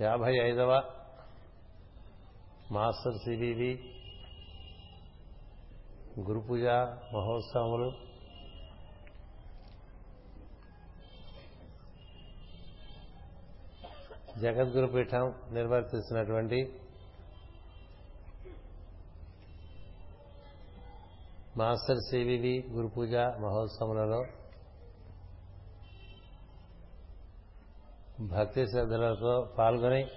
యాభై ఐదవ master CBV గురు పూజ మహోత్సవములు. జగద్గురు పీఠం నిర్వర్తిస్తున్నటువంటి మాస్టర్ సివివి గురు పూజ మహోత్సవములలో భక్తి శ్రద్ధలతో పాల్గొని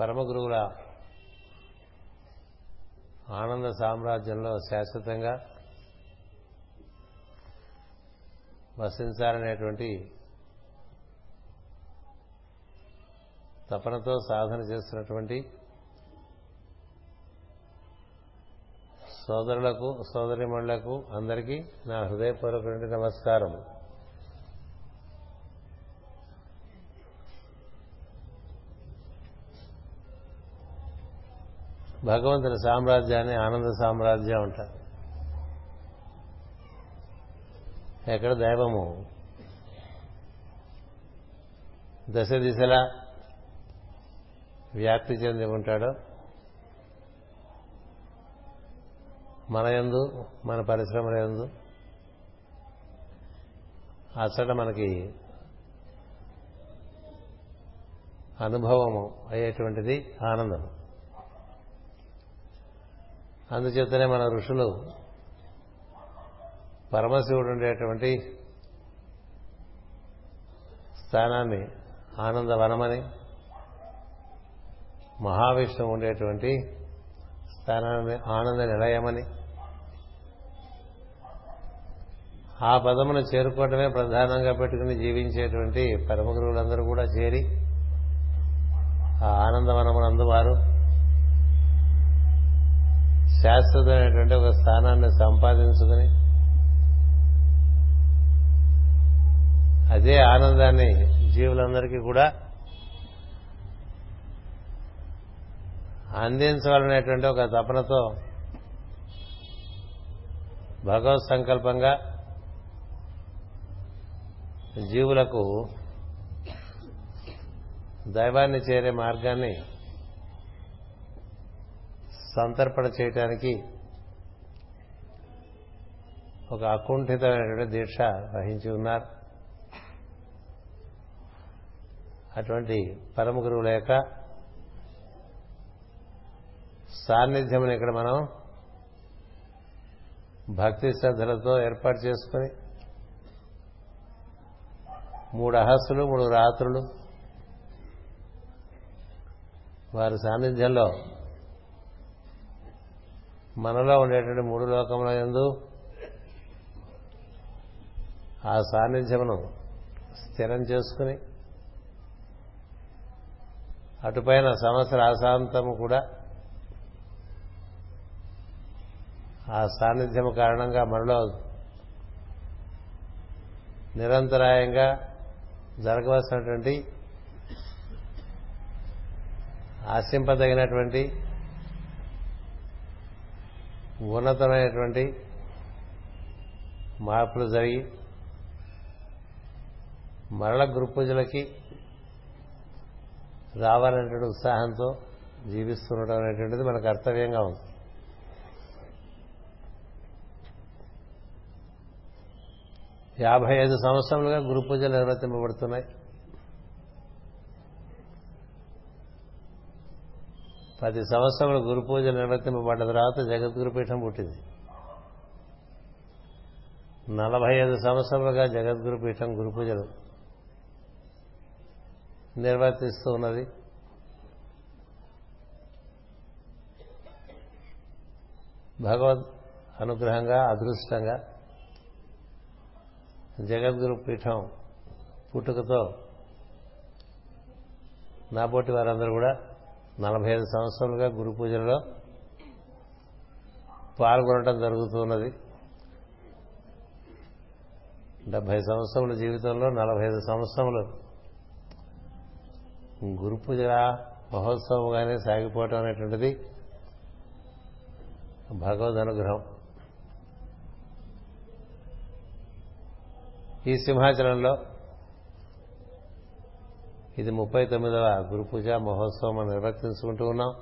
పరమ గురువుల ఆనంద సామ్రాజ్యంలో శాశ్వతంగా వసించాలనేటువంటి తపనతో సాధన చేస్తున్నటువంటి సోదరులకు సోదరిమణులకు అందరికీ నా హృదయపూర్వక నమస్కారం భగవంతుని సామ్రాజ్యాన్ని ఆనంద సామ్రాజ్యం అంటారు. ఎక్కడ దైవము? దశ దిశలా వ్యాప్తి చెంది ఉంటాడో? మన ఎందు మన పరిశ్రమల ఎందు అచ్చట మనకి అనుభవము అయ్యేటువంటిది ఆనందం అందుచేతనే మన ఋషులు పరమశివుడు ఉండేటువంటి స్థానాన్ని ఆనందవనమని మహావిష్ణువు ఉండేటువంటి స్థానాన్ని ఆనంద నిలయమని ఆ పదమును చేరుకోవటమే ప్రధానంగా పెట్టుకుని జీవించేటువంటి పరమ గురువులందరూ కూడా చేరి ఆ ఆనందవనమునందు వారు శాశ్వతమైనటువంటి ఒక స్థానాన్ని సంపాదించుకుని అదే ఆనందాన్ని జీవులందరికీ కూడా అందించాలనేటువంటి ఒక తపనతో భగవత్ సంకల్పంగా జీవులకు దైవాన్ని చేరే మార్గాన్ని సంతర్పణ చేయటానికి ఒక అకుంఠితమైనటువంటి దీక్ష వహించి ఉన్నారు. అటువంటి పరమ గురువుల యొక్క సాన్నిధ్యమును ఇక్కడ మనం భక్తి శ్రద్ధలతో ఏర్పాటు చేసుకుని మూడు అహస్సులు మూడు రాత్రులు వారి సాన్నిధ్యంలో మనలో ఉండేటువంటి మూడు లోకముల ఎందు ఆ సాన్నిధ్యమును స్థిరం చేసుకుని అటుపైన సంవత్సర అశాంతము కూడా ఆ సాన్నిధ్యము కారణంగా మనలో నిరంతరాయంగా జరగవలసినటువంటి ఆశింపదగినటువంటి ఉన్నతమైనటువంటి మార్పులు జరిగి మరల గురు పూజలకి రావాలనేటువంటి ఉత్సాహంతో జీవిస్తుండటం అనేటువంటిది మన కర్తవ్యంగా ఉంది. యాభై ఐదు సంవత్సరాలుగా గురు పూజలు నిర్వర్తింపబడుతున్నాయి. పది సంవత్సరములు గురు పూజలు నిర్వర్తింపబడ్డ తర్వాత జగద్గురు పీఠం పుట్టింది. నలభై ఐదు సంవత్సరాలుగా జగద్గురు పీఠం గురు పూజలు నిర్వర్తిస్తూ ఉన్నది. భగవద్ అనుగ్రహంగా అదృష్టంగా జగద్గురు పీఠం పుట్టుకతో నాపోటి వారందరూ కూడా నలభై ఐదు సంవత్సరాలుగా గురు పూజలలో పాల్గొనడం జరుగుతున్నది. డెబ్బై సంవత్సరముల జీవితంలో నలభై ఐదు సంవత్సరములు గురు పూజ మహోత్సవంగానే సాగిపోవటం అనేటువంటిది భగవద్ అనుగ్రహం. ఈ సింహాచలంలో ఇది ముప్పై తొమ్మిదవ గురు పూజ మహోత్సవం మనం నిర్వర్తించుకుంటూ ఉన్నాం.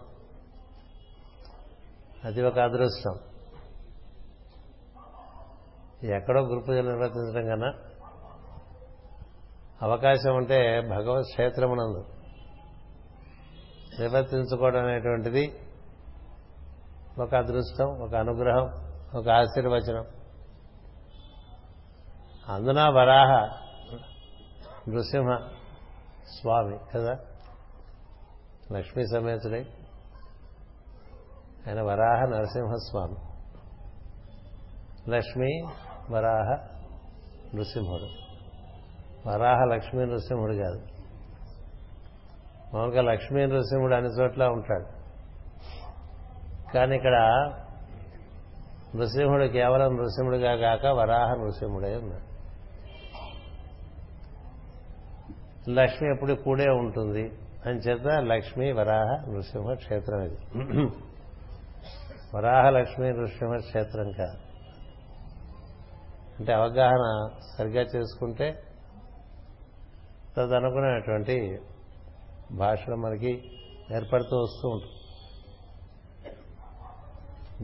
అది ఒక అదృష్టం. ఎక్కడో గురు పూజలు నిర్వర్తించడం కన్నా అవకాశం ఉంటే భగవత్ క్షేత్రమునందు. నిర్వర్తించుకోవడం అనేటువంటిది ఒక అదృష్టం ఒక అనుగ్రహం ఒక ఆశీర్వచనం. అందున వరాహ నృసింహ స్వామి కదా? లక్ష్మీ సమేతుడై. ఆయన వరాహ నరసింహస్వామి. లక్ష్మి వరాహ నృసింహుడు. వరాహ లక్ష్మీ నృసింహుడు కాదు. మామూలుగా లక్ష్మీ నృసింహుడు అన్ని చోట్ల ఉంటాడు. కానీ ఇక్కడ నృసింహుడు కేవలం నృసింహుడిగా కాక వరాహ నృసింహుడే ఉన్నాడు. లక్ష్మి ఎప్పుడు కూడే ఉంటుంది. అని చేత లక్ష్మి వరాహ నృసింహ క్షేత్రం ఇది. వరాహ లక్ష్మి నృసింహ క్షేత్రం కాదు. అంటే అవగాహన సరిగ్గా చేసుకుంటే తదనుకునేటువంటి భాషలు మనకి ఏర్పడుతూ వస్తూ ఉంటుంది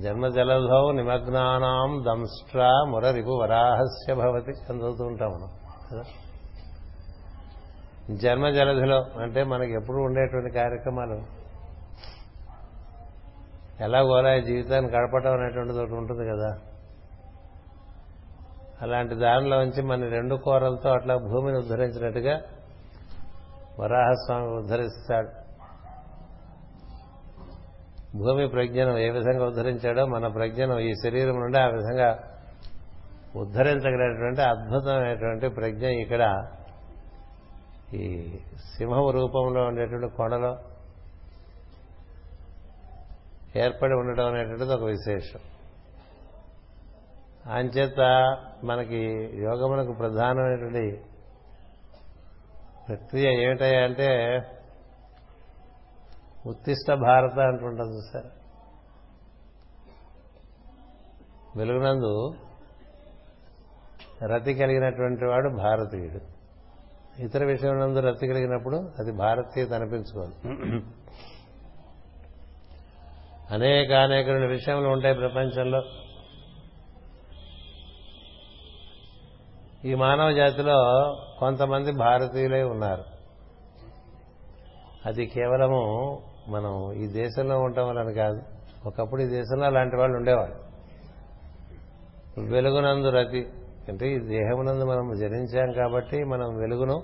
జన్మ జలధౌ నిమగ్నానాం దంష్ట్రా మురరిపు వరాహస్య భవతి అని చదువుతూ ఉంటాం మనం కదా? జన్మ జలధిలో అంటే మనకి ఎప్పుడు ఉండేటువంటి కార్యక్రమాలు? ఎలా గోలా జీవితాన్ని గడపడం అనేటువంటిది ఒకటి ఉంటుంది కదా. అలాంటి దానిలో నుంచి మన రెండు కూరలతో అట్లా భూమిని ఉద్ధరించినట్టుగా వరాహస్వామి ఉద్ధరిస్తాడు. భూమి ప్రజ్ఞను ఏ విధంగా ఉద్ధరించాడో మన ప్రజ్ఞను ఈ శరీరం నుండి ఆ విధంగా ఉద్ధరించగలిగినటువంటి అద్భుతమైనటువంటి ప్రజ్ఞ ఇక్కడ ఈ సింహం రూపంలో ఉండేటువంటి కొండలో ఏర్పడి ఉండడం అనేటువంటిది ఒక విశేషం. అంచేత మనకి యోగములకు ప్రధానమైనటువంటి ప్రక్రియ ఏమిటయ్యా అంటే ఉత్తిష్ట భారత అంటుంటుంది చూసారు? వెలుగునందు రతి కలిగినటువంటి వాడు భారతీయుడు. ఇతర విషయంలో నందు రతి కలిగినప్పుడు అది భారతీయత అనిపించుకోదు. అనేక అనేక రెండు విషయములు ఉంటాయి ప్రపంచంలో. ఈ మానవ జాతిలో కొంతమంది భారతీయులే ఉన్నారు. అది కేవలము మనం ఈ దేశంలో ఉండటం వలన కాదు ఒకప్పుడు ఈ దేశంలో అలాంటి వాళ్ళు ఉండేవాళ్ళు. వెలుగునందు రతి అంటే ఈ దేహమునందు మనం జనించాం కాబట్టి మనం వెలుగును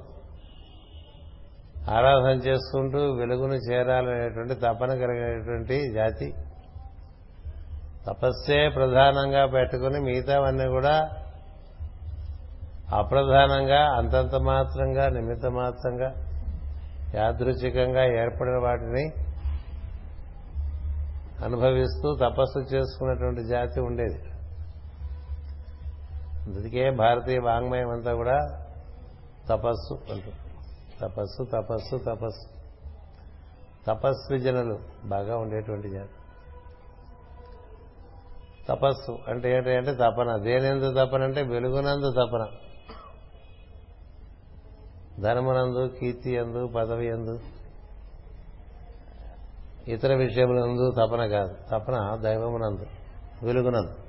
ఆరాధన చేసుకుంటూ వెలుగును చేరాలనేటువంటి తపన కలిగినటువంటి జాతి. తపస్సే ప్రధానంగా పెట్టుకుని మిగతావన్నీ కూడా అప్రధానంగా అంతంత మాత్రంగా నిమిత్త మాత్రంగా యాదృచ్ఛికంగా ఏర్పడిన వాటిని అనుభవిస్తూ తపస్సు చేసుకున్నటువంటి జాతి ఉండేది. అందుకే భారతీయ వాంగ్మయం అంతా కూడా తపస్సు అంటుంది తపస్సు తపస్సు తపస్సు. తపస్వి జనులు బాగా ఉండేటువంటి జనులు తపస్సు అంటే ఏంటంటే తపన. దేనెందు తపన అంటే వెలుగునందు తపన. ధనమునందు కీర్తి ఎందు పదవి ఎందు ఇతర విషయములందు తపన కాదు. తపన దైవమునందు వెలుగునందు.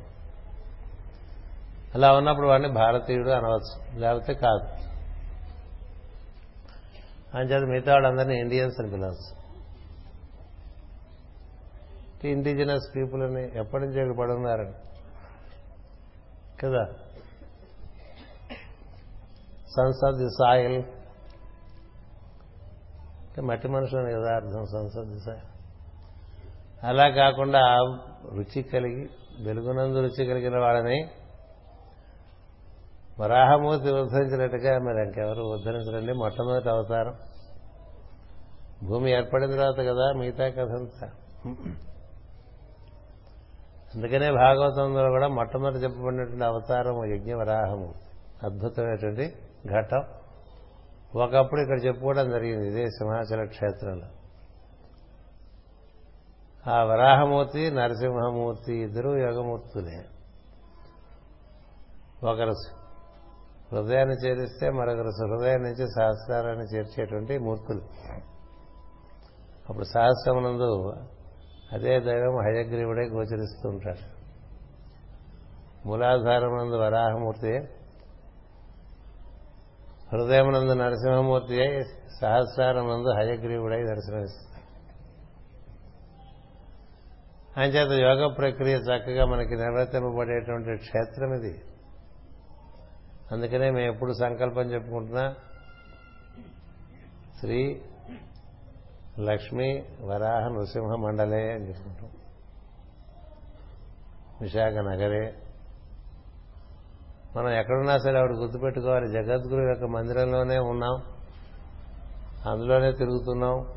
అలా ఉన్నప్పుడు వాడిని భారతీయుడు అనవచ్చు లేకపోతే కాదు. అంచేత మిగతా వాళ్ళందరినీ ఇండియన్స్ అని పిలవచ్చు. ఇండిజినస్ పీపుల్ అని ఎప్పటి నుంచి ఇక్కడ పడున్నారని. కదా? సన్స్ ఆఫ్ ది సాయిల్ మట్టి మనుషులని కదా అర్థం సన్స్ ఆఫ్ ది సాయిల్ అలా కాకుండా రుచి కలిగి వెలుగునందు రుచి కలిగిన వాళ్ళని వరాహమూర్తి ఉద్ధరించినట్టుగా మరి ఇంకెవరు ఉద్ధరించరండి? మొట్టమొదటి అవతారం. భూమి ఏర్పడిన తర్వాత కదా మిగతా కథంతా అందుకనే భాగవతంలో కూడా మొట్టమొదటి చెప్పబడినటువంటి అవతారం యజ్ఞ వరాహము. అద్భుతమైనటువంటి ఘట్టం. ఒకప్పుడు ఇక్కడ చెప్పుకోవడం జరిగింది ఇదే సింహాచల క్షేత్రంలో. ఆ వరాహమూర్తి నరసింహమూర్తి ఇద్దరు యోగమూర్తులే. ఒకరు హృదయాన్ని చేరిస్తే మరొకరు హృదయం నుంచి సహస్రాన్ని చేర్చేటువంటి మూర్తులు. అప్పుడు సహస్రమునందు అదే దైవం హయగ్రీవుడే గోచరిస్తూ ఉంటాడు. మూలాధారమునందు వరాహమూర్తి హృదయమునందు నరసింహమూర్తి అయి సహస్రారమునందు హయగ్రీవుడై దర్శనమిస్తాడు. అంచేత యోగ ప్రక్రియ చక్కగా మనకి నిర్వర్తింపబడేటువంటి క్షేత్రం ఇది అందుకనే మేము ఎప్పుడు సంకల్పం చెప్పుకుంటున్నా శ్రీ లక్ష్మీ వరాహ నృసింహ మండలే అని చెప్పుకుంటాం. విశాఖ నగరే. మనం ఎక్కడున్నా సరే ఆవిడ గుర్తుపెట్టుకోవాలి. జగద్గురు యొక్క మందిరంలోనే ఉన్నాం. అందులోనే తిరుగుతున్నాం.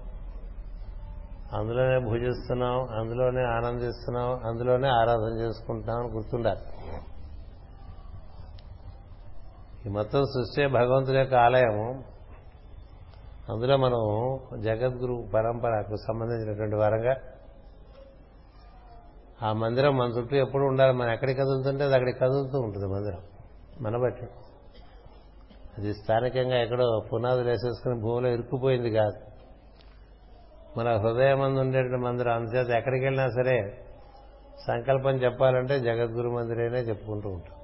అందులోనే భుజిస్తున్నాం. అందులోనే ఆనందిస్తున్నాం. అందులోనే ఆరాధన చేసుకుంటున్నాం అని గుర్తుండాలి. ఈ మొత్తం సృష్టి భగవంతుడి యొక్క ఆలయము. అందులో మనం జగద్గురు పరంపరకు సంబంధించినటువంటి వరంగా ఆ మందిరం మన చుట్టూ ఎప్పుడు ఉండాలి మనం ఎక్కడికి కదులుతుంటే అది అక్కడికి కదులుతూ ఉంటుంది మందిరం మన బట్టి. అది స్థానికంగా ఎక్కడో పునాదులు వేసేసుకుని భూమిలో ఇరుక్కుపోయింది కాదు. మన హృదయమందు ఉండేటువంటి మందిరం అందుచేత ఎక్కడికి వెళ్ళినా సరే సంకల్పం చెప్పాలంటే జగద్గురు మందిరేనే చెప్పుకుంటూ ఉంటాం.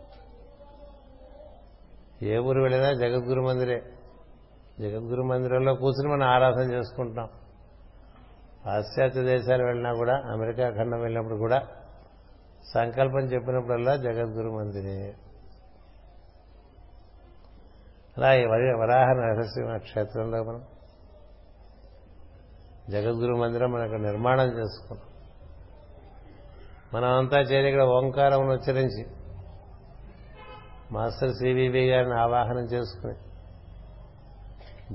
ఏ ఊరు వెళ్ళినా జగద్గురు మందిరే. జగద్గురు మందిరంలో కూర్చుని మనం ఆరాధన చేసుకుంటాం. పాశ్చాత్య దేశాలు వెళ్ళినా కూడా అమెరికా ఖండం వెళ్ళినప్పుడు కూడా సంకల్పం చెప్పినప్పుడల్లా జగద్గురు మందిరే. అలా వరాహ నరసింహ క్షేత్రంలో మనం జగద్గురు మందిరం మనకు నిర్మాణం చేసుకున్నాం. మనం అంతా చేరి ఇక్కడ ఓంకారం ఉచ్చరించి మాస్టర్ సివివి గారిని ఆవాహనం చేసుకుని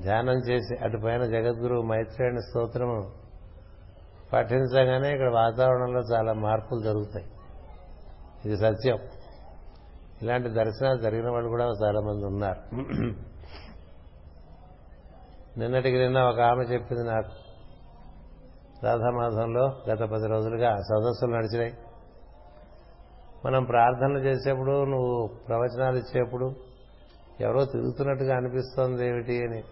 ధ్యానం చేసి అటుపైన జగద్గురు మైత్రేయుని స్తోత్రము పఠించగానే ఇక్కడ వాతావరణంలో చాలా మార్పులు జరుగుతాయి. ఇది సత్యం. ఇలాంటి దర్శనాలు జరిగిన వాళ్ళు కూడా చాలా మంది ఉన్నారు. నిన్నటికి నిన్న ఒక ఆమె చెప్పింది నాకు. రాధామాధంలో గత పది రోజులుగా సదస్సులు నడిచినాయి. మనం ప్రార్థనలు చేసేప్పుడు నువ్వు ప్రవచనాలు ఇచ్చేప్పుడు ఎవరో తిరుగుతున్నట్టుగా అనిపిస్తోంది ఏమిటి అని.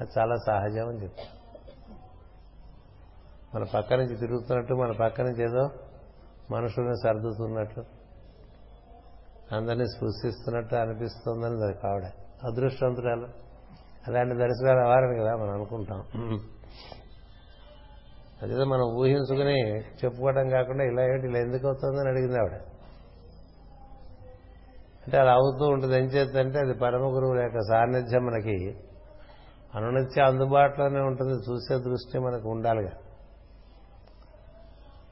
అది చాలా సహజం అని చెప్పి. మన పక్క నుంచి తిరుగుతున్నట్టు మన పక్క నుంచి ఏదో మనుషుల్ని సర్దుతున్నట్టు అందరినీ స్పృశిస్తున్నట్టు అనిపిస్తుందని అది కావడ. అదృష్టవంతురాలు. అలాంటి దర్శనాలు అవ్వాలని కదా మనం అనుకుంటాం. అదేదో మనం ఊహించుకుని చెప్పుకోవడం కాకుండా ఇలా ఏంటి ఇలా ఎందుకు అవుతుందని అడిగింది ఆవిడ. అంటే అలా అవుతూ ఉంటుంది. ఏం చేద్దంటే అది పరమ గురువుల యొక్క సాన్నిధ్యం మనకి అనునిత్యం అందుబాటులోనే ఉంటుంది. చూసే దృష్టి మనకు ఉండాలిగా.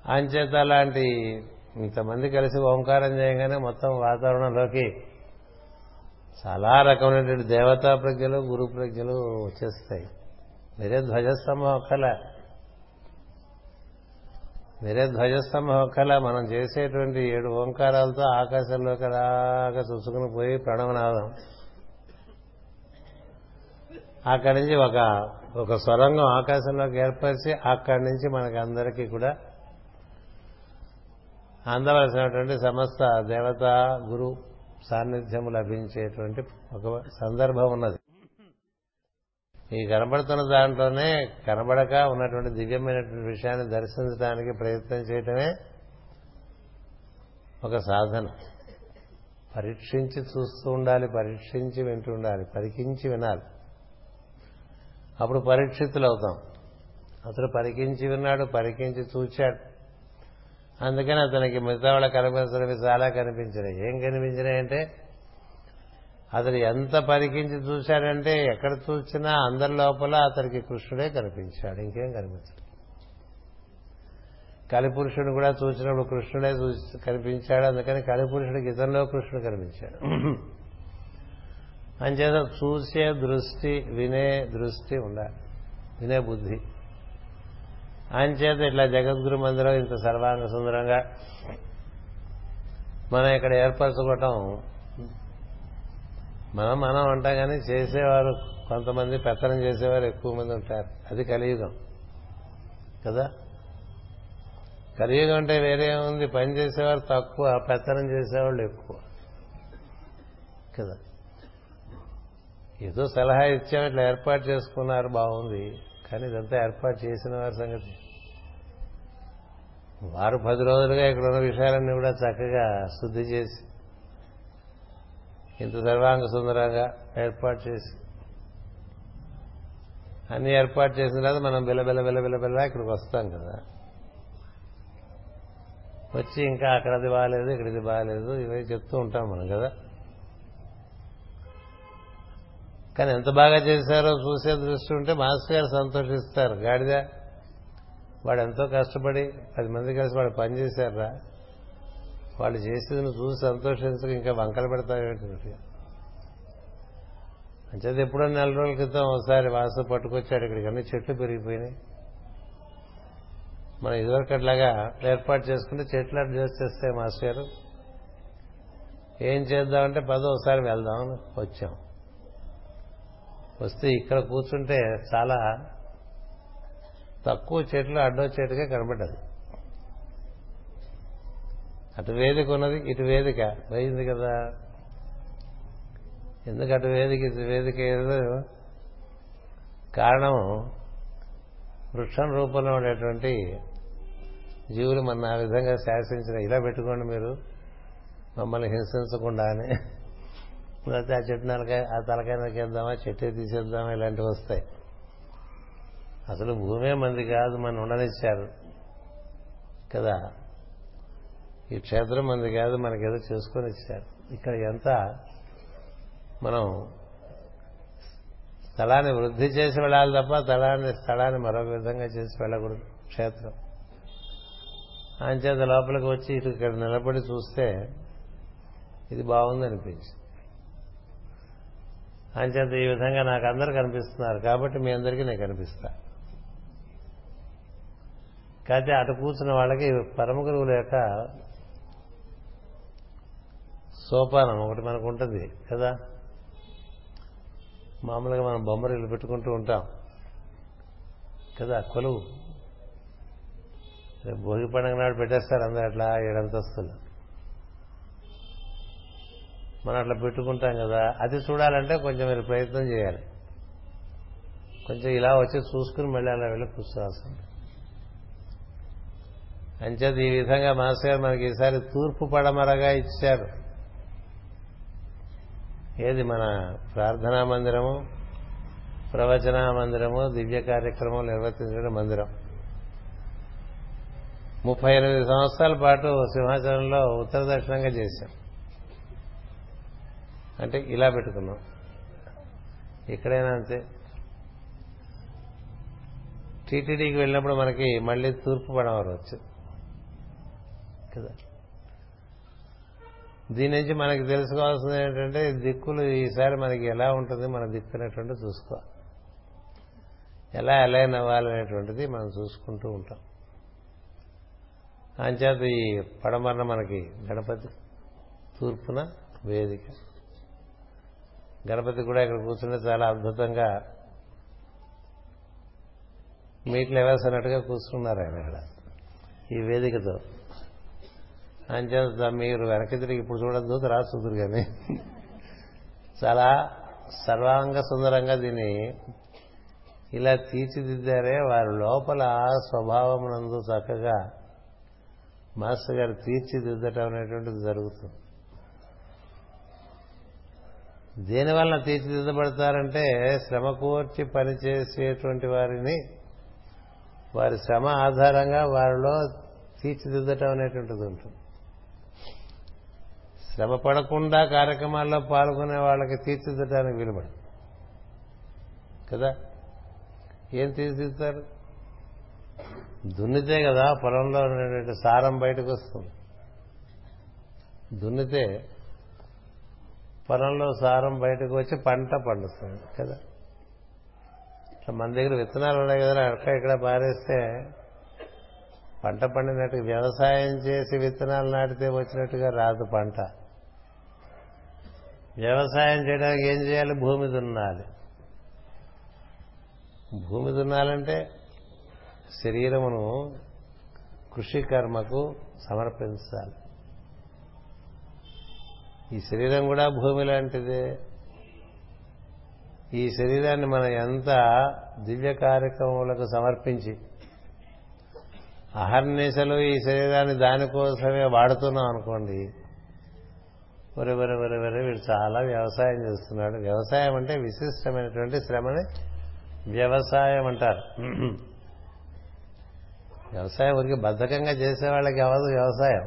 అంచేత అలాంటి ఇంతమంది కలిసి ఓంకారం చేయగానే మొత్తం వాతావరణంలోకి చాలా రకమైనటువంటి దేవతా ప్రజ్ఞలు గురు ప్రజ్ఞలు వచ్చేస్తాయి. మీరే ధ్వజస్తంభం ఒక్కలా మీరే ధ్వజస్తంభం ఒక్కలా మనం చేసేటువంటి ఏడు ఓంకారాలతో ఆకాశంలోకి అలాగా చూసుకుని పోయి ప్రణవనాదం. అక్కడి నుంచి ఒక ఒక స్వరంగం ఆకాశంలోకి ఏర్పరిచి అక్కడి నుంచి మనకి అందరికీ కూడా అందవలసినటువంటి సమస్త దేవత గురు సాన్నిధ్యము లభించేటువంటి ఒక సందర్భం ఉన్నది. ఈ కనబడుతున్న దాంట్లోనే కనబడక ఉన్నటువంటి దివ్యమైనటువంటి విషయాన్ని దర్శించడానికి ప్రయత్నం చేయటమే ఒక సాధన. పరీక్షించి చూస్తూ ఉండాలి పరీక్షించి వింటూ ఉండాలి పరికించి వినాలి. అప్పుడు పరీక్షితులు అవుతాం అతడు పరికించి విన్నాడు పరికించి చూచాడు. అందుకని అతనికి మిగతా వాళ్ళ కనిపించినవి చాలా కనిపించినాయి. ఏం కనిపించినాయంటే అతడు ఎంత పరికించి చూశాడంటే ఎక్కడ చూసినా అందరి లోపల అతనికి కృష్ణుడే కనిపించాడు ఇంకేం కనిపించాడు కలిపురుషుడు కూడా చూసినప్పుడు కృష్ణుడే చూసి కనిపించాడు అందుకని కలిపురుషుడికి ఇతనిలో కృష్ణుడు కనిపించాడు. అంచేత చూసే దృష్టి వినే దృష్టి ఉండాలి వినే బుద్ధి. అంచేత ఇట్లా జగద్గురు మందిరం ఇంత సర్వాంగ సుందరంగా మనం ఇక్కడ ఏర్పరచుకోవటం మనం మనం అంటాం కానీ చేసేవారు కొంతమంది పెత్తనం చేసేవారు ఎక్కువ మంది ఉంటారు. అది కలియుగం. కదా? కలియుగం అంటే వేరే ఉంది పని చేసేవారు తక్కువ పెత్తనం చేసేవాళ్ళు ఎక్కువ. కదా? ఏదో సలహా ఇచ్చాం ఇట్లా ఏర్పాటు చేసుకున్నారు బాగుంది. కానీ ఇదంతా ఏర్పాటు చేసిన వారి సంగతి. వారు పది రోజులుగా ఇక్కడ ఉన్న విషయాలన్నీ కూడా చక్కగా శుద్ధి చేసి ఇంత సర్వాంగ సుందరంగా ఏర్పాటు చేసి అన్ని ఏర్పాటు చేసిన తర్వాత మనం బిల్లబిల్ల బిల్లబిల్ల ఇక్కడికి వస్తాం కదా. వచ్చి ఇంకా అక్కడది బాగాలేదు ఇక్కడిది బాగాలేదు ఇవే చెప్తూ ఉంటాం మనం కదా. కానీ ఎంత బాగా చేశారో చూసే దృష్టి ఉంటే మాస్టర్ గారు సంతోషిస్తారు. గాడిద వాడు ఎంతో కష్టపడి పది మంది కలిసి వాడు పని చేశారా వాళ్ళు చేసేది చూసి సంతోషించక ఇంకా వంకలు పెడతావేంటి అంచేది ఎప్పుడో నెల రోజుల క్రితం ఒకసారి వాసు పట్టుకొచ్చాడు ఇక్కడికి అన్ని చెట్లు పెరిగిపోయినాయి. మనం ఇదివరకు అట్లాగా ఏర్పాటు చేసుకుంటే చెట్లు అడ్జస్ట్ చేస్తే మాస్టర్ గారు. ఏం చేద్దామంటే పదో ఒకసారి వెళ్దామని వచ్చాం. వస్తే ఇక్కడ కూర్చుంటే చాలా తక్కువ చెట్లు అడ్డొచ్చేట్టుగా కనబడ్డది. అటు వేదిక ఉన్నది ఇటు వేదిక. పోయింది కదా. ఎందుకు అటు వేదిక ఇటు వేదిక ఏదో కారణం వృక్షం రూపంలో ఉండేటువంటి జీవులు మన ఆ విధంగా శాసించిన ఇలా పెట్టుకోండి మీరు. మమ్మల్ని హింసించకుండా అని. లేకపోతే ఆ చెట్టు నలకాయ ఆ తలకాయ నరికేద్దామా చెట్టు తీసేద్దామా ఇలాంటివి వస్తాయి. అసలు భూమే మంది కాదు మనం ఉండనిచ్చారు. కదా. ఈ క్షేత్రం మంది కాదు మనకేదో చేసుకొని ఇచ్చారు ఇక్కడ ఎంత మనం స్థలాన్ని వృద్ధి చేసి వెళ్ళాలి తప్ప స్థలాన్ని స్థలాన్ని మరొక విధంగా చేసి వెళ్ళకూడదు. క్షేత్రం. అంచేత లోపలికి వచ్చి ఇటు ఇక్కడ నిలబడి చూస్తే ఇది బాగుంది అనిపించి అంచేత ఈ విధంగా నాకు అందరు కనిపిస్తున్నారు కాబట్టి మీ అందరికీ నేను కనిపిస్తా. కాకపోతే అటు కూర్చున్న వాళ్ళకి పరమ గురువుల యొక్క సోపానం ఒకటి మనకు ఉంటుంది కదా? మామూలుగా మనం బొమ్మరిల్లు పెట్టుకుంటూ ఉంటాం కదా? కొలువు. భోగి పండుగ నాడు పెట్టేస్తారు అందరు అట్లా ఏడంతస్తులు. మనం అట్లా పెట్టుకుంటాం కదా అది చూడాలంటే కొంచెం మీరు ప్రయత్నం చేయాలి. కొంచెం ఇలా వచ్చి చూసుకుని మళ్ళీ అలా వెళ్ళి కూర్చోవాల్సింది. అంచేది ఈ విధంగా మాస్టర్ గారు మనకి ఈసారి తూర్పు పడమరగా ఇచ్చారు. ఏది మన ప్రార్థనా మందిరము ప్రవచనా మందిరము దివ్య కార్యక్రమం నిర్వర్తించిన మందిరం. ముప్పై ఎనిమిది సంవత్సరాల పాటు సింహాచలంలో ఉత్తర దక్షిణంగా చేశాం. అంటే ఇలా పెట్టుకున్నాం. ఎక్కడైనా అంతే. టీటీడీకి వెళ్ళినప్పుడు మనకి మళ్ళీ తూర్పు పడవరు వచ్చింది. కదా? దీని నుంచి మనకి తెలుసుకోవాల్సింది ఏంటంటే దిక్కులు ఈసారి మనకి ఎలా ఉంటుంది మన దిక్కు అనేటువంటి చూసుకో ఎలా అలైన్ అవ్వాలనేటువంటిది మనం చూసుకుంటూ ఉంటాం. అంచేత ఈ పడమరణ మనకి గణపతి తూర్పున వేదిక. గణపతి కూడా ఇక్కడ కూర్చుంటే చాలా అద్భుతంగా మీట్లు వేసినట్టుగా కూర్చున్నారు ఆయన ఇక్కడ ఈ వేదికతో. అని అంచేత మీరు వెనక్కి తిరిగి ఇప్పుడు చూడద్దు తర్వాత చూదురు కానీ చాలా సర్వాంగ సుందరంగా దీన్ని ఇలా తీర్చిదిద్దారే వారి లోపల స్వభావమునందు చక్కగా మాస్టర్ గారు తీర్చిదిద్దటం అనేటువంటిది జరుగుతుంది. దేనివల్ల తీర్చిదిద్దబడతారంటే శ్రమ కోర్చి పనిచేసేటువంటి వారిని వారి శ్రమ ఆధారంగా వారిలో తీర్చిదిద్దటం అనేటువంటిది ఉంటుంది. శ్రమ పడకుండా కార్యక్రమాల్లో పాల్గొనే వాళ్ళకి తీర్చిదిద్దడానికి వీలుపడదు. కదా? ఏం తీర్చిదిద్దుతారు? దున్నితే కదా పొలంలో ఉన్నటువంటి సారం బయటకు వస్తుంది. దున్నితే పొలంలో సారం బయటకు వచ్చి పంట పండుతుంది కదా? మన దగ్గర విత్తనాలు ఉన్నాయి కదా అక్కడ ఇక్కడ పారేస్తే పంట పండినట్టు వ్యవసాయం చేసి విత్తనాలు నాటితే వచ్చినట్టుగా రాదు పంట. వ్యవసాయం చేయడానికి ఏం చేయాలి? భూమి దున్నాలి. భూమి దున్నాలంటే శరీరమును కృషి కర్మకు సమర్పించాలి. ఈ శరీరం కూడా భూమి లాంటిదే. ఈ శరీరాన్ని మనం ఎంత దివ్య కార్యక్రమములకు సమర్పించి అహర్నిశలు ఈ శరీరాన్ని దానికోసమే వాడుతున్నాం అనుకోండి వరే వరే వరే వరే వీడు చాలా వ్యవసాయం చేస్తున్నాడు. వ్యవసాయం అంటే విశిష్టమైనటువంటి శ్రమని వ్యవసాయం అంటారు. వ్యవసాయం ఊరికి బద్ధకంగా చేసేవాళ్ళకి అవ్వదు వ్యవసాయం.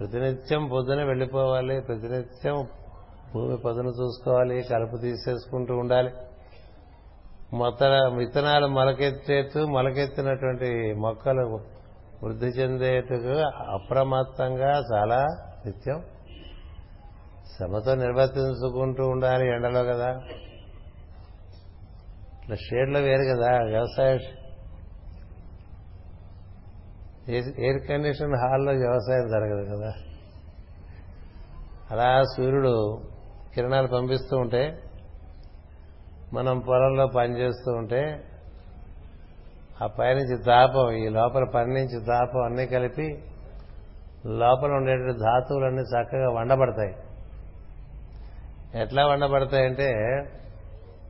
ప్రతినిత్యం పొద్దున వెళ్ళిపోవాలి ప్రతినిత్యం భూమి పొద్దున చూసుకోవాలి కలుపు తీసేసుకుంటూ ఉండాలి. మొత్త విత్తనాలు మొలకెత్తేట్టు మొలకెత్తినటువంటి మొక్కలు వృద్ధి చెందేట్టుగా అప్రమత్తంగా చాలా నిత్యం శ్రమతో నిర్వర్తించుకుంటూ ఉండాలి ఎండలో కదా. ఇట్లా షేడ్లో వేరు కదా వ్యవసాయ ఎయిర్ కండిషన్ హాల్లో వ్యవసాయం జరగదు కదా. అలా సూర్యుడు కిరణాలు పంపిస్తూ ఉంటే మనం పొలంలో పనిచేస్తూ ఉంటే ఆ పైనుంచి తాపం ఈ లోపల పని నుంచి తాపం అన్నీ కలిపి లోపల ఉండేటువంటి ధాతువులన్నీ చక్కగా వండబడతాయి. ఎట్లా వండబడతాయంటే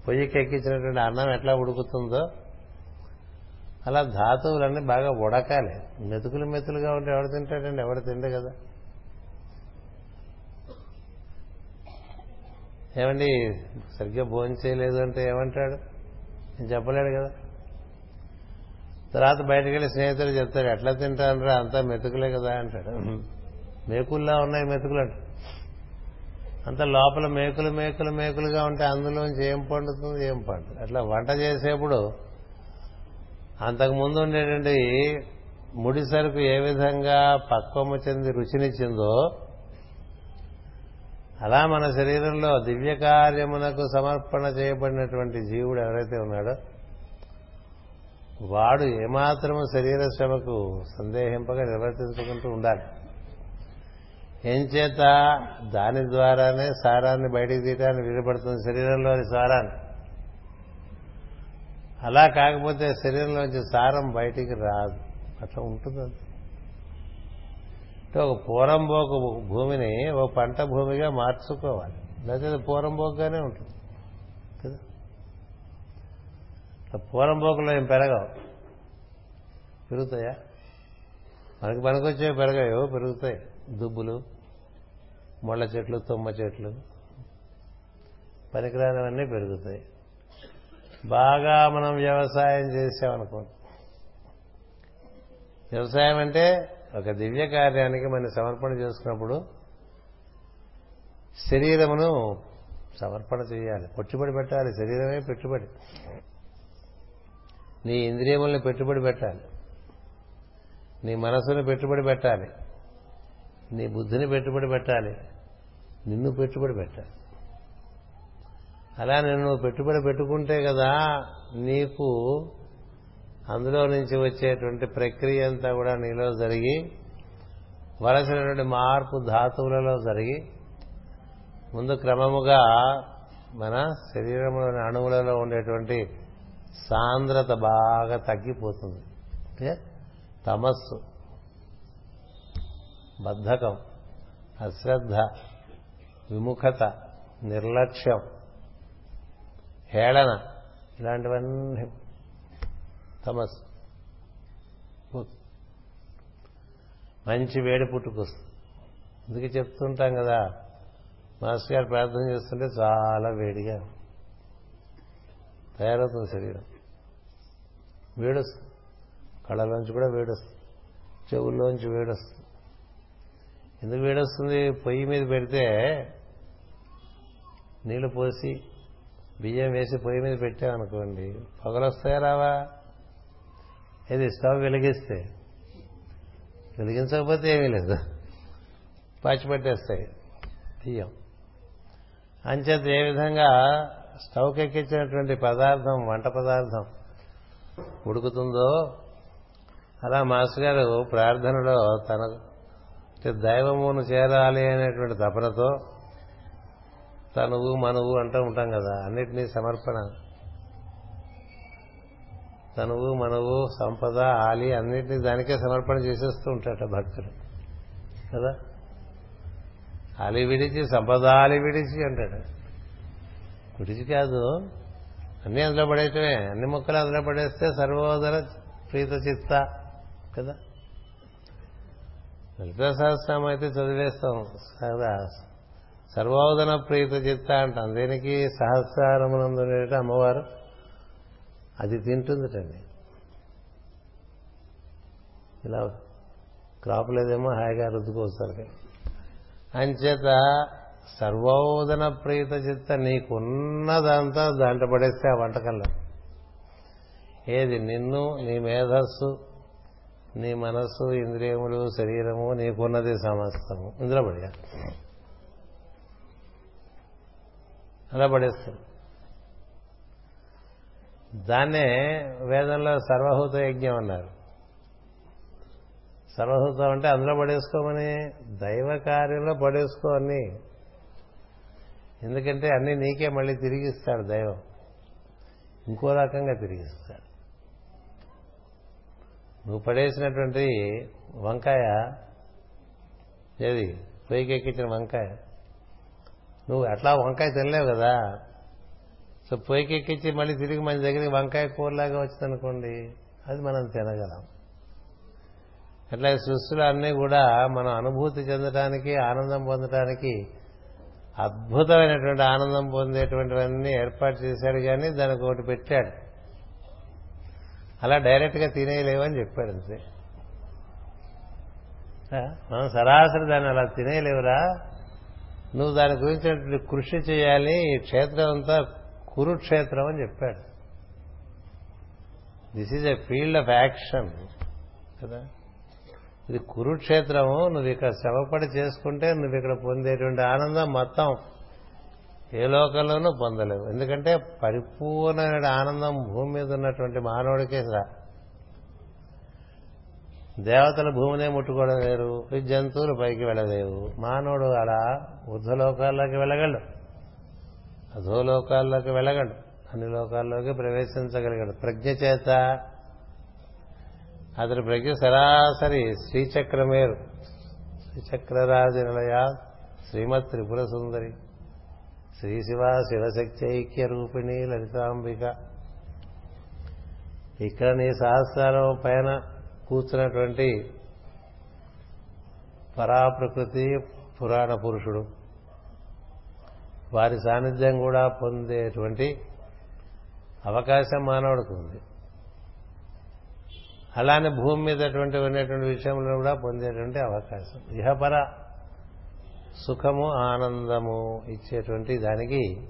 పొయ్యికి ఎక్కించినటువంటి అన్నం ఎట్లా ఉడుకుతుందో అలా ధాతువులన్నీ బాగా ఉడకాలి. మెతుకులు మెతులుగా ఉంటే ఎవడు తింటాడండి? ఎవడు తిండు కదా? ఏమండి సరిగ్గా భోజనం చేయలేదు అంటే ఏమంటాడు? నేను చెప్పలేడు కదా. తర్వాత బయటకు వెళ్ళి స్నేహితులు చెప్తాడు ఎట్లా తింటానరా? అంతా మెతుకులే కదా అంటాడు. మేకుల్లా ఉన్నాయి మెతుకులు అంటాడు అంత లోపల మేకులు మేకులు మేకులుగా ఉంటే అందులోంచి ఏం పండుతుంది ఏం పండు అట్లా వంట చేసేప్పుడు అంతకు ముందు ఉండేటువంటి ముడి సరుకు ఏ విధంగా పక్వము చెంది రుచినిచ్చిందో అలా మన శరీరంలో దివ్య కార్యమునకు సమర్పణ చేయబడినటువంటి జీవుడు ఎవరైతే ఉన్నాడో వాడు ఏమాత్రము శరీర శ్రమకు సందేహింపగా నిర్వర్తించుకుంటూ ఉండాలి. ఏం చేత? దాని ద్వారానే సారాన్ని బయటికి తీయటానికి వీలుపడుతుంది శరీరంలోని సారాన్ని. అలా కాకపోతే శరీరంలోంచి సారం బయటికి రాదు. అట్లా ఉంటుంది అంటే ఒక పూరంబోకు భూమిని ఓ పంట భూమిగా మార్చుకోవాలి. లేకపోతే పూరంబోకుగానే ఉంటుంది. కదా? పూరంబోకులో ఏం పెరగవు. పెరుగుతాయా? మనకి పనికొచ్చేవి పెరగాయో పెరుగుతాయి. దుబ్బులు ముళ్ళ చెట్లు తుమ్మ చెట్లు పనికిరానివన్నీ పెరుగుతాయి. బాగా మనం వ్యవసాయం చేసామనుకోండి. వ్యవసాయం అంటే ఒక దివ్య కార్యానికి మనం సమర్పణ చేసుకున్నప్పుడు శరీరమును సమర్పణ చేయాలి. పెట్టుబడి పెట్టాలి. శరీరమే పెట్టుబడి. నీ ఇంద్రియముల్ని పెట్టుబడి పెట్టాలి. నీ మనసుని పెట్టుబడి పెట్టాలి. నీ బుద్ధిని పెట్టుబడి పెట్టాలి. నిన్ను పెట్టుబడి పెట్టాలి. అలా నిన్ను పెట్టుబడి పెట్టుకుంటే కదా నీకు అందులో నుంచి వచ్చేటువంటి ప్రక్రియ అంతా కూడా నీలో జరిగి వలసినటువంటి మార్పు ధాతువులలో జరిగి ముందు క్రమముగా మన శరీరంలోని అణువులలో ఉండేటువంటి సాంద్రత బాగా తగ్గిపోతుంది. అంటే తమస్సు. బద్ధకం అశ్రద్ధ విముఖత నిర్లక్ష్యం హేళన ఇలాంటివన్నీ తమస్ మంచి వేడి పుట్టుకొస్తుంది. అందుకే చెప్తుంటాం కదా మాస్టర్ గారు ప్రార్థన చేస్తుంటే చాలా వేడిగా తయారవుతుంది శరీరం. వేడొస్తుంది. కళ్ళలోంచి కూడా వేడొస్తుంది. చెవుల్లోంచి వేడొస్తుంది. ఎందుకు వేడొస్తుంది? పొయ్యి మీద పెడితే నీళ్ళు పోసి బియ్యం వేసి పొయ్యి మీద పెట్టామనుకోండి పొగలు వస్తాయా రావా? ఏది స్టవ్ వెలిగిస్తే. వెలిగించకపోతే ఏమీ లేదు. పాచి పట్టేస్తాయి బియ్యం. అంచేత ఏ విధంగా స్టవ్కి ఎక్కించినటువంటి పదార్థం వంట పదార్థం ఉడుకుతుందో అలా మాస్టర్ గారు ప్రార్థనలో తన దైవమును చేరాలి అనేటువంటి తపనతో తనువు మనవు అంటూ ఉంటాం కదా. అన్నిటినీ సమర్పణ. తనువు మనవు సంపద ఆలి అన్నిటినీ దానికే సమర్పణ చేసేస్తూ ఉంటాట భక్తుడు. కదా? అలి విడిచి సంపదాలి విడిచి అంటాడు. విడిచి కాదు. అన్ని అందులో పడేయటమే. అన్ని మొక్కలు అందులో పడేస్తే సర్వోదర ప్రీత చిత్త కదా? లలిత సహస్రం అయితే చదివేస్తాం. కదా సర్వోదన ప్రీత చిత్త అంటాం. దేనికి? సహస్రారమునందు అమ్మవారు. అది తింటుందిటండి. ఇలా క్రాప్ లేదేమో హాయిగా రుద్దుకోస్తారు అంచేత సర్వోదన ప్రీత చిత్త నీకున్నదంతా దాంట్లో పడేస్తే ఆ వంటకంలో ఏది? నిన్ను నీ మేధస్సు నీ మనస్సు ఇంద్రియములు శరీరము నీకున్నది సమస్తము. ఇందులో పడిగా అలా పడేస్తుంది దాన్నే వేదంలో సర్వహూత యజ్ఞం అన్నారు. సర్వహూతం అంటే అందులో పడేసుకోమని దైవ కార్యంలో పడేసుకో అన్ని. ఎందుకంటే అన్ని నీకే మళ్ళీ తిరిగిస్తాడు దైవం. ఇంకో రకంగా తిరిగిస్తాడు. నువ్వు పడేసినటువంటి వంకాయ ఏది? పొయ్యికెక్కించిన వంకాయ. నువ్వు అట్లా వంకాయ తినలేవు కదా. సో పొయ్యికెక్కించి మళ్ళీ తిరిగి మన దగ్గరికి వంకాయ కూరలాగా వచ్చిందనుకోండి అది మనం తినగలం. అట్లా సృష్టిలో అన్నీ కూడా మనం అనుభూతి చెందడానికి ఆనందం పొందడానికి అద్భుతమైనటువంటి ఆనందం పొందేటువంటివన్నీ ఏర్పాటు చేశాడు కానీ దానికి ఒకటి పెట్టాడు. అలా డైరెక్ట్గా తినేయలేవని చెప్పాడు అంతే. మనం సరాసరి దాన్ని అలా తినేయలేవురా. నువ్వు దాని గురించి కృషి చేయాలి ఈ క్షేత్రం అంతా కురుక్షేత్రం అని చెప్పాడు. This is a field of action కదా. ఇది కురుక్షేత్రము నువ్వు ఇక్కడ శ్రమపడి చేసుకుంటే నువ్వు ఇక్కడ పొందేటువంటి ఆనందం మొత్తం ఏ లోకంలోనూ పొందలేవు. ఎందుకంటే పరిపూర్ణమైన ఆనందం భూమి మీద ఉన్నటువంటి మానవుడికే రా దేవతల భూమినే ముట్టుకోవడం లేరు జంతువులు పైకి వెళ్ళలేవు. మానవుడు అలా ఊర్ధ్వలోకాల్లోకి వెళ్ళగలడు అధోలోకాల్లోకి వెళ్ళగలడు అన్ని లోకాల్లోకి ప్రవేశించగలిగాడు. ప్రజ్ఞ చేత అతని ప్రజ్ఞ సరాసరి శ్రీచక్రమేరు. శ్రీచక్రరాజ నిలయ శ్రీమత్ త్రిపుర సుందరి. శ్రీ శివ శివశక్తి ఐక్య రూపిణి లలితాంబిక. ఇక్కడ నీ సహస్రారం పైన కూర్చున్నటువంటి పరాప్రకృతి పురాణ పురుషుడు. వారి సాన్నిధ్యం కూడా పొందేటువంటి అవకాశం మానవుడికి ఉంది. అలానే భూమి మీద ఉన్నటువంటి విషయంలో కూడా పొందేటువంటి అవకాశం. ఇహపర సుఖము ఆనందము ఇచ్చేటువంటి దానికి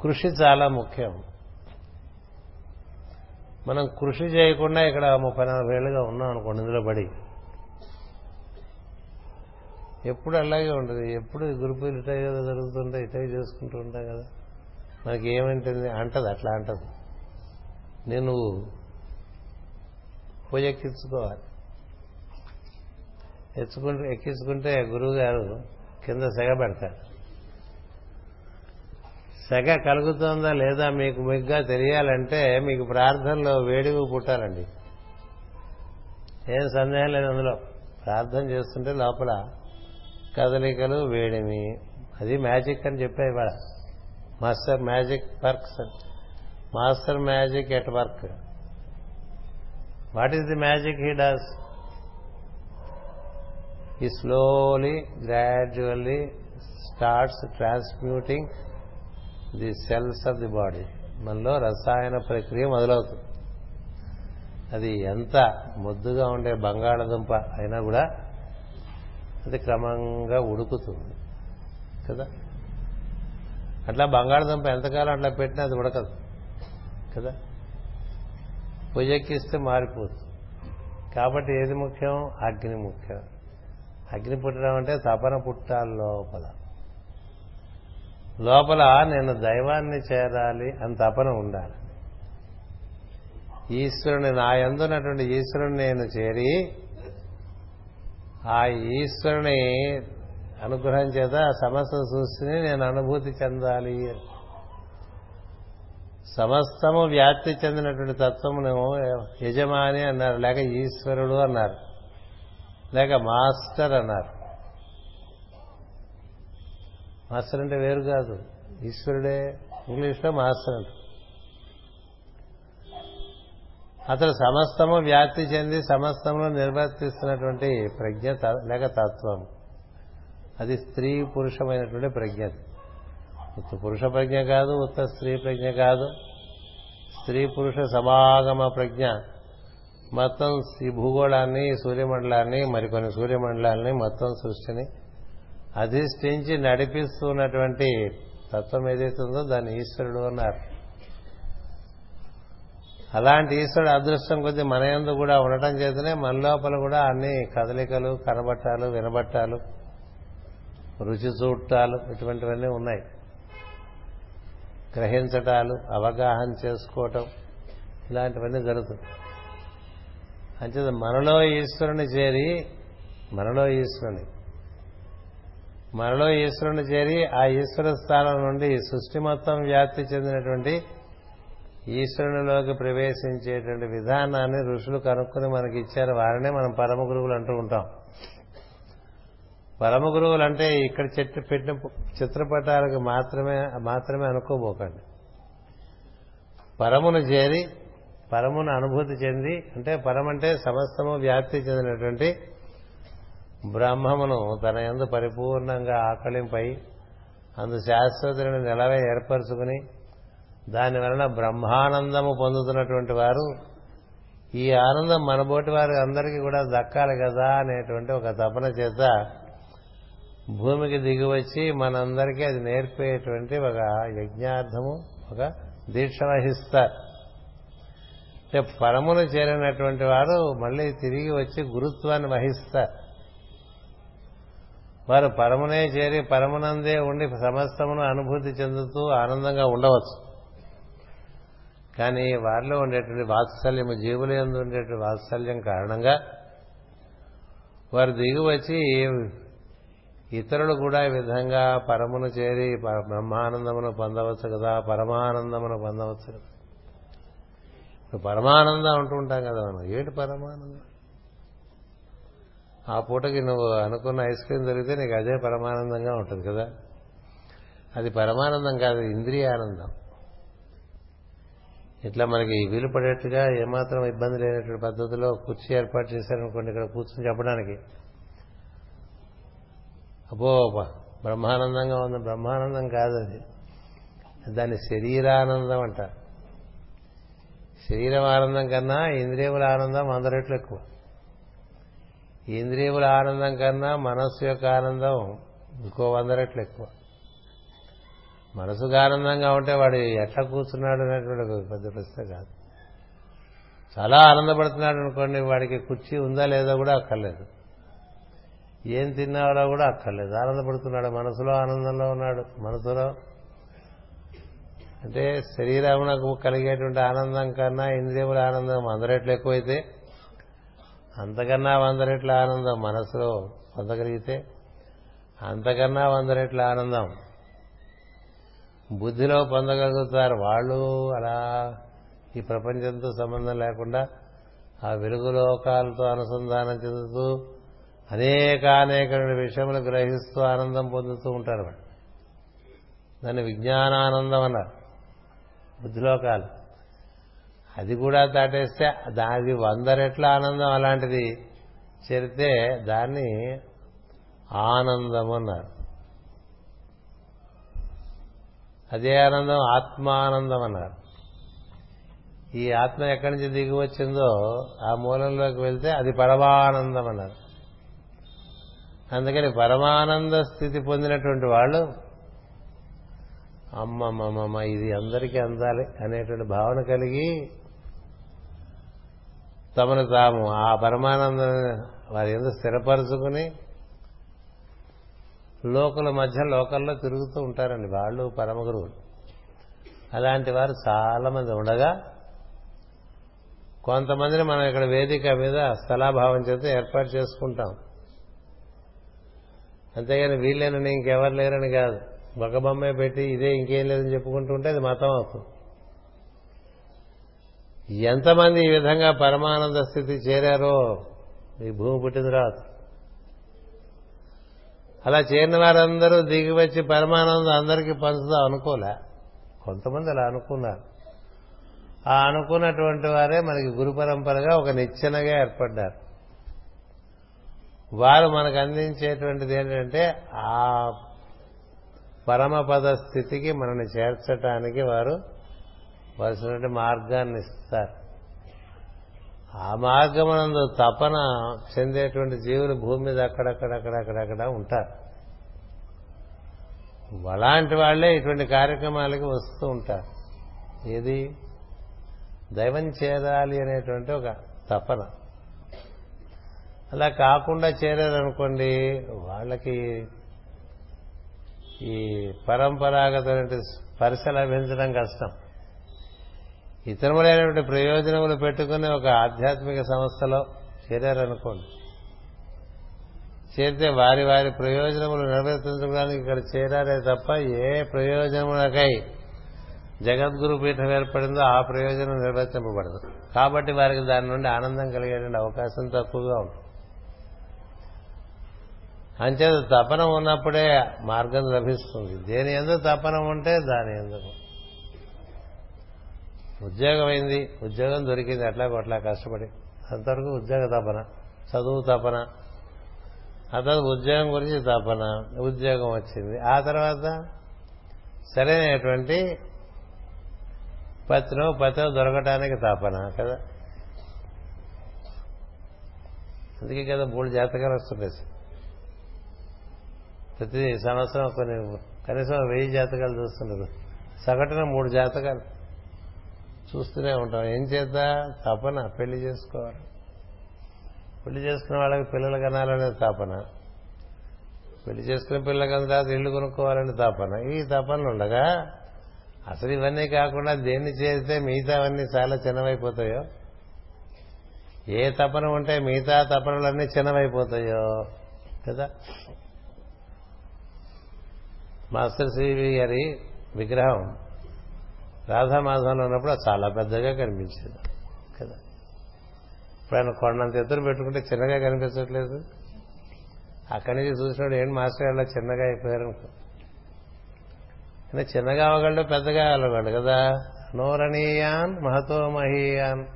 కృషి చాలా ముఖ్యం. మనం కృషి చేయకుండా ఇక్కడ ముప్పై నలభై ఏళ్ళుగా ఉన్నాం అనుకోండి ఇందులో పడి. ఎప్పుడు అలాగే ఉంటుంది. ఎప్పుడు గురుపులు ఇటే కదా జరుగుతుంటాయి ఇటే చేసుకుంటూ ఉంటాం కదా. మనకి ఏమంటుంది? అంటది అట్లా అంటది. నేను నువ్వు ఎక్కించుకోవాలి ఎచ్చుకుంటే ఎక్కించుకుంటే గురువు గారు కింద సెగ పెడతాడు సెగ కలుగుతోందా లేదా మీకు మిగ్గా తెలియాలంటే మీకు ప్రార్థనలో వేడివి పుట్టాలండి. ఏం సందేహం లేదు అందులో. ప్రార్థన చేస్తుంటే లోపల కదలికలు వేడిమి. అది మ్యాజిక్ అని చెప్పే ఇవాళ. Master magic works. Master magic at work. What is the magic he does? He slowly gradually starts transmuting the cells of the body మనలో రసాయన ప్రక్రియ మొదలవుతుంది. అది ఎంత ముద్దుగా ఉండే బంగాళదుంప అయినా కూడా అది క్రమంగా ఉడుకుతుంది. కదా? అట్లా బంగాళదుంప ఎంతకాలం అట్లా పెట్టినా అది ఉడకదు. కదా? పొయ్యెక్కిస్తే మారిపోతుంది. కాబట్టి ఏది ముఖ్యం? అగ్ని ముఖ్యం. అగ్ని పుట్టడం అంటే తపన పుట్టాలి లోపల. లోపల నేను దైవాన్ని చేరాలి అని తపన ఉండాలి. ఈశ్వరుని నా ఎందున్నటువంటి ఈశ్వరుని నేను చేరి ఆ ఈశ్వరుని అనుగ్రహం చేత సమస్త సృష్టిని నేను అనుభూతి చెందాలి. సమస్తము వ్యాప్తి చెందినటువంటి తత్వమును యజమాని అన్నారు లేక ఈశ్వరుడు అన్నారు. లేక మాస్టర్ అన్నారు. మాస్టర్ అంటే వేరు కాదు. ఈశ్వరుడే ఇంగ్లీష్లో మాస్టర్ అంట. అతడు సమస్తము వ్యాప్తి చెంది సమస్తంలో నిర్వర్తిస్తున్నటువంటి ప్రజ్ఞ లేక తత్వం. అది స్త్రీ పురుషమైనటువంటి ప్రజ్ఞ. ఉత్త పురుష ప్రజ్ఞ కాదు ఉత్త స్త్రీ ప్రజ్ఞ కాదు. స్త్రీ పురుష సమాగమ ప్రజ్ఞ. మొత్తం ఈ భూగోళాన్ని సూర్యమండలాన్ని మరికొన్ని సూర్యమండలాన్ని మొత్తం సృష్టిని అధిష్ఠించి నడిపిస్తున్నటువంటి తత్వం ఏదైతే ఉందో దాన్ని ఈశ్వరుడు అన్నారు. అలాంటి ఈశ్వరుడు అదృష్టం కొద్దీ మన యందు కూడా ఉండటం చేతనే మన లోపల కూడా అన్ని కదలికలు కనబట్టాలు వినబట్టాలు రుచి చూడటాలు ఇటువంటివన్నీ ఉన్నాయి. గ్రహించటాలు అవగాహన చేసుకోవటం ఇలాంటివన్నీ జరుగుతుంది అంటే మనలో ఈశ్వరుని చేరి మనలో ఈశ్వరుని. మనలో ఈశ్వరుని చేరి ఆ ఈశ్వర స్థానం నుండి సృష్టి మొత్తం వ్యాప్తి చెందినటువంటి ఈశ్వరునిలోకి ప్రవేశించేటువంటి విధానాన్ని ఋషులు కనుక్కుని మనకి ఇచ్చారు. వారినే మనం పరమ గురువులు అంటూ ఉంటాం. పరమ గురువులు అంటే ఇక్కడ చెట్టు పెట్టిన చిత్రపటాలకు మాత్రమే మాత్రమే అనుకోబోకండి. పరమును చేరి పరమును అనుభూతి చెంది అంటే పరమంటే సమస్తము వ్యాప్తి చెందినటువంటి బ్రహ్మమును తన యందు పరిపూర్ణంగా ఆకలింపై అందు శాశ్వతులను నిలవే ఏర్పరచుకుని దాని వలన బ్రహ్మానందము పొందుతున్నటువంటి వారు ఈ ఆనందం మనబోటి వారి అందరికీ కూడా దక్కాలి కదా అనేటువంటి ఒక తపన చేత భూమికి దిగి వచ్చి మనందరికీ అది నేర్పేటువంటి ఒక యజ్ఞార్థము ఒక దీక్ష వహిస్తారు. పరమును చేరినటువంటి వారు మళ్ళీ తిరిగి వచ్చి గురుత్వాన్ని వహిస్తారు. వారు పరమునే చేరి పరమునందే ఉండి సమస్తమును అనుభూతి చెందుతూ ఆనందంగా ఉండవచ్చు. కానీ వారిలో ఉండేటువంటి వాత్సల్యం జీవుల ఎందు ఉండేటువంటి వాత్సల్యం కారణంగా వారు దిగి వచ్చి ఇతరులు కూడా ఈ విధంగా పరమును చేరి ప- బ్రహ్మానందమును పొందవచ్చు కదా పరమానందమును పొందవచ్చు కదా. పరమానందం అంటూ ఉంటాం కదా మనం. ఏంటి పరమానందం? ఆ పూటకి నువ్వు అనుకున్న ఐస్ క్రీమ్ దొరికితే నీకు అదే పరమానందంగా ఉంటుంది కదా. అది పరమానందం కాదు ఇంద్రియానందం ఇట్లా మనకి వీలు పడేట్టుగా ఏమాత్రం ఇబ్బంది లేనటువంటి పద్ధతిలో కుర్చీ ఏర్పాటు చేశారనుకోండి ఇక్కడ కూర్చుని చెప్పడానికి. అబ్బో బ్రహ్మానందంగా ఉంది. బ్రహ్మానందం కాదు అది. దాన్ని శరీరానందం అంట శరీరం ఆనందం కన్నా ఇంద్రియముల ఆనందం వంద ఎక్కువ. ఇంద్రియముల ఆనందం కన్నా మనస్సు యొక్క ఆనందం ఇంకో వంద రెట్లు ఎక్కువ. మనసుకు ఆనందంగా ఉంటే వాడు ఎట్లా కూర్చున్నాడు అనేటువంటి ఒక పెద్ద ప్రశ్న కాదు. చాలా ఆనందపడుతున్నాడు అనుకోండి వాడికి కుర్చీ ఉందా లేదా కూడా అక్కర్లేదు. ఏం తిన్నాడో కూడా అక్కర్లేదు. ఆనందపడుతున్నాడు. మనసులో ఆనందంలో ఉన్నాడు. మనసులో అంటే శరీరమునకు కలిగేటువంటి ఆనందం కన్నా ఇంద్రియముల ఆనందం వంద రెట్లు ఎక్కువైతే అంతకన్నా వంద రెట్ల ఆనందం మనసులో పొందగలిగితే అంతకన్నా వంద రెట్ల ఆనందం బుద్ధిలో పొందగలుగుతారు. వాళ్ళు అలా ఈ ప్రపంచంతో సంబంధం లేకుండా ఆ వెలుగు లోకాలతో అనుసంధానం చెందుతూ అనేక అనేక విషయములు గ్రహిస్తూ ఆనందం పొందుతూ ఉంటారు వాళ్ళు. దాన్ని విజ్ఞానానందం అన్నారు. బుద్ధిలోకాలు. అది కూడా దాటేస్తే దానికి వంద రెట్ల ఆనందం అలాంటిది. చేరితే దాన్ని ఆనందం అన్నారు. అదే ఆనందం ఆత్మానందం అన్నారు. ఈ ఆత్మ ఎక్కడి నుంచి దిగి వచ్చిందో ఆ మూలంలోకి వెళ్తే అది పరమానందం అన్నారు. అందుకని పరమానంద స్థితి పొందినటువంటి వాళ్ళు అమ్మమ్మమ్మ ఇది అందరికీ అందాలి అనేటువంటి భావన కలిగి తమను తాము ఆ పరమానందం వారి ఎందుకు స్థిరపరుచుకుని లోకుల మధ్య లోకల్లో తిరుగుతూ ఉంటారండి వాళ్ళు పరమ గురువులు అలాంటి వారు చాలా మంది ఉండగా కొంతమందిని మనం ఇక్కడ వేదిక మీద స్థలాభావం చేత ఏర్పాటు చేసుకుంటాం. అంతేగాని వీళ్ళేనని ఇంకెవరు లేరని కాదు. ఒక పెట్టి ఇదే ఇంకేం లేదని చెప్పుకుంటూ ఉంటే అది మతం అవుతుంది ఎంతమంది ఈ విధంగా పరమానంద స్థితి చేరారో ఈ భూమి పుట్టిన తర్వాత అలా చేరిన వారందరూ దిగి వచ్చి పరమానందం అందరికీ పంచుదాం అనుకోలే. కొంతమంది అలా అనుకున్నారు. ఆ అనుకున్నటువంటి వారే మనకి గురు పరంపరగా ఒక నిచ్చెనగా ఏర్పడ్డారు. వారు మనకు అందించేటువంటిది ఏంటంటే ఆ పరమపద స్థితికి మనల్ని చేర్చటానికి వారు వలసినటువంటి మార్గాన్ని ఇస్తారు. ఆ మార్గమునందు తపన చెందేటువంటి జీవులు భూమి మీద అక్కడక్కడక్కడక్కడక్కడ ఉంటారు. అలాంటి వాళ్ళే ఇటువంటి కార్యక్రమాలకి వస్తూ ఉంటారు. ఏది? దైవం చేరాలి అనేటువంటి ఒక తపన. అలా కాకుండా చేరారనుకోండి వాళ్ళకి ఈ పరంపరాగత స్పర్శ లభించడం కష్టం. ఇతరములైనటువంటి ప్రయోజనములు పెట్టుకుని ఒక ఆధ్యాత్మిక సంస్థలో చేరారనుకోండి. చేరితే వారి వారి ప్రయోజనములు నిర్వర్తించడానికి ఇక్కడ చేరారే తప్ప ఏ ప్రయోజనములకై జగద్గురు పీఠం ఏర్పడిందో ఆ ప్రయోజనం నిర్వర్తింపబడదు కాబట్టి వారికి దాని నుండి ఆనందం కలిగేటువంటి అవకాశం తక్కువగా ఉంటుంది. అంచేత తపన ఉన్నప్పుడే మార్గం లభిస్తుంది. దేని ఎందుకు తపన ఉంటే దాని ఎందుకు ఉద్యోగం అయింది ఉద్యోగం దొరికింది అట్లా కొట్లా కష్టపడి. అంతవరకు ఉద్యోగ తపన చదువు తపన. ఆ తర్వాత ఉద్యోగం గురించి తపన ఉద్యోగం వచ్చింది. ఆ తర్వాత సరైనటువంటి పత్నో పత్నో దొరకటానికి తపన కదా. అందుకే కదా మూడు జాతకాలు వస్తుంటాయి ప్రతి సంవత్సరం కొన్ని కనీసం వెయ్యి జాతకాలు చూస్తుండదు సగటున మూడు జాతకాలు చూస్తూనే ఉంటాం. ఏం చేద్దా? తపన పెళ్ళి చేసుకోవాలి. పెళ్ళి చేసుకున్న వాళ్ళకి పిల్లలు కనాలనే తపన. పెళ్ళి చేసుకున్న పిల్లలు కన్నా తర్వాత ఇల్లు కొనుక్కోవాలని తపన. ఈ తపనలు ఉండగా అసలు ఇవన్నీ కాకుండా దేన్ని చేస్తే మిగతావన్నీ చాలా చిన్నవైపోతాయో? ఏ తపన ఉంటే మిగతా తపనలన్నీ చిన్నవైపోతాయో? కదా? మాస్టర్ సివి గారి విగ్రహం రాధామాధవంలో ఉన్నప్పుడు చాలా పెద్దగా కనిపించింది కదా? ఇప్పుడు ఆయన కొండంత ఎత్తులు పెట్టుకుంటే చిన్నగా కనిపించట్లేదు? అక్కడి నుంచి చూసినాడు ఏంటి మాస్టర్ అలా చిన్నగా అయిపోయారు? అంటే చిన్నగా అవగలడు పెద్దగా అవగలడు కదా? నోరణీయాన్ మహతో మహీయాన్.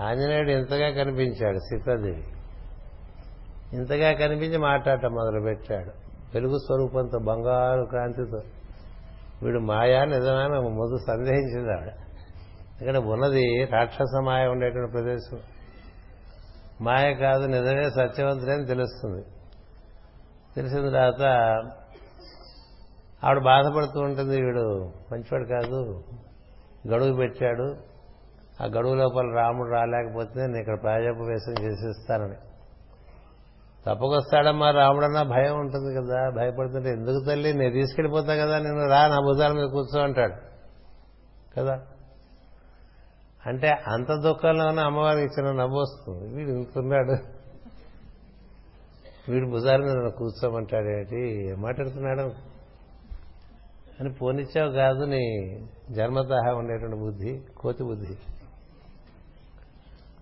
ఆంజనేయుడు ఇంతగా కనిపించాడు సీతాదేవి. ఇంతగా కనిపించి మాట్లాడటం మొదలుపెట్టాడు. వెలుగు స్వరూపంతో బంగారు కాంతితో వీడు మాయా నిజమైన ముందు సందేహించింది ఆవిడ. ఇక్కడ ఉన్నది రాక్షస మాయ ఉండేటువంటి ప్రదేశం. మాయ కాదు నిజమే సత్యవంతుడని అని తెలుస్తుంది. తెలిసిన తర్వాత ఆవిడ బాధపడుతూ ఉంటుంది వీడు మంచివాడు కాదు గడువు పెట్టాడు. ఆ గడువు లోపల రాముడు రాలేకపోతే నేను ఇక్కడ ప్రాజాపవేశం చేసేస్తానని. తప్పకొస్తాడమ్మా రాముడన్నా భయం ఉంటుంది కదా? భయపడుతుంటే ఎందుకు తల్లి? నేను తీసుకెళ్ళిపోతా కదా నేను రా నా భుజాల మీద కూర్చో అంటాడు. కదా? అంటే అంత దుఃఖంలోనే అమ్మవారికి ఇచ్చిన నవ్వు వస్తుంది. వీడు ఇంతున్నాడు వీడు భుజాల మీద నన్ను కూర్చోమంటాడేంటి ఏం మాట్లాడుతున్నాడు? అని పోనిచ్చావు కాదు నీ జన్మతహ ఉండేటువంటి బుద్ధి కోతి బుద్ధి.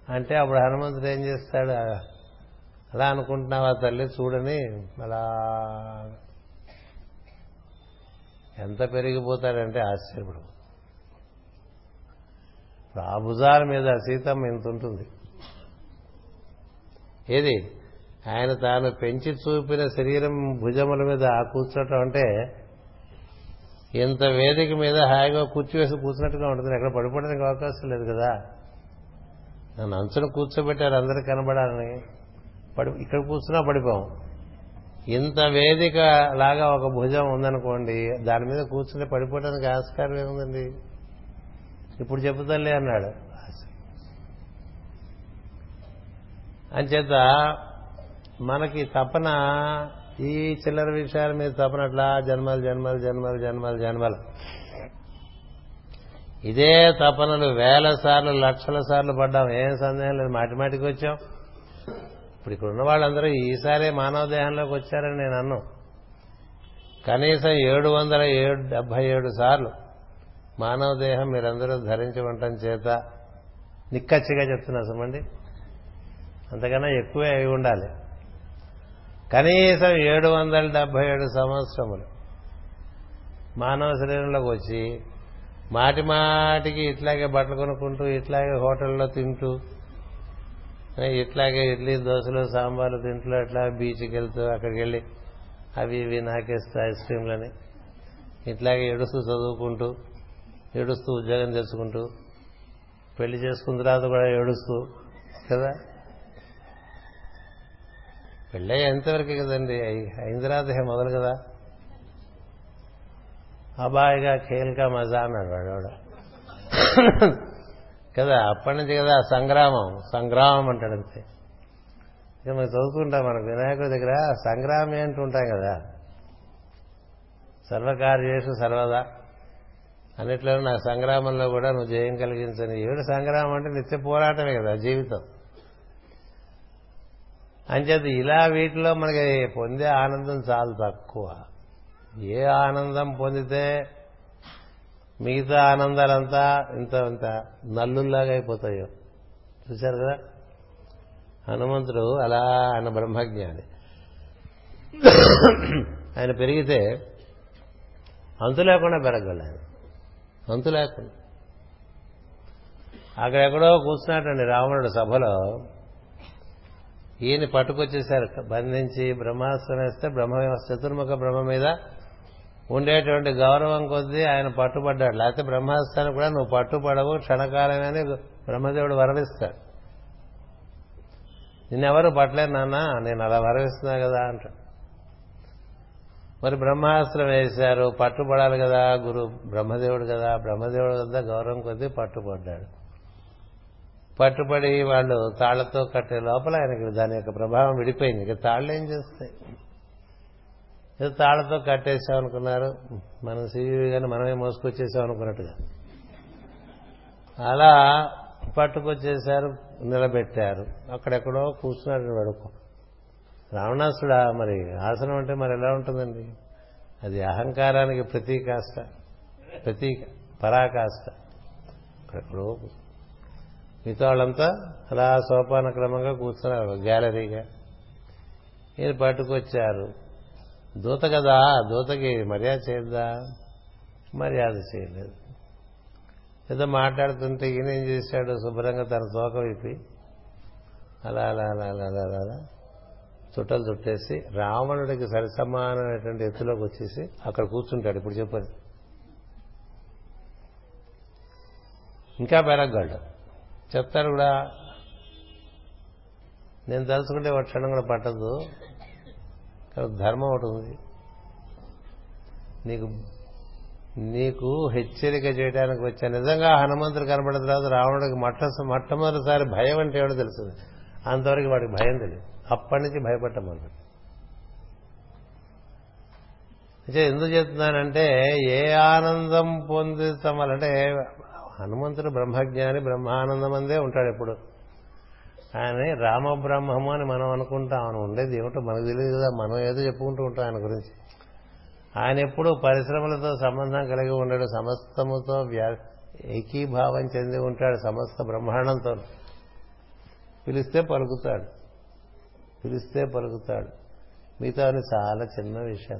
అంటే అప్పుడు హనుమంతుడు ఏం చేస్తాడు? అలా అనుకుంటున్నావా తల్లి? చూడని అలా. ఎంత పెరిగిపోతాడంటే ఆశ్చర్యపడు. ఆ భుజాల మీద సీతమ్మ ఇంత ఉంటుంది. ఏది? ఆయన తాను పెంచి చూపిన శరీరం భుజముల మీద ఆ కూర్చోటం అంటే ఇంత వేదిక మీద హాయిగా కూర్చోవేసి కూర్చున్నట్టుగా ఉంటుంది. ఎక్కడ పడిపోవడానికి అవకాశం లేదు కదా. నన్ను అంచును కూర్చోబెట్టారు. అందరూ కనబడాలని. పడి ఇక్కడ కూర్చున్నా పడిపోం ఇంత వేదిక లాగా ఒక భుజం ఉందనుకోండి దాని మీద కూర్చుని పడిపోవడానికి ఆస్కారం ఏముందండి? ఇప్పుడు చెబుతానులే అన్నాడు. అంచేత మనకి తపన ఈ చిల్లర విషయాల మీద తపనట్లా జన్మలు జన్మలు జన్మలు జన్మలు జన్మలు. ఇదే తపనలు వేల సార్లు లక్షల సార్లు పడ్డాం. ఏం సందేహం లేదు. మాటి మాటికి వచ్చాం. ఇప్పుడు ఇక్కడ ఉన్న వాళ్ళందరూ ఈసారే మానవ దేహంలోకి వచ్చారని నేను అన్నాను కనీసం ఏడు వందల ఏడు డెబ్బై ఏడు సార్లు మానవ దేహం మీరందరూ ధరించి ఉండటం చేత నిక్కచ్చిగా చెప్తున్నా సుమండి. అంతకన్నా ఎక్కువే అయి ఉండాలి. కనీసం ఏడు వందల డెబ్బై ఏడు సంవత్సరములు మానవ శరీరంలోకి వచ్చి మాటి మాటికి ఇట్లాగే బట్టలు కొనుక్కుంటూ ఇట్లాగే హోటల్లో తింటూ ఇట్లాగే ఇడ్లీ దోశలు సాంబార్లు తింట్లో అట్లా బీచ్కి వెళ్తూ అక్కడికి వెళ్ళి అవి ఇవి నాకేస్తూ ఐస్ క్రీమ్లని ఇట్లాగే ఏడుస్తూ చదువుకుంటూ ఏడుస్తూ ఉద్యోగం తెచ్చుకుంటూ పెళ్ళి చేసుకున్న తర్వాత కూడా ఏడుస్తూ కదా? పెళ్ళి ఎంతవరకు కదండి అయిన తర్వాత మొదలు కదా? అబాయిగా ఖేల్కా మజా అన్నాడు వాడు కదా అప్పటి నుంచి కదా సంగ్రామం సంగ్రామం అంటాడు అంతే. ఇక మనం చదువుకుంటాం మనకు వినాయకుడి దగ్గర సంగ్రామం అంటూ ఉంటాం కదా. సర్వకార్యేషు సర్వదా. అన్నిట్లో నా సంగ్రామంలో కూడా నువ్వు జయం కలిగించని ఏడు సంగ్రామం అంటే నిత్య పోరాటమే కదా జీవితం. అంచేది ఇలా వీటిలో మనకి పొందే ఆనందం చాలా తక్కువ. ఏ ఆనందం పొందితే మిగతా ఆనందాలంతా ఇంత ఇంత నల్లుల్లాగా అయిపోతాయో. చూశారు కదా? హనుమంతుడు అలా ఆయన బ్రహ్మజ్ఞాని. ఆయన పెరిగితే అంతు లేకుండా పెరగలడు ఆయన. అంతు లేకుండా. అక్కడెక్కడో కూర్చున్నాటండి రావణుడు సభలో ఈయన పట్టుకొచ్చేశారు. బంధించి బ్రహ్మాస్త్రం వేస్తే బ్రహ్మ చతుర్ముఖ బ్రహ్మ మీద ఉండేటువంటి గౌరవం కొద్దీ ఆయన పట్టుబడ్డాడు. లేకపోతే బ్రహ్మాస్త్రాన్ని కూడా నువ్వు పట్టుపడవు క్షణకాలమే బ్రహ్మదేవుడు వరవిస్తాడు నిన్నెవరు పట్టలేరు నాన్న నేను అలా వరవిస్తున్నా కదా అంటాడు. మరి బ్రహ్మాస్త్రం వేశారు పట్టుబడాలి కదా గురు బ్రహ్మదేవుడు కదా బ్రహ్మదేవుడు కదా గౌరవం కొద్దీ పట్టుబడ్డాడు. పట్టుబడి వాళ్ళు తాళ్ళతో కట్టే లోపల ఆయనకి దాని యొక్క ప్రభావం విడిపోయింది. ఇక తాళ్ళు ఏం చేస్తాయి? ఏదో తాళ్ళతో కట్టేసాం అనుకున్నారు. మనం సివి కానీ మనమే మోసుకొచ్చేసాం అనుకున్నట్టుగా. అలా పట్టుకొచ్చేశారు నిలబెట్టారు. అక్కడెక్కడో కూర్చున్నాడు వాడు రావణాసుడా. మరి ఆసనం అంటే మరి ఎలా ఉంటుందండి? అది అహంకారానికి ప్రతీకాష్ట ప్రతీక పరాకాష్ట. అక్కడెక్కడో మిగతా వాళ్ళంతా అలా సోపాన క్రమంగా కూర్చున్నారు గ్యాలరీగా. ఈయన పట్టుకొచ్చారు. దూత కదా దూతకి మర్యాద చేయద్దా? మర్యాద చేయలేదు. ఏదో మాట్లాడుతుంటే ఈయన ఏం చేశాడు? శుభ్రంగా తన తోక విప్పి అలా అలా అలా అలా అలా అలా అలా చుట్టలు చుట్టేసి రావణుడికి సరిసమానమైనటువంటి ఎత్తులోకి వచ్చేసి అక్కడ కూర్చుంటాడు. ఇప్పుడు చెప్పని ఇంకా పెరగలడు చెప్తారు కూడా. నేను తలుచుకుంటే ఒక క్షణం కూడా పట్టదు. ధర్మం ఒకటి ఉంది. నీకు నీకు హెచ్చరిక చేయడానికి వచ్చా. నిజంగా హనుమంతుడు కనబడిన తర్వాత రావణుడికి మొట్ట మొట్టమొదటిసారి భయం అంటే ఏమిటో తెలుస్తుంది. అంతవరకు వాడికి భయం తెలియదు. అప్పటి నుంచి భయపడటమన్నాడు అంటే ఎందుకు చెప్తున్నానంటే ఏ ఆనందం పొందుతామలంటే హనుమంతుడు బ్రహ్మజ్ఞాని బ్రహ్మానందం అందే ఉంటాడు ఎప్పుడు. ఆయన రామబ్రహ్మము అని మనం అనుకుంటాం. ఆయన ఉండేది ఏమిటో మనకు తెలియదు కదా. మనం ఏదో చెప్పుకుంటూ ఉంటాం ఆయన గురించి. ఆయన ఎప్పుడు పరిశ్రమలతో సంబంధం కలిగి ఉండడు. సమస్తముతో వ్యా ఏకీభావం చెంది ఉంటాడు సమస్త బ్రహ్మాండంతో. పిలిస్తే పలుకుతాడు. పిలిస్తే పలుకుతాడు. మిగతా చాలా చిన్న విషయం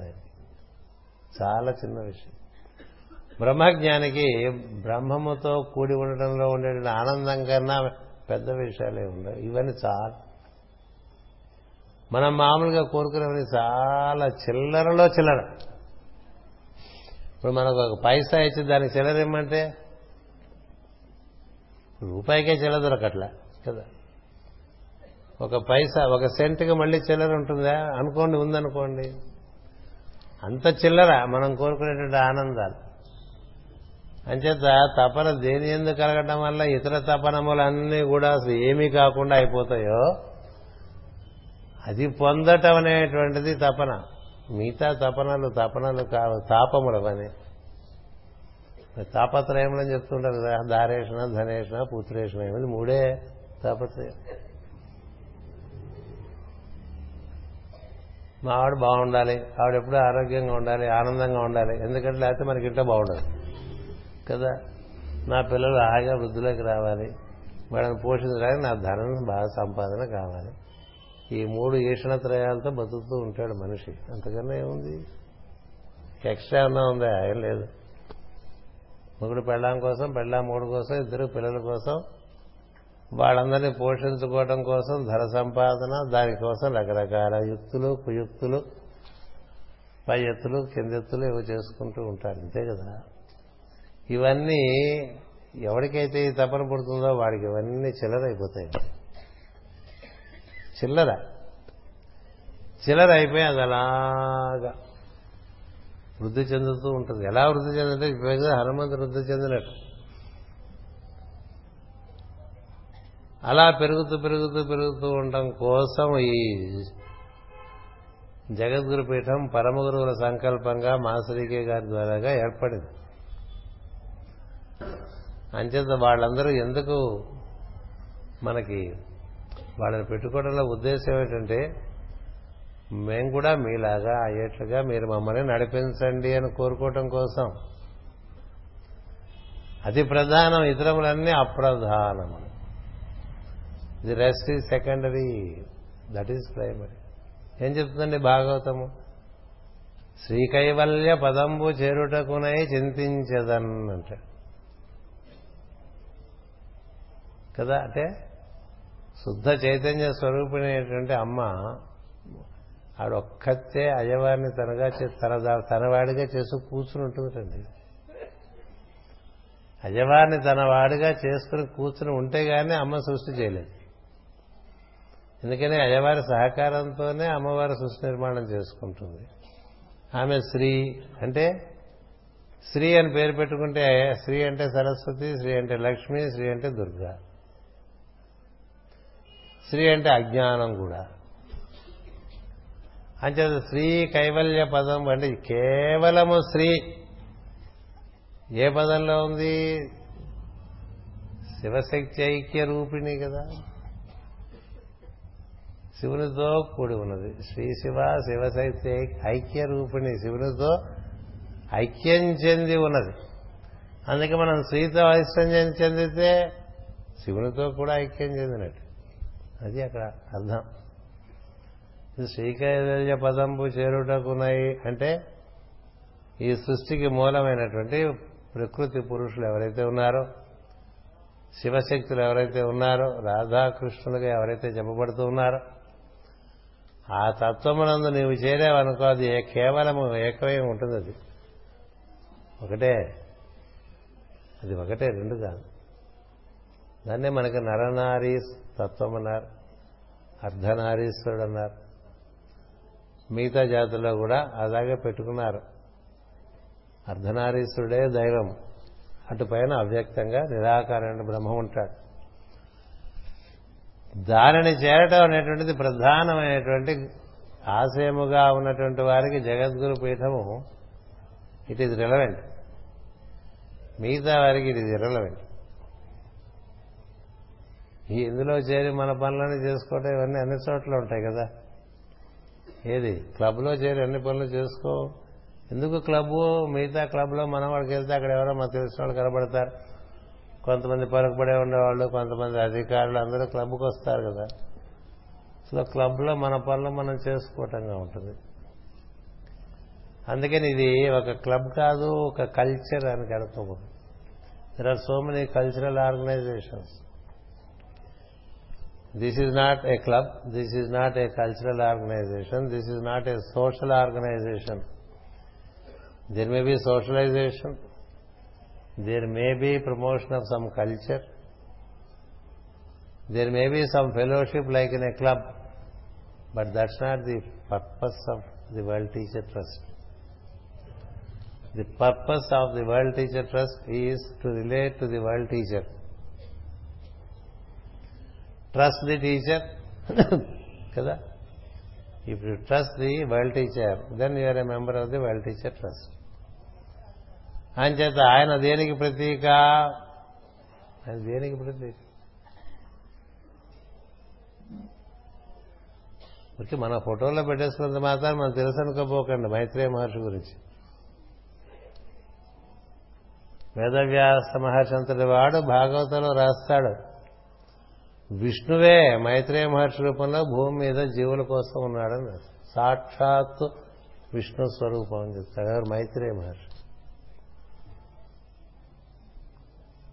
చాలా చిన్న విషయం. బ్రహ్మజ్ఞానికి బ్రహ్మముతో కూడి ఉండడంలో ఉండే ఆనందం కన్నా పెద్ద విషయాలే ఉండవు. ఇవన్నీ చాలా. మనం మామూలుగా కోరుకునేవన్నీ చాలా చిల్లరలో చిల్లర. ఇప్పుడు మనకు ఒక పైసా ఇచ్చి దానికి చిల్లర ఇమ్మంటే రూపాయికే చిల్లర దొరకట్లా కదా? ఒక పైసా ఒక సెంట్కి మళ్ళీ చిల్లర ఉంటుందా? అనుకోండి ఉందనుకోండి. అంత చిల్లర మనం కోరుకునేటువంటి ఆనందాలు. అంచేత తపన దేని ఎందుకు కలగటం వల్ల ఇతర తపనములన్నీ కూడా అసలు ఏమీ కాకుండా అయిపోతాయో అది పొందటం అనేటువంటిది తపన. మిగతా తపనలు తపనలు కావు తాపములు అని తాపత్రయములని చెప్తుంటారు కదా దారేషణ ధనేషణ పుత్రేషణ ఇవన్నీ మూడే తాపత్రయం. మా ఆవిడ బాగుండాలి ఆవిడ ఎప్పుడూ ఆరోగ్యంగా ఉండాలి ఆనందంగా ఉండాలి ఎందుకంటే లేకపోతే మనకి ఇట్లా బాగుండదు. కదా. నా పిల్లలు హాయిగా వృద్ధులోకి రావాలి. వాళ్ళని పోషించడానికి నా ధనం బాగా సంపాదన కావాలి. ఈ మూడు ఈషణత్రయాలతో బతుకుతూ ఉంటాడు మనిషి. అంతకన్నా ఏముంది? ఎక్స్ట్రా ఏమన్నా ఉందా? ఏం లేదు. మొగుడు పెళ్ళాం కోసం పెళ్ళాం మూడు కోసం ఇద్దరు పిల్లల కోసం వాళ్ళందరినీ పోషించుకోవడం కోసం ధర సంపాదన దానికోసం రకరకాల యుక్తులు కుయుక్తులు పై ఎత్తులు కిందెత్తులు ఇవి చేసుకుంటూ ఉంటారు. అంతే కదా. ఇవన్నీ ఎవరికైతే ఈ తపన పుడుతుందో వాడికి ఇవన్నీ చిల్లర అయిపోతాయి చిల్లర. చిల్లర అయిపోయి అది అలాగా వృద్ధి చెందుతూ ఉంటుంది. ఎలా వృద్ధి చెందంటే ఇప్పుడు హనుమంతు వృద్ధి చెందినట్టు. అలా పెరుగుతూ పెరుగుతూ పెరుగుతూ ఉండటం కోసం ఈ జగద్గురు పీఠం పరమగురువుల సంకల్పంగా మాసరికే గారి ద్వారాగా ఏర్పడింది. అంచేత వాళ్ళందరూ ఎందుకు మనకి వాళ్ళని పెట్టుకోవడంలో ఉద్దేశం ఏంటంటే మేము కూడా మీలాగా అయ్యేట్లుగా మీరు మమ్మల్ని నడిపించండి అని కోరుకోవటం కోసం. అతి ప్రధానం ఇతరములన్నీ అప్రధానము the rest is secondary. That is primary. ఏం చెప్తుందండి భాగవతము? శ్రీకైవల్య పదంబు చేరుటకునై చింతించదన్ అంటే కదా అంటే శుద్ధ చైతన్య స్వరూపిణైనటువంటి అమ్మ ఆడొక్కతే అయ్యవారిని తనగా తన తనవాడిగా చేసి కూర్చుని ఉంటుందండి. అయ్యవారిని తన వాడిగా చేసుకుని కూర్చుని ఉంటే గానీ అమ్మ సృష్టి చేయలేదు. ఎందుకని అయ్యవారి సహకారంతోనే అమ్మవారి సృష్టి నిర్మాణం చేసుకుంటుంది. ఆమె శ్రీ అంటే శ్రీ అని పేరు పెట్టుకుంటే శ్రీ అంటే సరస్వతి శ్రీ అంటే లక్ష్మి శ్రీ అంటే దుర్గా. శ్రీ అంటే అజ్ఞానం కూడా. అంచేత శ్రీ కైవల్య పదం అంటే కేవలము శ్రీ. ఏ పదంలో ఉంది? శివశక్తి ఐక్య రూపిణి కదా. శివునితో కూడి ఉన్నది. శ్రీ శివ శివశక్తి ఐక్య రూపిణి శివునితో ఐక్యం చెంది ఉన్నది. అందుకే మనం శ్రీతో ఐశ్వర్యం చెందితే శివునితో కూడా ఐక్యం చెందినట్టు. అది అక్కడ అర్థం. శ్రీకైవల్య పదంబు చేరుటకున్నాయి అంటే ఈ సృష్టికి మూలమైనటువంటి ప్రకృతి పురుషులు ఎవరైతే ఉన్నారో శివశక్తులు ఎవరైతే ఉన్నారో రాధాకృష్ణులుగా ఎవరైతే చెప్పబడుతూ ఉన్నారో ఆ తత్వమునందు నీవు చేరావనుకో అది కేవలం ఏకమై ఉంటుంది అది ఒకటే. అది ఒకటే రెండు కాదు. దాన్నే మనకి నరనారీ తత్వం అన్నారు అర్ధనారీశ్వరుడు అన్నారు మిగతా జాతుల్లో కూడా అలాగే పెట్టుకున్నారు. అర్ధనారీశ్వరుడే దైవం. అటుపైన అవ్యక్తంగా నిరాకారమైన బ్రహ్మం ఉంటాడు. దానిని చేరటం అనేటువంటిది ప్రధానమైనటువంటి ఆశయముగా ఉన్నటువంటి వారికి జగద్గురు పీఠము. ఇట్ ఈజ్ రిలవెంట్ మిగతా వారికి ఇట్ ఈజ్ ఇరలవెంట్ ఇందులో చేరి మన పనులన్నీ చేసుకోవటం ఇవన్నీ అన్ని చోట్ల ఉంటాయి కదా. ఏది? క్లబ్లో చేరి అన్ని పనులు చేసుకో. ఎందుకు క్లబ్ మిగతా క్లబ్లో మనం వాడికి వెళ్తే అక్కడ ఎవరో మనకు తెలిసిన వాళ్ళు కనబడతారు. కొంతమంది పలుకుబడే ఉండేవాళ్ళు కొంతమంది అధికారులు అందరూ క్లబ్కి వస్తారు కదా. సో క్లబ్లో మన పనులు మనం చేసుకోవటంగా ఉంటుంది. అందుకని ఇది ఒక క్లబ్ కాదు ఒక కల్చర్ అని కనుకోబో there are so many cultural organisations this is not a club this is not a cultural organisation this is not a social organisation there may be socialisation there may be promotion of some culture there may be some fellowship like in a club but that's not the purpose of the world teacher trust the purpose of the world teacher trust is to relate to the world teacher trust the teacher కదా? ఇప్పుడు trust the world teacher then you're a member of the world teacher trust ఆయన చేత ఆయన దేనికి ప్రతీక? ఆయన దేనికి ప్రతీక? ఓకే మన ఫోటోలో పెట్టేసుకున్నంత మాత్రం మనం తెలుసు అనుకోపోకండి మైత్రేయ మహర్షి గురించి. వేదవ్యాస మహర్షి అంతటి వాడు భాగవతంలో రాస్తాడు. విష్ణువే మైత్రేయ మహర్షి రూపంలో భూమి మీద జీవుల కోసం ఉన్నాడని సాక్షాత్తు విష్ణు స్వరూపం అని చెప్తాడు. ఎవరు? మైత్రేయ మహర్షి.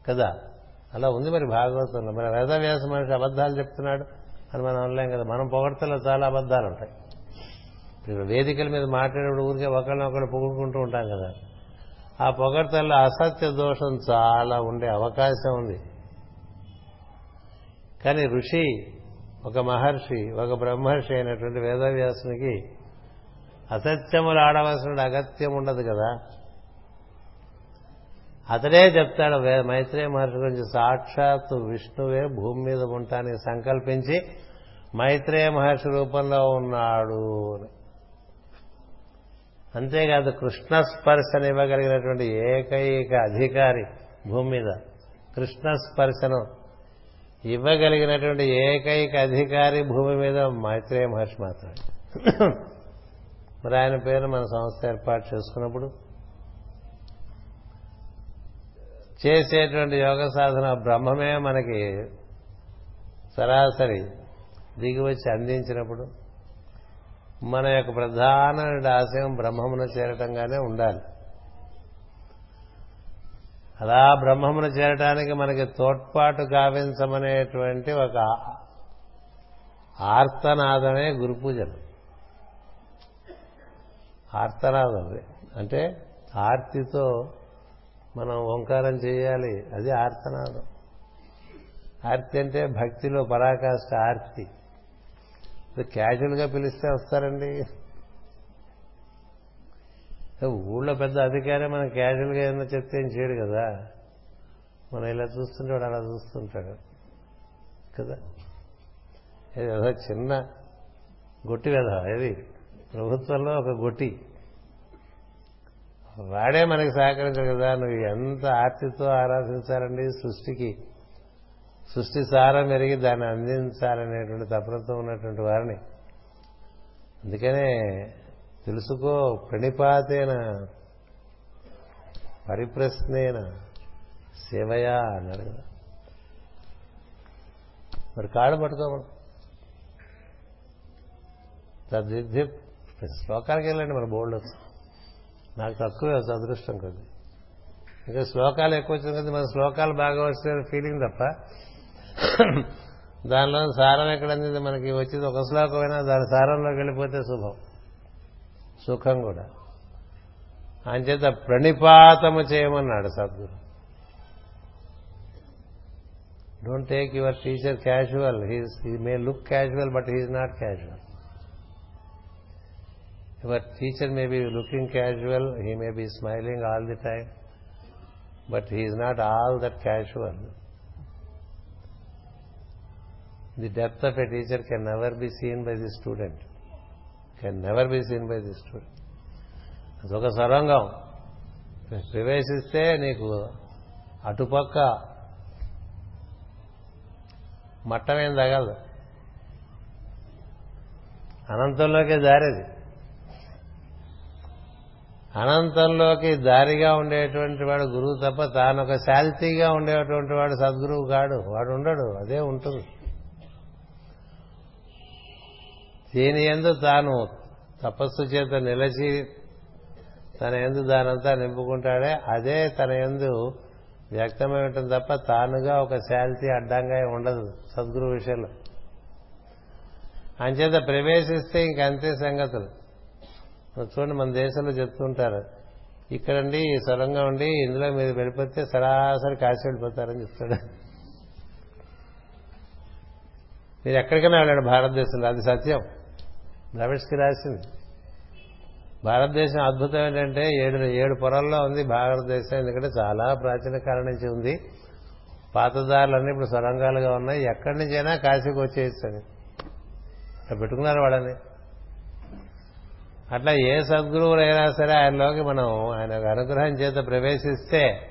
కదా? అలా ఉంది మరి భాగవతంలో. మరి వేదవ్యాస మహర్షి అబద్ధాలు చెప్తున్నాడు అని మనం అనలేం కదా. మనం పొగడతలో చాలా అబద్ధాలు ఉంటాయి. ఇప్పుడు వేదికల మీద మాట్లాడేప్పుడు ఊరికే ఒకళ్ళని ఒకళ్ళు పొగుడుకుంటూ ఉంటాం కదా. ఆ పొగడతల్లో అసత్య దోషం చాలా ఉండే అవకాశం ఉంది. కానీ ఋషి ఒక మహర్షి ఒక బ్రహ్మర్షి అయినటువంటి వేదవ్యాసునికి అసత్యములు ఆడవలసిన అగత్యం ఉండదు కదా. అతడే చెప్తాడు మైత్రేయ మహర్షి గురించి సాక్షాత్తు విష్ణువే భూమి మీద ఉంటానని సంకల్పించి మైత్రేయ మహర్షి రూపంలో ఉన్నాడు అంతేకాదు కృష్ణ స్పర్శను ఇవ్వగలిగినటువంటి ఏకైక అధికారి భూమి మీద కృష్ణ స్పర్శను ఇవ్వగలిగినటువంటి ఏకైక అధికారి భూమి మీద మైత్రేయ మహర్షి మాత్రమే. మరి ఆయన పేరు మన సంస్థ ఏర్పాటు చేసుకున్నప్పుడు చేసేటువంటి యోగ సాధన బ్రహ్మమే మనకి సరాసరి దిగి వచ్చి అందించినప్పుడు మన యొక్క ప్రధాన ఆశయం బ్రహ్మమున చేరటంగానే ఉండాలి. అలా బ్రహ్మమును చేరటానికి మనకి తోడ్పాటు గావించమనేటువంటి ఒక ఆర్తనాదమే గురు పూజలు. ఆర్తనాదం అంటే ఆర్తితో మనం ఓంకారం చేయాలి అది ఆర్తనాదం. ఆర్తి అంటే భక్తిలో పరాకాష్ట ఆర్తి. క్యాజువల్గా పిలిస్తే వస్తారండి. ఊళ్ళో పెద్ద అధికారి మనం క్యాజువల్గా ఏదైనా చెప్తే ఏం చేయడు కదా? మనం ఇలా చూస్తుంటాడు అలా చూస్తుంటాడు. కదా? ఏదో చిన్న గొట్టి వెధ ఏది? ప్రభుత్వంలో ఒక గొట్టి. వాడే మనకి సహకరించడు కదా? నువ్వు ఎంత ఆర్తితో ఆరాధించాలండి సృష్టికి? సృష్టి సారం పెరిగి దాన్ని అందించాలనేటువంటి తపనతో ఉన్నటువంటి వారిని. అందుకనే తెలుసుకో ప్రణిపాతేన పరిప్రశ్నేన సేవయా అన్నాడు కదా. మరి కాడు పట్టుకోమను తద్విద్య శ్లోకాలకి వెళ్ళండి మన బోర్డు నాకు తక్కువే అదృష్టం కొద్ది. ఇంకా శ్లోకాలు ఎక్కువ వచ్చింది కదా మన శ్లోకాలు బాగా వచ్చిన ఫీలింగ్ తప్ప. దానిలో సారం ఎక్కడంది మనకి వచ్చేది ఒక శ్లోకమైనా దాని సారంలోకి వెళ్ళిపోతే శుభం. సుఖం కూడా అంచేత ప్రణిపాతము చేయమన్నాడు Sadguru. Don't take your teacher casual he's he may look casual but he's not casual your teacher may be looking casual he may be smiling all the time but he's not all that casual the depth of a teacher can never be seen by the student can never be seen by the student అదొక సొరంగం. ప్రవేశిస్తే నీకు అటుపక్క మట్టమేం తగలదు. అనంతంలోకి దారిది. అనంతంలోకి దారిగా ఉండేటువంటి వాడు గురువు తప్ప తాను ఒక శాల్తీగా ఉండేటువంటి వాడు సద్గురువు కాడు. వాడు ఉండడు అదే ఉంటుంది. దీని ఎందు తాను తపస్సు చేత నిలచి తన ఎందు దానంతా నింపుకుంటాడే అదే తన ఎందు వ్యక్తమై ఉంటుంది తప్ప తానుగా ఒక శాంతి అడ్డంగా ఉండదు సద్గురు విషయంలో. అంచేత ప్రవేశిస్తే ఇంకంతే సంగతులు. చూడండి మన దేశంలో చెప్తుంటారు ఇక్కడండి ఈ సొరంగం ఉండి ఇందులో మీరు వెళ్ళిపోతే సరాసరి కాశీ వెళ్ళిపోతారని చెప్తాడు. మీరు ఎక్కడికైనా వెళ్ళండి భారతదేశంలో. అది సత్యం. ద్రవిడ్స్కి రాసింది భారతదేశం అద్భుతం ఏంటంటే ఏడు ఏడు పొరల్లో ఉంది భారతదేశం. ఎందుకంటే చాలా ప్రాచీన కాలం నుంచి ఉంది. పాతదారులన్నీ ఇప్పుడు సొరంగాలుగా ఉన్నాయి. ఎక్కడి నుంచైనా కాశీకి వచ్చేయచ్చు అని అట్లా పెట్టుకున్నారు వాళ్ళని. అట్లా ఏ సద్గురువులైనా సరే ఆయనలోకి మనం ఆయన అనుగ్రహం చేత ప్రవేశిస్తే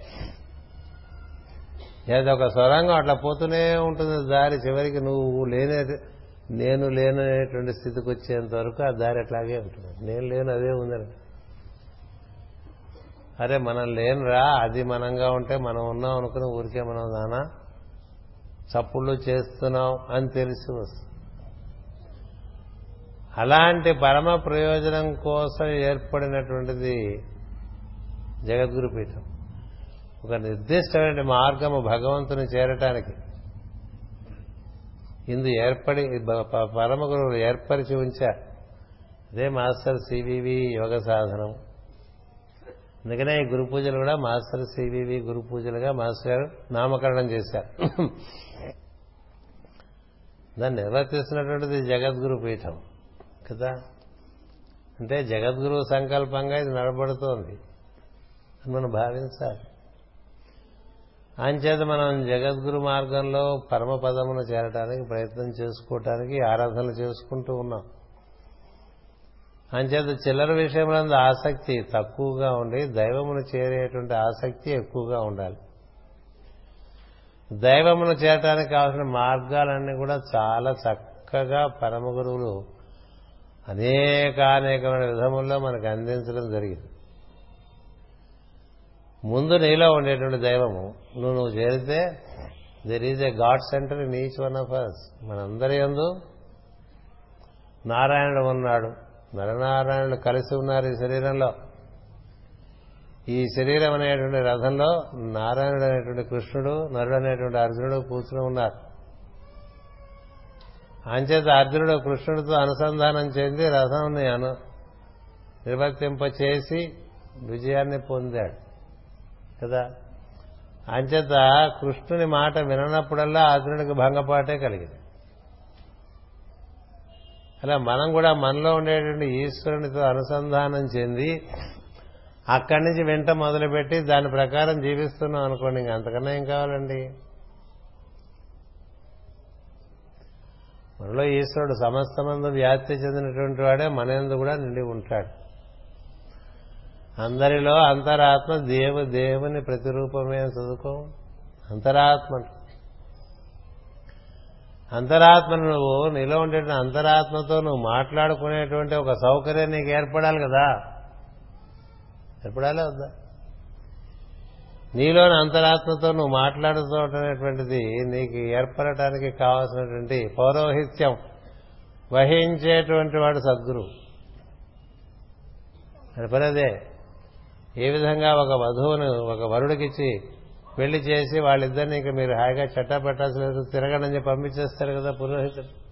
ఏదో ఒక సొరంగం అట్లా పోతూనే ఉంటుంది. దారి చివరికి నువ్వు లేని నేను లేననేటువంటి స్థితికి వచ్చేంత వరకు ఆ దారి అట్లాగే ఉంటుంది. నేను లేను అదే ఉందని. అరే మనం లేనురా అది మనంగా ఉంటే మనం ఉన్నాం అనుకుని ఊరికే మనం నానా చప్పుళ్ళు చేస్తున్నాం అని తెలిసి వస్తుంది. అలాంటి పరమ ప్రయోజనం కోసం ఏర్పడినటువంటిది జగద్గురు పీఠం ఒక నిర్దిష్టమైన మార్గము భగవంతుని చేరటానికి ఇందు ఏర్పడి పరమ గురువులు ఏర్పరిచి ఉంచారు అదే మాస్టర్ సివివి యోగ సాధనం. అందుకనే ఈ గురు పూజలు కూడా మాస్టర్ సివివి గురు పూజలుగా మాస్టర్ గారు నామకరణం చేశారు. దాన్ని నిర్వర్తిస్తున్నటువంటిది జగద్గురు పీఠం కదా? అంటే జగద్గురు సంకల్పంగా ఇది నడబడుతోంది మనం భావించాలి. అంచేత మనం జగద్గురు మార్గంలో పరమపదమును చేరడానికి ప్రయత్నం చేసుకోవటానికి ఆరాధనలు చేసుకుంటూ ఉన్నాం. అంచేత చిల్లర విషయంలో ఆసక్తి తక్కువగా ఉండి దైవమును చేరేటువంటి ఆసక్తి ఎక్కువగా ఉండాలి. దైవమును చేరటానికి కావాల్సిన మార్గాలన్నీ కూడా చాలా చక్కగా పరమ గురువులు అనేకానేకమైన విధముల్లో మనకు అందించడం జరిగింది. ముందు నీలో ఉండేటువంటి దైవము. నువ్వు నువ్వు చేరితే there is a God centre in each one of us మనందరి ఎందు నారాయణుడు ఉన్నాడు. నరనారాయణుడు కలిసి ఉన్నారు ఈ శరీరంలో. ఈ శరీరం అనేటువంటి రథంలో నారాయణుడు అనేటువంటి కృష్ణుడు నరుడు అనేటువంటి అర్జునుడు కూర్చుని ఉన్నారు. అంచేత అర్జునుడు కృష్ణుడితో అనుసంధానం చెంది రథంని అను నిర్వర్తింపచేసి విజయాన్ని పొందాడు. కదా? అంచేత కృష్ణుని మాట విననప్పుడల్లా అర్జునుడికి భంగపాటే కలిగింది. అలా మనం కూడా మనలో ఉండేటువంటి ఈశ్వరునితో అనుసంధానం చెంది అక్కడి నుంచి వెంట మొదలుపెట్టి దాని ప్రకారం జీవిస్తున్నాం అనుకోండి ఇంక అంతకన్నా ఏం కావాలండి? మనలో ఈశ్వరుడు సమస్తమందు వ్యాప్తి చెందినటువంటి వాడే మన ఎందు కూడా నిండి ఉంటాడు. అందరిలో అంతరాత్మ దేవు దేవుని ప్రతిరూపమే చదువుకో. అంతరాత్మ అంతరాత్మను నువ్వు నీలో ఉండే అంతరాత్మతో నువ్వు మాట్లాడుకునేటువంటి ఒక సౌకర్యం నీకు ఏర్పడాలి కదా. ఏర్పడాలే వద్దా? నీలోని అంతరాత్మతో నువ్వు మాట్లాడుతున్నటువంటిది నీకు ఏర్పడటానికి కావాల్సినటువంటి పౌరోహిత్యం వహించేటువంటి వాడు సద్గురు అది. పరదే ఏ విధంగా ఒక వధువును ఒక వరుడికిచ్చి పెళ్ళి చేసి వాళ్ళిద్దరిని ఇక మీరు హాయిగా చట్టా పెట్టాల్సిన తిరగడం చెప్పి పంపించేస్తారు కదా పురోహితుడు.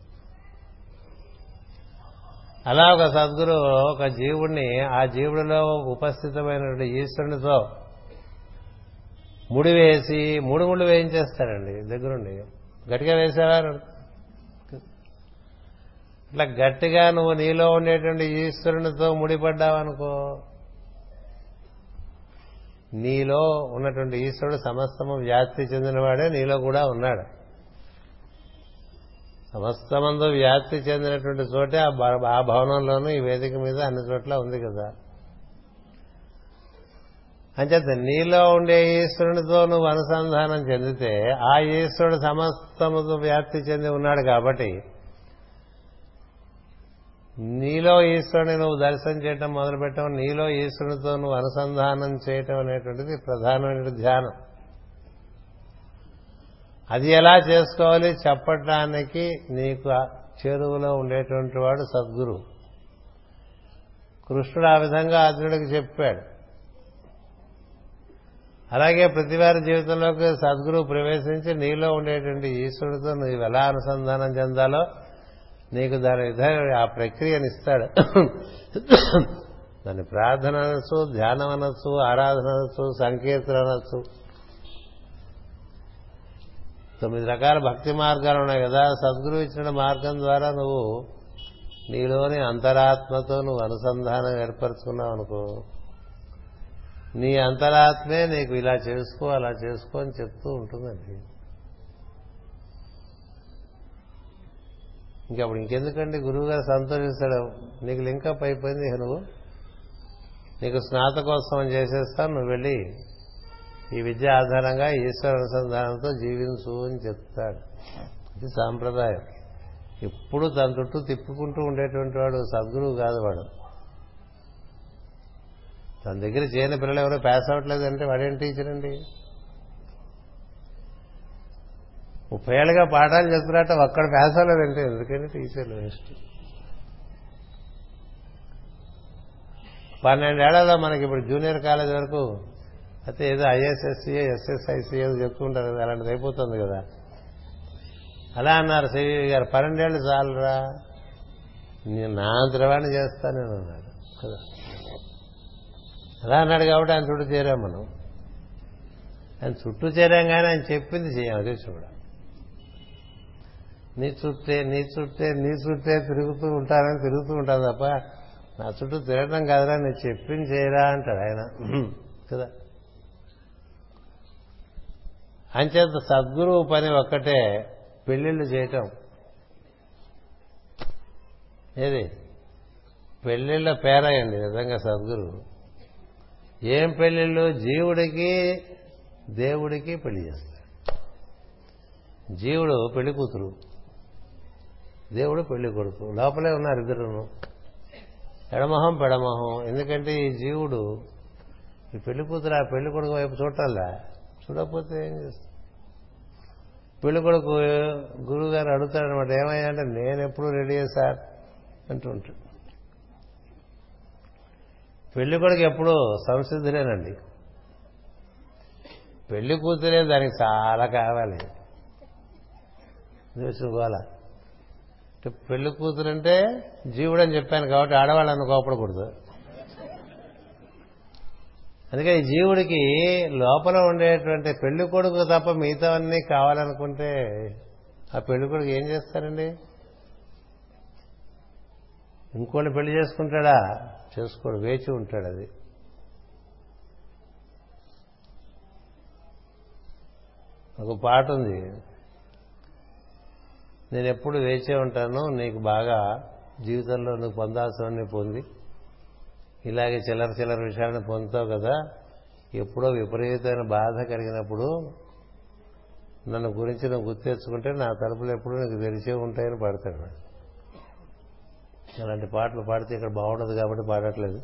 అలా ఒక సద్గురు ఒక జీవుణ్ణి ఆ జీవుడిలో ఉపస్థితమైనటువంటి ఈశ్వరునితో ముడి వేసి మూడు ముళ్ళు వేయించేస్తారండి దగ్గరుండి. గట్టిగా వేసేవారు ఇట్లా గట్టిగా నువ్వు నీలో ఉండేటువంటి ఈశ్వరునితో ముడిపడ్డావనుకో నీలో ఉన్నటువంటి ఈశ్వరుడు సమస్తము వ్యాప్తి చెందినవాడే నీలో కూడా ఉన్నాడు. సమస్తమందు వ్యాప్తి చెందినటువంటి చోటే ఆ భవనంలోనూ ఈ వేదిక మీద అన్ని చోట్ల ఉంది కదా. అంచేత నీలో ఉండే ఈశ్వరునితో నువ్వు అనుసంధానం చెందితే ఆ ఈశ్వరుడు సమస్తముతో వ్యాప్తి చెంది ఉన్నాడు కాబట్టి నీలో ఈశ్వరుని నువ్వు దర్శనం చేయటం మొదలుపెట్టడం నీలో ఈశ్వరునితో నువ్వు అనుసంధానం చేయటం అనేటువంటిది ప్రధానమైన ధ్యానం. అది ఎలా చేసుకోవాలి? చెప్పటానికి నీకు చెరువులో ఉండేటువంటి వాడు సద్గురు. కృష్ణుడు ఆ విధంగా అర్జునుడికి చెప్పాడు. అలాగే ప్రతివారి జీవితంలోకి సద్గురు ప్రవేశించి నీలో ఉండేటువంటి ఈశ్వరుడితో నువ్వు ఎలా అనుసంధానం చెందాలో నీకు దాని విధంగా ఆ ప్రక్రియను ఇస్తాడు. దాన్ని ప్రార్థన అనొచ్చు ధ్యానం అనొచ్చు ఆరాధన అనొచ్చు సంకీర్తన అనొచ్చు. తొమ్మిది రకాల భక్తి మార్గాలు ఉన్నాయి కదా. సద్గురు ఇచ్చిన మార్గం ద్వారా నువ్వు నీలోని అంతరాత్మతో నువ్వు అనుసంధానం ఏర్పరచుకున్నావు అనుకో. నీ అంతరాత్మే నీకు ఇలా చేసుకో అలా చేసుకో అని చెప్తూ ఉంటుందండి. ఇంకప్పుడు ఇంకెందుకండి గురువు గారు సంతోషిస్తాడు. నీకు లింకప్ అయిపోయింది నువ్వు. నీకు స్నాతకోత్సవం చేసేస్తాను నువ్వు వెళ్ళి ఈ విద్య ఆధారంగా ఈశ్వర అనుసంధానంతో జీవించు అని చెప్తాడు. ఇది సాంప్రదాయం. ఎప్పుడు తన చుట్టూ తిప్పుకుంటూ ఉండేటువంటి వాడు సద్గురువు కాదు వాడు. తన దగ్గర చేయని పిల్లలు ఎవరో పాస్ అవ్వట్లేదంటే వాడేం టీచర్ అండి? ముప్పై ఏళ్ళుగా పాఠాలు చెప్తున్నట్ట ఒక్కడ పేసలేదంటే ఎందుకని టీచర్లు వేస్ట్. పన్నెండేళ్ళలో మనకి ఇప్పుడు జూనియర్ కాలేజ్ వరకు అయితే ఏదో ఐఎస్ఎస్సీఏ ఎస్ఎస్ఐసి ఏదో చెప్తుంటారు కదా అలాంటిది అయిపోతుంది కదా. అలా అన్నారు శ్రీ గారు పన్నెండేళ్ళు చాలరా నేను నా ద్రవాణి చేస్తా నేను అన్నాడు. కదా. అలా అన్నాడు కాబట్టి ఆయన చుట్టూ చేరాం మనం. ఆయన చుట్టూ చేరాం కానీ ఆయన చెప్పింది చేయం అదే నీ చుట్టే నీ చుట్టే నీ చుట్టే తిరుగుతూ ఉంటానని తిరుగుతూ ఉంటాను తప్ప నా చుట్టూ తిరగడం కాదురా నేను చెప్పింది చేయరా అంటాడు ఆయన. కదా? అంచేత సద్గురువు పని ఒక్కటే పెళ్ళిళ్ళు చేయటం. ఏది? పెళ్ళిళ్ళ పేరయండి నిజంగా సద్గురు ఏం పెళ్ళిళ్ళు జీవుడికి దేవుడికి పెళ్ళి చేస్తాడు. జీవుడు పెళ్ళి కూతురు. దేవుడు పెళ్ళి కొడుకు. లోపలే ఉన్నారు ఇద్దరును. ఎడమొహం పెడమొహం. ఎందుకంటే ఈ జీవుడు ఈ పెళ్ళి కూతురు ఆ పెళ్ళి కొడుకు వైపు చూడాలా చూడకపోతే ఏం చేస్తాం? పెళ్ళి కొడుకు గురువు గారు అడుగుతాడనమాట ఏమయ్యా అంటే నేను ఎప్పుడు రెడీ సార్? అంటుంటాడు పెళ్ళి కొడుకు ఎప్పుడూ సంసిద్ధులేనండి పెళ్ళి కూతురే దానికి చాలా కావాలి. గోల పెళ్ళి కూతురంటే జీవుడు అని చెప్పాను కాబట్టి ఆడవాళ్ళని కోపడకూడదు. అందుకే ఈ జీవుడికి లోపల ఉండేటువంటి పెళ్ళి కొడుకు తప్ప మిగతావన్నీ కావాలనుకుంటే ఆ పెళ్ళి కొడుకు ఏం చేస్తారండి? ఇంకోటి పెళ్ళి చేసుకుంటాడా? చేసుకోడు వేచి ఉంటాడు అది. ఒక పాట ఉంది. నేను ఎప్పుడు వేచే ఉంటాను నీకు బాగా జీవితంలో నువ్వు పొందాల్సిన పొంది. ఇలాగే చిల్లర చిల్లర విషయాలను పొందుతావు కదా. ఎప్పుడో విపరీతమైన బాధ కలిగినప్పుడు నన్ను గురించి నువ్వు గుర్తెచ్చుకుంటే నా తలుపులు ఎప్పుడు నీకు తెరిచే ఉంటాయని పాడతాడు అలాంటి పాటలు పాడితే ఇక్కడ బాగుండదు కాబట్టి పాడట్లేదు.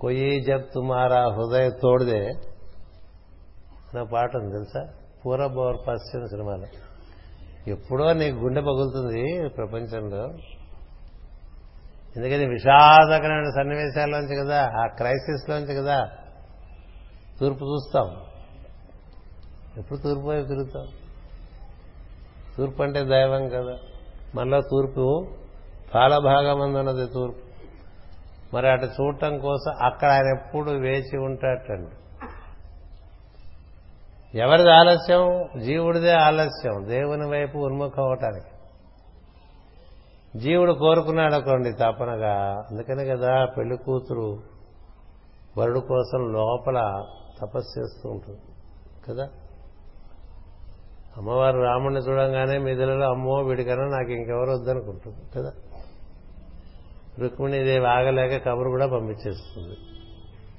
కొయ్యి జబ్ తుమారా హృదయ తోడిదే. నా పాట ఉంది తెలుసా? పూరబ్ ఓవర్ పశ్చిమ సినిమాలో. ఎప్పుడో నీకు గుండె పగులుతుంది ప్రపంచంలో. ఎందుకని విషాదకరమైన సన్నివేశాల్లోంచి కదా ఆ క్రైసిస్లోంచి కదా తూర్పు చూస్తాం. ఎప్పుడు తూర్పు వైపు తిరుగుతాం? తూర్పు అంటే దైవం కదా. మనలో తూర్పు ఫాలభాగం ఉన్నది తూర్పు. మరి అటు చూడటం కోసం అక్కడ ఆయన ఎప్పుడు వేచి ఉంటాటండి ఎవరిది ఆలస్యం? జీవుడిదే ఆలస్యం. దేవుని వైపు ఉన్ముఖం అవటానికి. జీవుడు కోరుకున్నాడు అనుకోండి తపనగా. అందుకనే కదా పెళ్ళి కూతురు వరుడు కోసం లోపల తపస్సు చేస్తూ ఉంటుంది. కదా? అమ్మవారు రాముడిని చూడంగానే మిధులలో అమ్మో వీడికన్నా నాకు ఇంకెవరు వద్దనుకుంటుంది కదా? రుక్మిణీదేవి ఆగలేక కబురు కూడా పంపించేస్తుంది.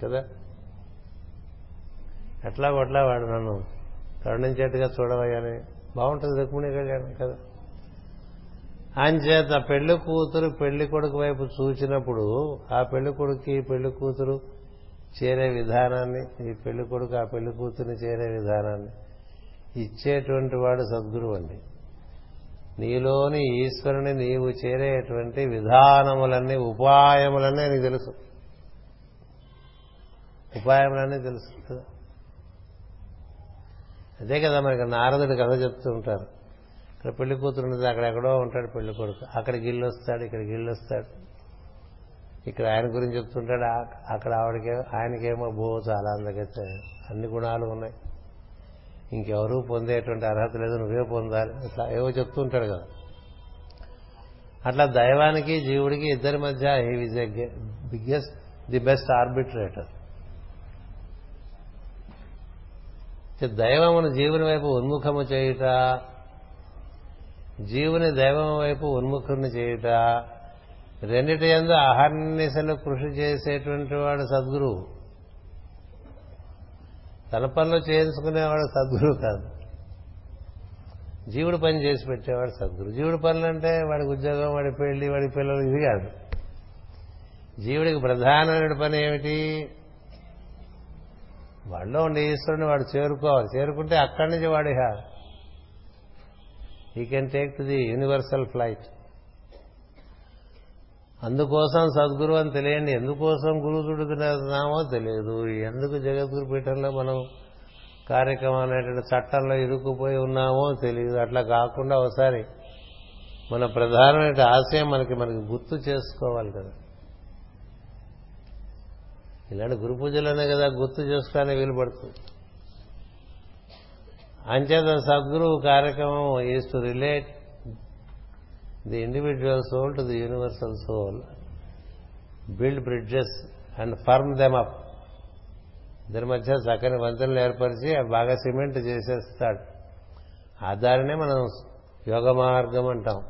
కదా? ఎట్లా కొట్లా వాడు నన్ను? కరుణించేట్టుగా చూడవయ్యని. బాగుంటుంది రుక్మిణి కళ్యాణం కదా. అంచేత పెళ్ళి కూతురు పెళ్ళి కొడుకు వైపు చూచినప్పుడు ఆ పెళ్ళి కొడుకు పెళ్ళి కూతురు చేరే విధానాన్ని ఈ పెళ్ళి కొడుకు ఆ పెళ్ళి కూతురుని చేరే విధానాన్ని ఇచ్చేటువంటి వాడు సద్గురువు అండి. నీలోని ఈశ్వరుని నీవు చేరేటువంటి విధానములన్నీ ఉపాయములన్నీ నీకు తెలుసు. ఉపాయములన్నీ తెలుసు. కదా అదే కదా మనకి నారదుడు కథ చెప్తూ ఉంటారు. ఇక్కడ పెళ్ళి కూతురు ఉన్నది అక్కడెక్కడో ఉంటాడు పెళ్ళి కొడుకు. అక్కడ గిల్లు వస్తాడు ఇక్కడ గిల్లు వస్తాడు. ఇక్కడ ఆయన గురించి చెప్తుంటాడు అక్కడ ఆవిడకే ఆయనకేమో భూ చాలా అందగైతే అన్ని గుణాలు ఉన్నాయి. ఇంకెవరూ పొందేటువంటి అర్హత లేదు నువ్వే పొందాలి. ఇట్లా ఏవో చెప్తుంటాడు కదా. అట్లా దైవానికి జీవుడికి ఇద్దరి మధ్య he was a biggest the best arbitrator. దైవమును జీవుని వైపు ఉన్ముఖము చేయుట జీవుని దైవం వైపు ఉన్ముఖుని చేయుట రెండిటి ఎందు అహర్నిశలు కృషి చేసేటువంటి వాడు సద్గురువు తన పనులు చేయించుకునేవాడు సద్గురువు కాదు. జీవుడు పని చేసి పెట్టేవాడు సద్గురు. జీవుడి పనులు అంటే వాడికి ఉద్యోగం వాడి పెళ్ళి వాడి పిల్లలు ఇది కాదు. జీవుడికి ప్రధానమైన పని ఏమిటి? వాడిలో ఉండే ఈశ్వరుని వాడు చేరుకోవాలి. చేరుకుంటే అక్కడి నుంచి వాడి he can take to the universal flight అందుకోసం సద్గురు అని తెలియండి. ఎందుకోసం గురువు చుడుతున్నామో తెలియదు. ఎందుకు జగద్గురు పీఠంలో మనం కార్యక్రమం అనేటువంటి చట్టంలో ఇరుక్కుపోయి ఉన్నామో తెలియదు. అట్లా కాకుండా ఒకసారి మన ప్రధానమైన ఆశయం మనకి మనకి గుర్తు చేసుకోవాలి కదా. ఇలాంటి గురు పూజలోనే కదా గుర్తు చేసుకోవాలని వీలు పడుతుంది. అంచేత సద్గురు కార్యక్రమం is to relate the individual soul to the universal soul build bridges and firm them up ఇద్దరి మధ్య చక్కని వంతెనలు ఏర్పరిచి బాగా సిమెంట్ చేసేస్తాడు. ఆ దారినే మనం యోగ మార్గం అంటాం.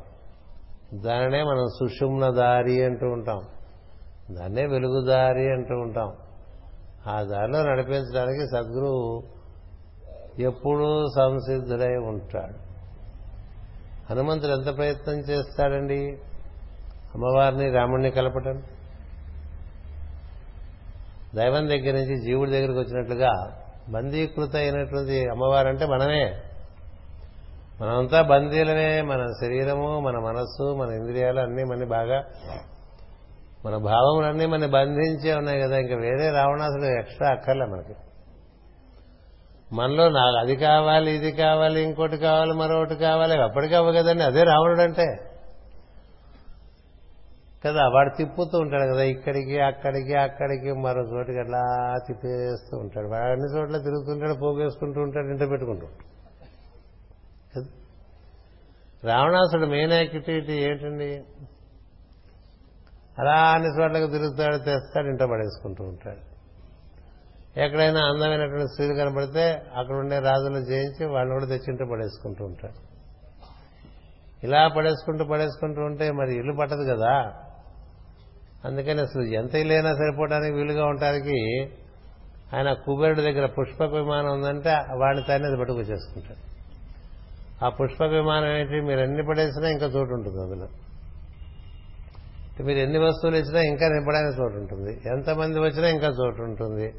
దానినే మనం సుషుమ్న దారి అంటూ ఉంటాం. దాన్నే వెలుగుదారి అంటూ ఉంటాం. ఆ దారిలో నడిపించడానికి సద్గురువు ఎప్పుడూ సంసిద్ధుడై ఉంటాడు. హనుమంతుడు ఎంత ప్రయత్నం చేస్తాడండి? అమ్మవారిని రాముణ్ణి కలపటం? దైవం దగ్గర నుంచి జీవుడి దగ్గరికి వచ్చినట్లుగా బందీకృత అయినటువంటి అమ్మవారంటే మనమే. మనమంతా బందీలనే మన శరీరము మన మనస్సు మన ఇంద్రియాలు అన్నీ మన బాగా మన భావములన్నీ మన బంధించే ఉన్నాయి కదా ఇంకా వేరే రావణాసుడు ఎక్స్ట్రా అక్కర్లే మనకి. మనలో నాకు అది కావాలి ఇది కావాలి ఇంకోటి కావాలి మరొకటి కావాలి అప్పటికవ్వ కదండి అదే రావణుడు అంటే కదా వాడు తిప్పుతూ ఉంటాడు కదా ఇక్కడికి అక్కడికి అక్కడికి మరో చోటికి అట్లా తిప్పేస్తూ ఉంటాడు. వాడు అన్ని చోట్ల తిరుగుతుంటాడు పోగేసుకుంటూ ఉంటాడు ఇంట పెట్టుకుంటూ. రావణాసుడు మెయిన్ యాక్టివిటీ ఏంటండి? అలా అన్ని చోట్లకు తిరుగుతాడు తెస్తాడు ఇంట పడేసుకుంటూ ఉంటాడు. ఎక్కడైనా అందమైనటువంటి స్త్రీలు కనపడితే అక్కడ ఉండే రాజులు జయించి వాళ్ళని కూడా తెచ్చింటూ పడేసుకుంటూ ఉంటాడు. ఇలా పడేసుకుంటూ పడేసుకుంటూ ఉంటే మరి ఇల్లు పట్టదు కదా. అందుకని అసలు ఎంత ఇల్లైనా సరిపోవడానికి వీలుగా ఉండటానికి ఆయన కుబేరుడి దగ్గర పుష్పక విమానం ఉందంటే వాడిని తానే అది పట్టుకొచ్చేసుకుంటాడు. ఆ పుష్పక విమానం ఏంటి? మీరు అన్ని పడేసినా ఇంకా చోటు ఉంటుంది అందులో. మీరు ఎన్ని వస్తువులు ఇచ్చినా ఇంకా నింపడానికి చోటు ఉంటుంది. ఎంతమంది వచ్చినా ఇంకా చోటు ఉంటుంది.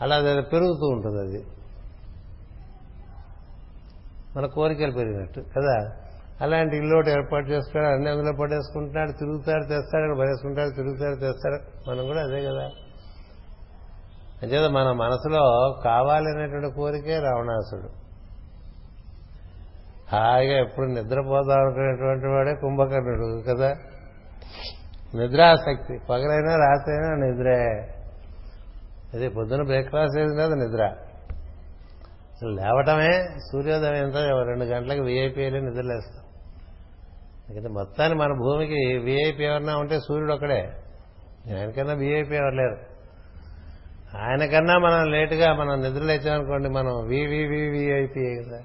అలా అది పెరుగుతూ ఉంటుంది అది. మన కోరికలు పెరిగినట్టు కదా? అలాంటి ఇల్లోటి ఏర్పాటు చేసుకున్నాడు అన్ని అందులో పడేసుకుంటున్నాడు తిరుగుతాడు తెస్తాడు పడేసుకుంటాడు తిరుగుతాడు తెస్తాడు. మనం కూడా అదే కదా. అంచేత మన మనసులో కావాలనేటువంటి కోరికే రావణాసుడు. హాయిగా ఎప్పుడు నిద్రపోదాం అనుకునేటువంటి వాడే కుంభకర్ణుడు కదా? నిద్రాసక్తి. పగలైనా రాత్రైనా నిద్రే. అదే పొద్దున బ్రేక్ఫాస్ట్ చేసి కదా నిద్ర. లేవటమే సూర్యోదయం ఎంత రెండు గంటలకు వీఐపీ నిద్రలేస్తాం ఎందుకంటే మొత్తాన్ని మన భూమికి వీఐపీ ఎవరన్నా ఉంటే సూర్యుడు ఒక్కడే. ఆయనకన్నా వీఐపీ ఎవరు లేరు. ఆయనకన్నా మనం లేటుగా మనం నిద్రలేచామనుకోండి మనం వివివిఐపీ కదా.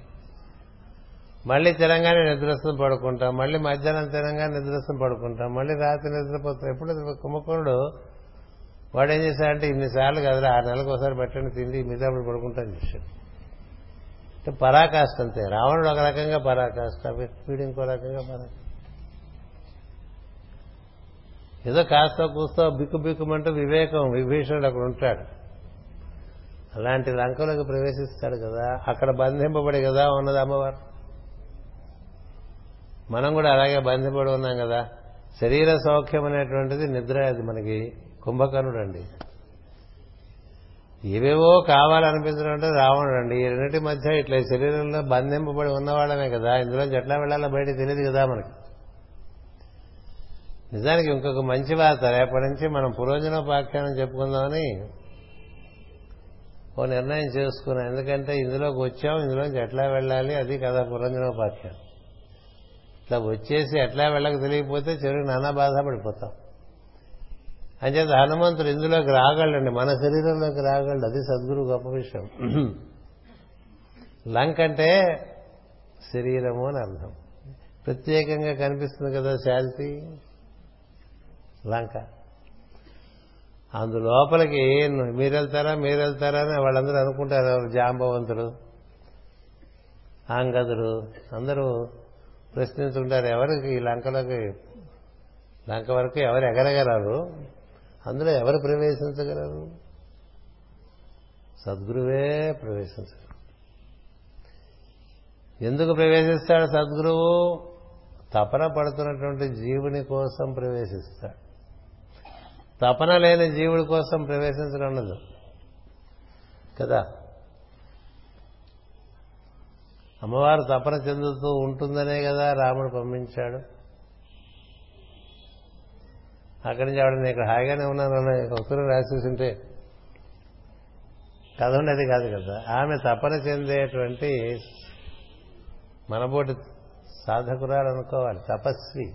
మళ్ళీ తెలంగాణ నిద్రస్థం పడుకుంటాం మళ్ళీ మధ్యాహ్నం తెలంగాణ నిద్రస్థం పడుకుంటాం మళ్ళీ రాత్రి నిద్రపోతాం. ఎప్పుడు కుంభకోణుడు వాడు ఏం చేశాడంటే ఇన్నిసార్లు కదరా ఆరు నెలలకు ఒకసారి పెట్టండి తిండి మిగతా అప్పుడు పడుకుంటాను చేశాడు అంటే పరాకాష్ట అంతే. రావణుడు ఒక రకంగా పరాకాష్ట వీడు ఇంకో రకంగా పరాకాష్ట. ఏదో కాస్త కూస్తో బిక్కు బిక్కుమంటూ వివేకం విభీషణుడు అక్కడ ఉంటాడు. అలాంటి లంకలోకి ప్రవేశిస్తాడు కదా అక్కడ బంధింపబడి కదా ఉన్నది అమ్మవారు. మనం కూడా అలాగే బంధిపడి ఉన్నాం కదా. శరీర సౌఖ్యం అనేటువంటిది నిద్ర అది మనకి కుంభకర్ణుడు అండి ఏవేవో కావాలనిపించడం అంటే రావణుడు అండి ఈ రెండింటి మధ్య ఇట్లా శరీరంలో బంధింపబడి ఉన్నవాళ్ళమే కదా. ఇందులో ఎట్లా వెళ్ళాలో బయట తెలియదు కదా మనకి. నిజానికి ఇంకొక మంచి వార్త రేపటి నుంచి మనం పురోజనోపాఖ్యానం చెప్పుకుందామని ఓ నిర్ణయం చేసుకున్నాం. ఎందుకంటే ఇందులోకి వచ్చాం ఇందులోంచి ఎట్లా వెళ్ళాలి అది కదా పురంజనోపాఖ్యానం. ఇట్లా వచ్చేసి ఎట్లా వెళ్ళక తెలియకపోతే చెరువు నానా బాధపడిపోతాం. అంచేత హనుమంతుడు ఇందులోకి రాగలండి మన శరీరంలోకి రాగలడు. అది సద్గురు గొప్ప విషయం. లంక్ అంటే శరీరము అని అర్థం. ప్రత్యేకంగా కనిపిస్తుంది కదా శాంతి? లంక. అందులోపలికి మీరు వెళ్తారా మీరు వెళ్తారా అని వాళ్ళందరూ అనుకుంటారు జాంబవంతుడు ఆంగదుడు అందరూ ప్రశ్నించుంటారు ఎవరికి ఈ లంకలోకి లంక వరకు ఎవరు ఎగరగలరు? అందులో ఎవరు ప్రవేశించగలరు? సద్గురువే ప్రవేశించగలరు. ఎందుకు ప్రవేశిస్తాడు సద్గురువు? తపన పడుతున్నటువంటి జీవుని కోసం ప్రవేశిస్తాడు. తపన లేని జీవుడి కోసం ప్రవేశించడం ఉండదు. కదా? అమ్మవారు తపన చెందుతూ ఉంటుందనే కదా రాముడు పంపించాడు. అక్కడి నుంచి ఆవిడ నేను ఇక్కడ హాయిగానే ఉన్నాను అన్న ఉత్తరం రాసేసింటే కథ ఉండేది కాదు కదా. ఆమె తపన చెందేటువంటి మనబోటి సాధకురాలు అనుకోవాలి తపస్వి.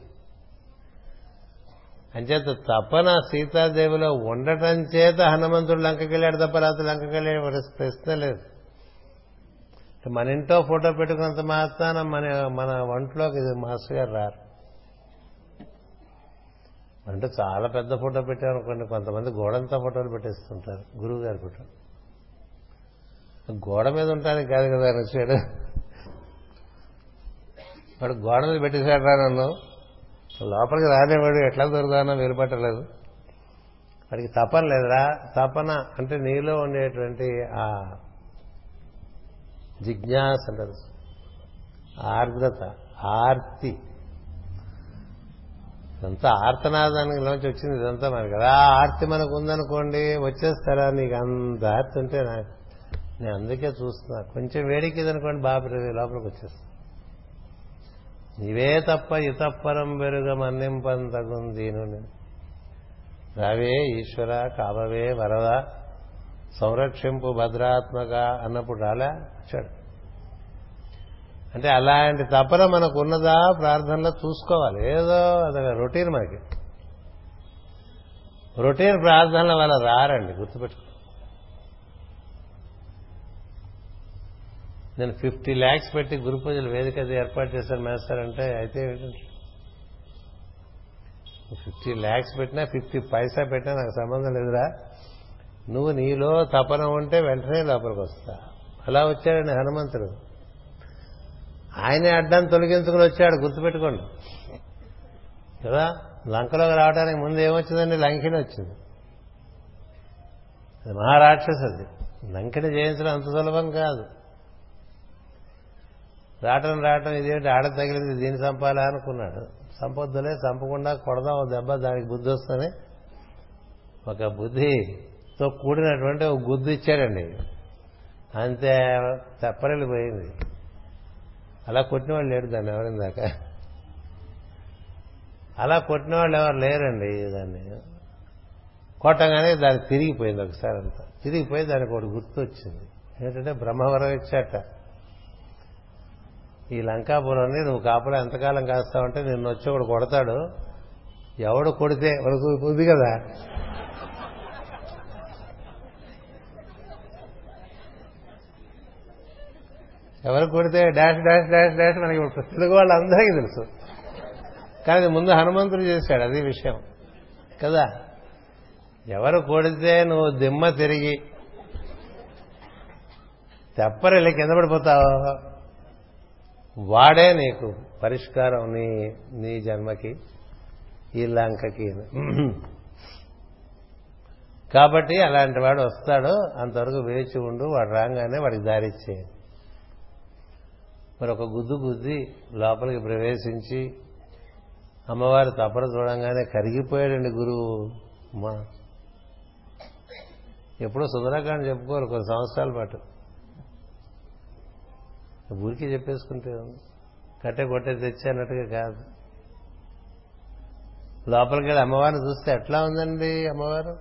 అంచేత తపన సీతాదేవిలో ఉండటం చేత హనుమంతుడు లంకకెళ్ళాడు తప్ప రాత్రి లంకకెళ్ళే ప్రశ్న లేదు. మన ఇంట్లో ఫోటో పెట్టుకున్నంత మాత్రాన మన మన ఒంట్లోకి ఇది మాస్టర్ గారు రారు. అంటే చాలా పెద్ద ఫోటో పెట్టామనుకోండి కొంతమంది గోడంతా ఫోటోలు పెట్టేస్తుంటారు గురువు గారి ఫోటో. గోడ మీద ఉంటానికి కాదు కదా ఆయన వచ్చాడు. వాడు గోడ మీద పెట్టేశాడు రా నన్ను. లోపలికి రానేవాడు ఎట్లా దొరుకుతానో వెలుపట్టలేదు వాడికి తపన లేదురా. తపన అంటే నీలో ఉండేటువంటి ఆ జిజ్ఞాస అంటారు ఆర్ద్రత ఆర్తి. ఇదంతా ఆర్తనాదానికి వచ్చింది ఇదంతా మనకి. కదా ఆర్తి మనకు ఉందనుకోండి వచ్చేస్తారా? నీకు అంత ఆర్తి ఉంటే నాకు నేను అందుకే చూస్తున్నా. కొంచెం వేడికి బాబు లోపలికి వచ్చేస్తా. నీవే తప్ప ఇతప్పరం వెరుగ మన్నింపంతగుందీను రావే ఈశ్వర కావవే వరద సంరక్షింపు భద్రాత్మక అన్నప్పుడు రాలే? వచ్చాడు. అంటే అలాంటి తపన మనకు ఉన్నదా ప్రార్థనలో చూసుకోవాలి. ఏదో అదొక రొటీన్ మనకి. రొటీన్ ప్రార్థనల వల్ల రారండి గుర్తుపెట్టుకో. నేను ఫిఫ్టీ ల్యాక్స్ పెట్టి గురు పూజలు వేదిక ఏర్పాటు చేశాను మేస్తారు అంటే అయితే ఏంటంటే ఫిఫ్టీ ల్యాక్స్ పెట్టినా ఫిఫ్టీ పైసా పెట్టినా నాకు సంబంధం లేదురా. నువ్వు నీలో తపన ఉంటే వెంటనే లోపలికి వస్తా. అలా వచ్చాడండి హనుమంతుడు. ఆయనే అడ్డాన్ని తొలగించుకుని వచ్చాడు గుర్తుపెట్టుకోండి. కదా? లంకలోకి రావడానికి ముందు ఏమొచ్చిందండి? లంకిని వచ్చింది. అది మహారాక్షసది లంకిని జయించడం అంత సులభం కాదు. రావటం రావటం ఇదేంటి ఆడ తగిలింది దీన్ని చంపాలా అనుకున్నాడు. సంపొద్దులే చంపకుండా కొడదాం దెబ్బ దానికి బుద్ధి వస్తుంది ఒక బుద్ధి తో కూడినటువంటి ఒక గుద్దు ఇచ్చాడండి. అంతే తప్పరెళ్ళిపోయింది అలా కొట్టిన వాళ్ళు లేడు దాన్ని ఎవరైనా దాకా అలా కొట్టిన వాళ్ళు ఎవరు లేరండి దాన్ని. కొట్టగానే దానికి తిరిగిపోయింది ఒకసారి అంతా. తిరిగిపోయి దానికి ఒకటి గుర్తు వచ్చింది ఏంటంటే బ్రహ్మవరం ఇచ్చాట. ఈ లంకాపురాన్ని నువ్వు కాపలా ఎంతకాలం కాస్తావంటే నిన్ను వచ్చి ఒకడు కొడతాడు. ఎవడు కొడితే మనకు ఉంది కదా? ఎవరు కొడితే డాష్ డాష్ డాష్ డాష్ మనకి తెలుగు వాళ్ళందరికీ తెలుసు. కానీ ముందు హనుమంతుడు చేశాడు అది విషయం. కదా? ఎవరు కొడితే నువ్వు దిమ్మ తిరిగి తెప్పరెళ్ళి కింద పడిపోతావు? వాడే నీకు పరిష్కారం నీ నీ జన్మకి ఈ లంకకి. కాబట్టి అలాంటి వాడు వస్తాడు అంతవరకు వేచి ఉండు వాడు రాగానే వాడికి దారిచ్చేయండి మరి ఒక గుద్దు గుద్ది లోపలికి ప్రవేశించి అమ్మవారి తపన చూడంగానే కరిగిపోయాడండి గురువు. మా. ఎప్పుడో సుందరకాండ చెప్పుకోరు కొన్ని సంవత్సరాల పాటు. ఊరికి చెప్పేసుకుంటే కట్టే కొట్టే తెచ్చి అన్నట్టుగా కాదు. లోపలికి వెళ్ళి అమ్మవారిని చూస్తే ఎట్లా ఉందండి అమ్మవారు?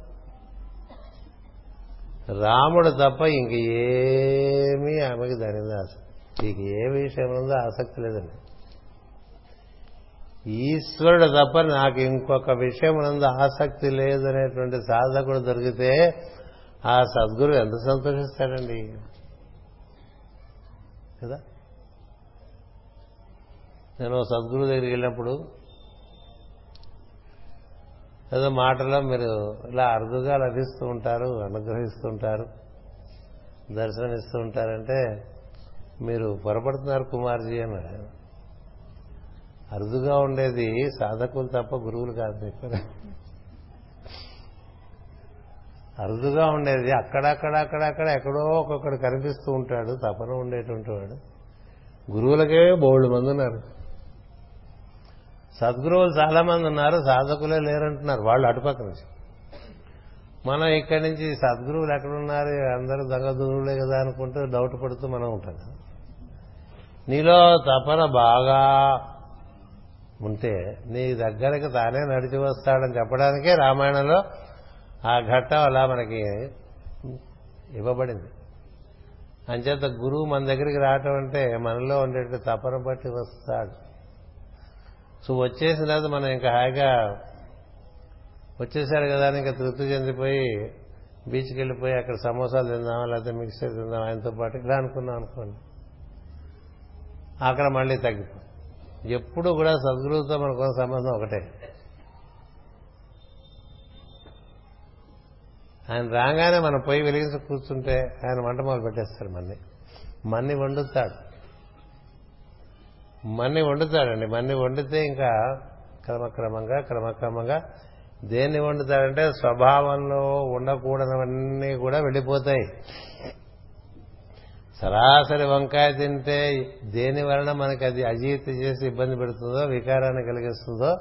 రాముడు తప్ప ఇంక ఏమీ ఆమెకి దాని ఆశ నీకు ఏ విషయం ఉందో ఆసక్తి లేదండి. ఈశ్వరుడు తప్ప నాకు ఇంకొక విషయం నందు ఆసక్తి లేదనేటువంటి సాధకుడు దొరికితే ఆ సద్గురు ఎంత సంతోషిస్తాడండి? కదా? నేను సద్గురు దగ్గరికి వెళ్ళినప్పుడు ఏదో మాటలో మీరు ఇలా అరుదుగా లభిస్తూ ఉంటారు అనుగ్రహిస్తూ ఉంటారు దర్శనమిస్తూ ఉంటారంటే మీరు పొరపడుతున్నారు కుమార్జీ అన్నాడు అరుదుగా ఉండేది సాధకులు తప్ప గురువులు కాదు చెప్పారు అరుదుగా ఉండేది అక్కడక్కడ అక్కడక్కడ ఎక్కడో ఒక్కొక్కడు కనిపిస్తూ ఉంటాడు తపన ఉండేటువంటి వాడు. గురువులకే బోళ్ళు మంది ఉన్నారు. సద్గురువులు చాలా మంది ఉన్నారు సాధకులే లేరంటున్నారు వాళ్ళు అటుపక్క నుంచి. మనం ఇక్కడి నుంచి సద్గురువులు ఎక్కడున్నారు అందరూ దొంగదురువులే కదా అనుకుంటూ డౌట్ పడుతూ మనం ఉంటాం. కదా నీలో తపన బాగా ఉంటే నీ దగ్గరికి తానే నడిచి వస్తాడని చెప్పడానికే రామాయణంలో ఆ ఘట్టం అలా మనకి ఇవ్వబడింది. అంచేత గురువు మన దగ్గరికి రావటం అంటే మనలో ఉండే తపన బట్టి వస్తాడు. సో వచ్చేసిన తర్వాత మనం ఇంకా హాయిగా వచ్చేసాడు కదా అని ఇంకా తృప్తి చెందిపోయి బీచ్కి వెళ్ళిపోయి అక్కడ సమోసాలు తిందాం లేకపోతే మిక్సర్ తిందాం ఆయనతో పాటు ఇలా అనుకున్నాం అనుకోండి. అక్కడ మళ్ళీ తగ్గిపోతుంది ఎప్పుడు కూడా సద్గురువుతో మనకు సంబంధం ఒకటే. ఆయన రాగానే మనం పొయ్యి వెలిగించి కూర్చుంటే ఆయన వంట మొదలు పెట్టేస్తారు మన్ని. మన్ని వండుతాడు. మన్ని వండుతాడండి. మన్ని వండితే ఇంకా క్రమక్రమంగా క్రమక్రమంగా దేన్ని వండుతాడంటే స్వభావంలో ఉండకూడనవన్నీ కూడా వెళ్ళిపోతాయి. సరాసరి వంకాయ తింటే దేని వలన మనకి అది అజీర్తి చేసి ఇబ్బంది పెడుతుందో వికారాన్ని కలిగిస్తుందో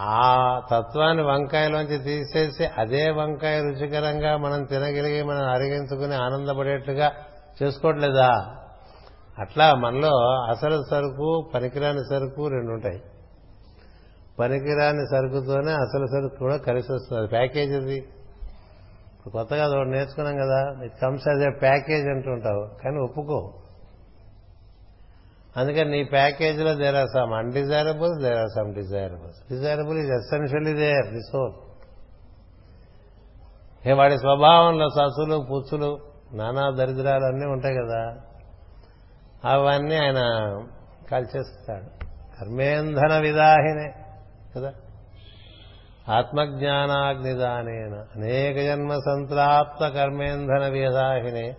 ఆ తత్వాన్ని వంకాయలోంచి తీసేసి అదే వంకాయ రుచికరంగా మనం తినగలిగి మనం అరిగించుకుని ఆనందపడేట్లుగా చేసుకోవట్లేదా? అట్లా మనలో అసలు సరుకు పనికిరాని సరుకు రెండు ఉంటాయి. పనికిరాని సరుకుతోనే అసలు సరుకు కూడా కలిసి వస్తుంది. ప్యాకేజీ ప్యాకేజ్ అది. కొత్తగా అది ఒకటి నేర్చుకున్నాం కదా it comes as a package అంటుంటావు. కానీ ఒప్పుకో. అందుకని నీ ప్యాకేజీలో there are some undesirable there are some desirables desirable is essentially there the soul ఏ వాడి స్వభావంలో ససులు పుచ్చులు నానా దరిద్రాలు అన్నీ ఉంటాయి కదా అవన్నీ ఆయన కాల్చేస్తాడు. కర్మేంధన విదాహినే కదా? ఆత్మజ్ఞానాగ్నిదానేన అనేక జన్మ సంత్రాప్త కర్మేంధన విదాహినే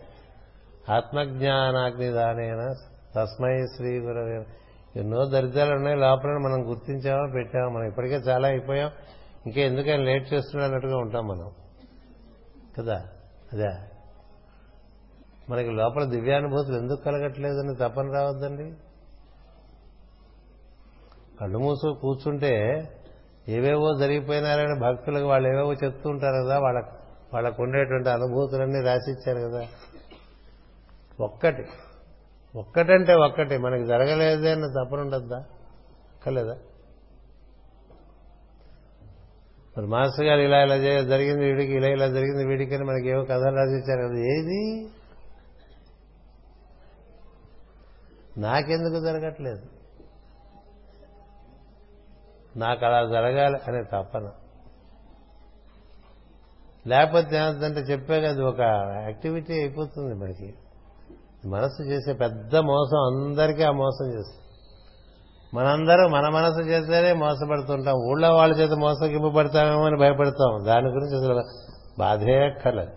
ఆత్మజ్ఞానాగ్నిదానేన తస్మై శ్రీ గురవే ఎన్నో దరిద్రాలు ఉన్నాయి లోపల మనం గుర్తించామో పెట్టామో మనం ఇప్పటికే చాలా అయిపోయాం. ఇంకా ఎందుకని లేట్ చేస్తున్నట్టుగా ఉంటాం మనం. కదా? అదే. మనకి లోపల దివ్యానుభూతులు ఎందుకు కలగట్లేదని తపన రావద్దండి? కళ్ళు మూసు కూర్చుంటే ఏవేవో జరిగిపోయినారని భక్తులకు వాళ్ళు ఏవేవో చెప్తూ ఉంటారు కదా వాళ్ళ వాళ్ళకు ఉండేటువంటి అనుభూతులన్నీ రాసిచ్చారు కదా. ఒక్కటి. ఒక్కటంటే ఒక్కటి. మనకి జరగలేదే అన్న తప్పనుండద్దా కలేదా? మరి మాస్టర్ గారు ఇలా ఇలా జరిగింది వీడికి ఇలా ఇలా జరిగింది వీడికి అని మనకి ఏవో కథలు రాసిచ్చారు కదా. ఏది? నాకెందుకు జరగట్లేదు? నాకు అలా జరగాలి అనే తపన. లేకపోతే ఏమవుతుందంటే చెప్పే కదా ఒక యాక్టివిటీ అయిపోతుంది మనకి. మనసు చేసే పెద్ద మోసం అందరికీ ఆ మోసం చేస్తుంది. మనందరం మన మనసు చేస్తేనే మోసపడుతుంటాం. ఊళ్ళో వాళ్ళ చేత మోసగింపబడతామేమో అని భయపడతాం. దాని గురించి అసలు బాధే అక్కర్లేదు.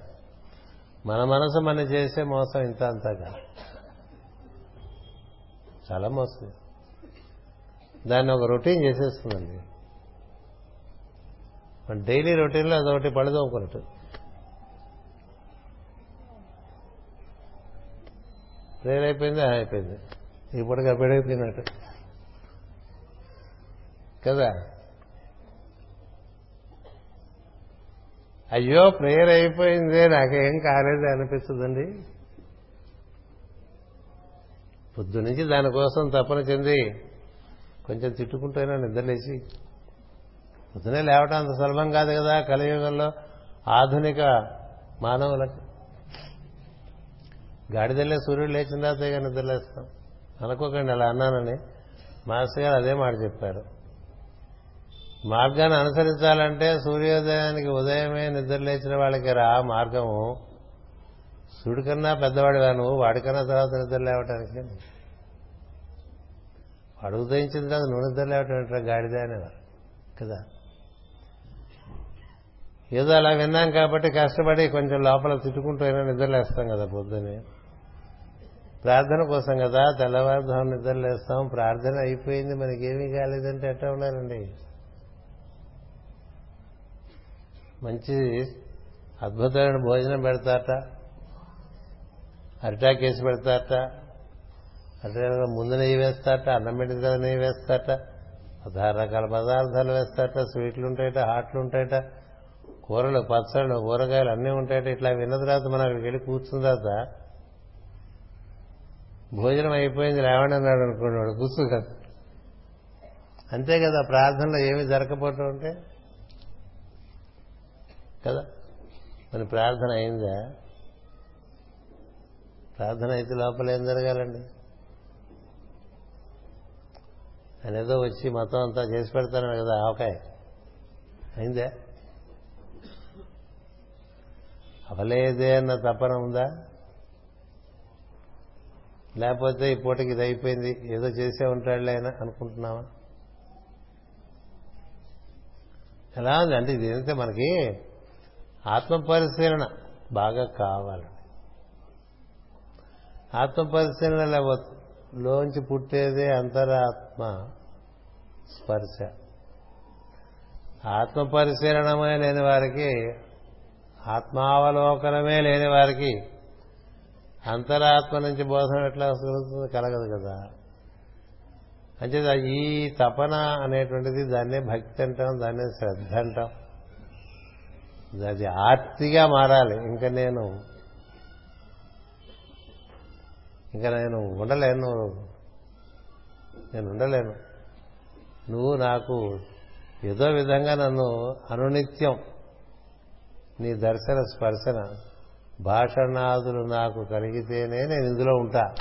మన మనసు మన చేసే మోసం ఇంత అంతా కాదు చాలా మోసం. దాన్ని ఒక రొటీన్ చేసేస్తుందండి. మన డైలీ రొటీన్లో అదొకటి పడదోకున్నట్టు ప్రేర్ అయిపోయింది? అయిపోయింది. ఇప్పుడు అప్పుడైపోయినట్టు కదా? అయ్యో ప్రేయర్ అయిపోయిందే. నాకేం కాలేదు అనిపిస్తుందండి. పొద్దు నుంచి దానికోసం తపన చెంది కొంచెం తిట్టుకుంటూనే నిద్రలేసి. పొద్దునే లేవటం అంత సులభం కాదు కదా కలియుగంలో ఆధునిక మానవులకు. గాడిదల్లే సూర్యుడు లేచిన తర్వాత నిద్రలేస్తాం. అనుకోకండి అలా అన్నానని మాస్టర్ గారు అదే మాట చెప్పారు. మార్గాన్ని అనుసరించాలంటే సూర్యోదయానికి ఉదయమే నిద్ర లేచిన వాళ్ళకి రా మార్గము. సూర్యుడి కన్నా పెద్దవాడివా నువ్వు? వాడికన్నా తర్వాత నిద్ర లేవటానికి అడుగు దయించిన తర్వాత నూనె నిద్ర గాడిద అనేవారు కదా ఏదో అలా విన్నాం కాబట్టి కష్టపడి కొంచెం లోపల తిట్టుకుంటూ అయినా నిద్రలేస్తాం కదా పొద్దునే ప్రార్థన కోసం కదా తెల్లవారుధాం నిద్రలేస్తాం. ప్రార్థన అయిపోయింది మనకేమీ కాలేదంటే ఎట్లా ఉండాలండి మంచి అద్భుతమైన భోజనం పెడతారట అరిటాకేసి పెడతారట అట్లా ముందు నెయ్యి వేస్తారట అన్నం పెట్టిన తర్వాత నెయ్యి వేస్తారట పదహారు రకాల పదార్థాలు వేస్తారట స్వీట్లు ఉంటాయట హాట్లు ఉంటాయట కూరలు పచ్చళ్ళు కూరగాయలు అన్నీ ఉంటాయట. ఇట్లా విన్న తర్వాత మనం అక్కడికి వెళ్ళి కూర్చున్న తర్వాత భోజనం అయిపోయింది లేవండి అన్నాడు అనుకున్నాడు కూర్చో కదా అంతే కదా ప్రార్థనలో ఏమి జరగకపోవటం ఉంటే కదా? మన ప్రార్థన అయిందా? ప్రార్థన అయితే లోపల ఏం జరగాలండి? ఆయన ఏదో వచ్చి మొత్తం అంతా చేసి పెడతాను కదా ఆవకాయ. అయిందే? అవలేదే అన్న తపన ఉందా? లేకపోతే ఈ పూటకి ఇది అయిపోయింది ఏదో చేసే ఉంటాడులే ఆయన అనుకుంటున్నావా? ఎలా ఉంది? అంటే ఇది ఏంటంటే మనకి ఆత్మ పరిశీలన బాగా కావాలండి ఆత్మ పరిశీలన లోంచి పుట్టేదే అంతరాత్మ స్పర్శ. ఆత్మ పరిశీలనమే లేని వారికి ఆత్మావలోకనమే లేని వారికి అంతరాత్మ నుంచి బోధన ఎట్లా కలగదు కదా. అంటే ఈ తపన అనేటువంటిది దాన్నే భక్తి అంటాం దాన్నే శ్రద్ధ అంటాం. అది ఆర్తిగా మారాలి. ఇంకా నేను ఇంకా నేను ఉండలేను. నేను ఉండలేను. నువ్వు నాకు ఏదో విధంగా నన్ను అనునిత్యం. నీ దర్శన స్పర్శన. భాషణాదులు నాకు కలిగితేనే నేను ఇందులో ఉంటా.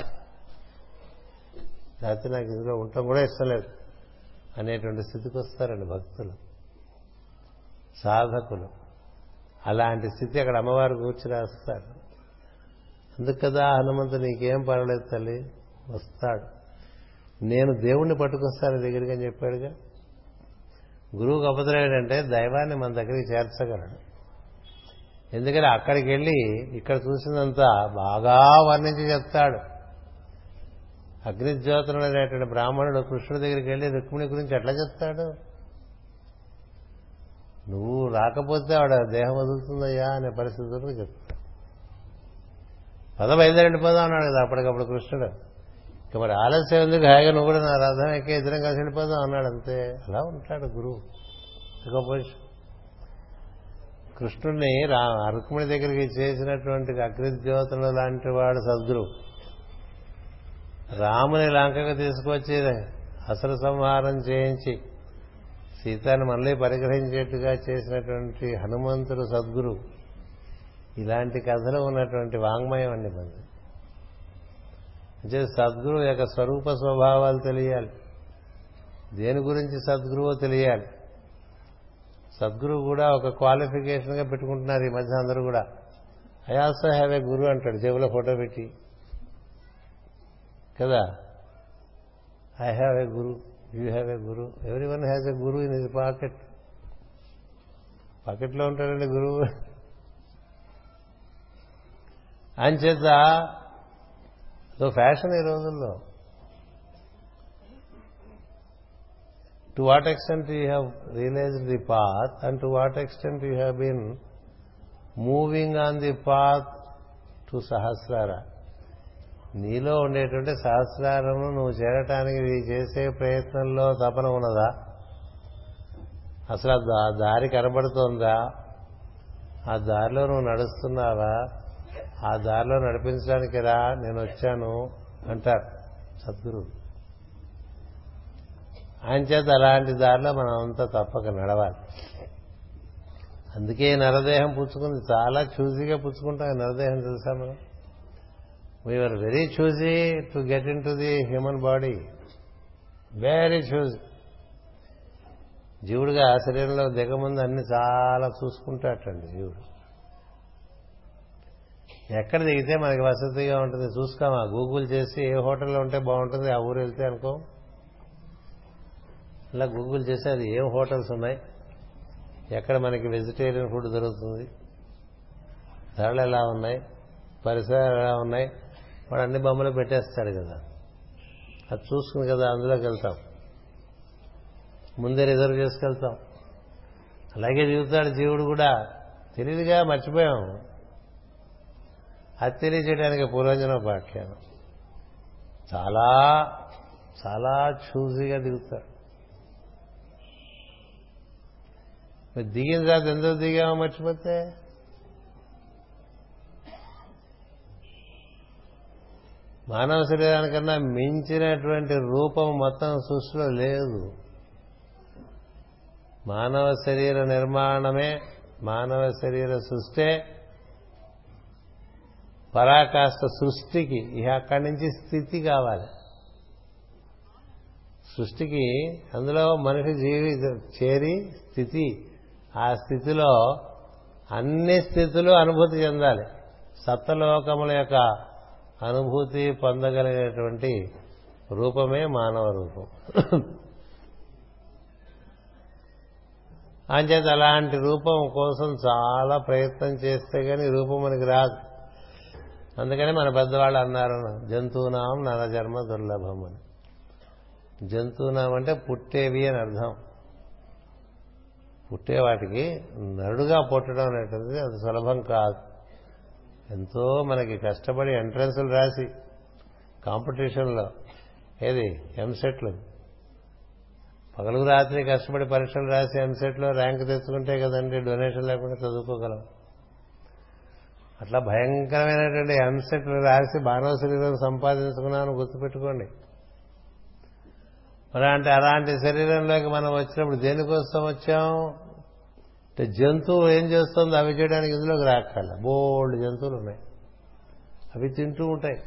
లేకపోతే నాకు ఇందులో ఉండటం కూడా ఇష్టం లేదు. అనేటువంటి స్థితికి వస్తారండి భక్తులు. సాధకులు. అలాంటి స్థితి అక్కడ అమ్మవారు కూర్చి రాస్తారు. అందుకు కదా హనుమంతు నీకేం పర్వాలేదు తల్లి? వస్తాడు. నేను దేవుణ్ణి పట్టుకొస్తాను దగ్గరికి అని చెప్పాడుగా. గురువుకు గొప్పతలేడంటే దైవాన్ని మన దగ్గరికి చేర్చగలడు. ఎందుకని అక్కడికి వెళ్ళి ఇక్కడ చూసినంత బాగా వర్ణించి చెప్తాడు. అగ్నిజ్యోతులు అనేటువంటి బ్రాహ్మణుడు కృష్ణుడి దగ్గరికి వెళ్ళి రుక్మిణి గురించి ఎట్లా చెప్తాడు? నువ్వు రాకపోతే ఆవిడ దేహం వదులుతుందయ్యా అనే పరిస్థితుల్లో చెప్తాడు. పద బయలుదేరండి పోదాం అన్నాడు కదా అప్పటికప్పుడు కృష్ణుడు. ఇక మరి ఆలస్యం ఎందుకు? హాయిగా నువ్వు కూడా నా రథం ఎక్కే ఇద్దరం కలిసి వెళ్ళిపోదాం అన్నాడు అంతే. అలా ఉంటాడు గురువు ఇకపోయి కృష్ణుడిని రా అరుకుమణి దగ్గరికి చేసినటువంటి అగ్నిజ్యోతులు లాంటి వాడు సద్గురు. రాముని లంకకు తీసుకొచ్చి అసలు సంహారం చేయించి సీతాన్ని మళ్ళీ పరిగ్రహించేట్టుగా చేసినటువంటి హనుమంతుడు సద్గురు. ఇలాంటి కథలో ఉన్నటువంటి వాంగ్మయం అండి మంది అంటే సద్గురు యొక్క స్వరూప స్వభావాలు తెలియాలి. దేని గురించి సద్గురువో తెలియాలి. సద్గురువు కూడా ఒక క్వాలిఫికేషన్గా పెట్టుకుంటున్నారు ఈ మధ్య అందరూ కూడా. I also have a guru అంటాడు జేబులో ఫోటో పెట్టి. కదా? I have a guru you have a guru everyone has a guru in his pocket పాకెట్లో ఉంటాడండి గురువు. అంచేత నువ్వు ఫ్యాషన్ ఈ రోజుల్లో. To what extent you have realise the path and to what extent you have been moving on the path to Sahasrara నీలో ఉండేటువంటి సహస్రారము నువ్వు చేరటానికి నీ చేసే ప్రయత్నంలో తపన ఉన్నదా? అసలు ఆ దారి కనబడుతోందా? ఆ దారిలో నువ్వు నడుస్తున్నావా? ఆ దారిలో నడిపించడానికి రా నేను వచ్చాను అంటారు సద్గురు ఆయన చేత అలాంటి దారిలో మనం అంతా తప్పక నడవాలి. అందుకే నరదేహం పుచ్చుకుంది. చాలా చూజీగా పుచ్చుకుంటాం. నరదేహం తెలుసా మనం? We're very choosy to get into the human body very choosy జీవుడిగా శరీరంలో దిగముందు అన్ని చాలా చూసుకుంటాటండి జీవుడు. ఎక్కడ దిగితే మనకి వసతిగా ఉంటుంది. చూసుకోమా గూగుల్ చేసి ఏ హోటల్లో ఉంటే బాగుంటుంది ఆ ఊరు వెళ్తే అనుకో. ఇలా గూగుల్ చేసి అది ఏం హోటల్స్ ఉన్నాయి? ఎక్కడ మనకి వెజిటేరియన్ ఫుడ్ దొరుకుతుంది? ధరలు ఎలా ఉన్నాయి? పరిసరాలు ఎలా ఉన్నాయి? వాడు అన్ని బొమ్మలు పెట్టేస్తాడు కదా. అది చూసుకుని కదా అందులోకి వెళ్తాం. ముందే రిజర్వ్ చేసుకెళ్తాం. అలాగే దిగుతాడు జీవుడు కూడా. తెలియదుగా మర్చిపోయాం. అది తెలియజేయడానికి పూర్వజన పాఖ్యానం చాలా చాలా చూజీగా దిగుతాడు మీరు దిగిన తర్వాత ఎందుకు దిగామో మర్చిపోతే? మానవ శరీరానికన్నా మించినటువంటి రూపం మొత్తం సృష్టిలో లేదు. మానవ శరీర నిర్మాణమే మానవ శరీర సృష్టే. పరాకాష్ట సృష్టికి ఇక అక్కడి నుంచి స్థితి కావాలి. సృష్టికి అందులో మనిషి జీవి చేరి స్థితి ఆ స్థితిలో అన్ని స్థితులు అనుభూతి చెందాలి. సప్తలోకముల యొక్క అనుభూతి పొందగలిగినటువంటి రూపమే మానవ రూపం. అంచేత అలాంటి రూపం కోసం చాలా ప్రయత్నం చేస్తే కానీ రూపం మనకి రాదు. అందుకని మన పెద్దవాళ్ళు అన్నారు జంతువునాం నరజన్మ దుర్లభం అని. జంతువునాం అంటే పుట్టేవి అని అర్థం. పుట్టే వాటికి నరుడుగా పుట్టడం అనేటువంటిది అది సులభం కాదు. ఎంతో మనకి కష్టపడి ఎంట్రన్స్లు రాసి కాంపిటీషన్లో ఏది ఎంసెట్లు. పగలు రాత్రి కష్టపడి పరీక్షలు రాసి ఎంసెట్లో ర్యాంక్ తెచ్చుకుంటే కదండి డొనేషన్ లేకుండా చదువుకోగలం. అట్లా భయంకరమైనటువంటి ఎంసెట్లు రాసి మానవ శరీరం సంపాదించుకున్నాను గుర్తుపెట్టుకోండి. అలాంటి అలాంటి శరీరంలోకి మనం వచ్చినప్పుడు దేనికోసం వచ్చాం? అంటే జంతువు ఏం చేస్తుందో అవి చేయడానికి ఇందులోకి రాకాల బోల్డ్ జంతువులు ఉన్నాయి. అవి తింటూ ఉంటాయి.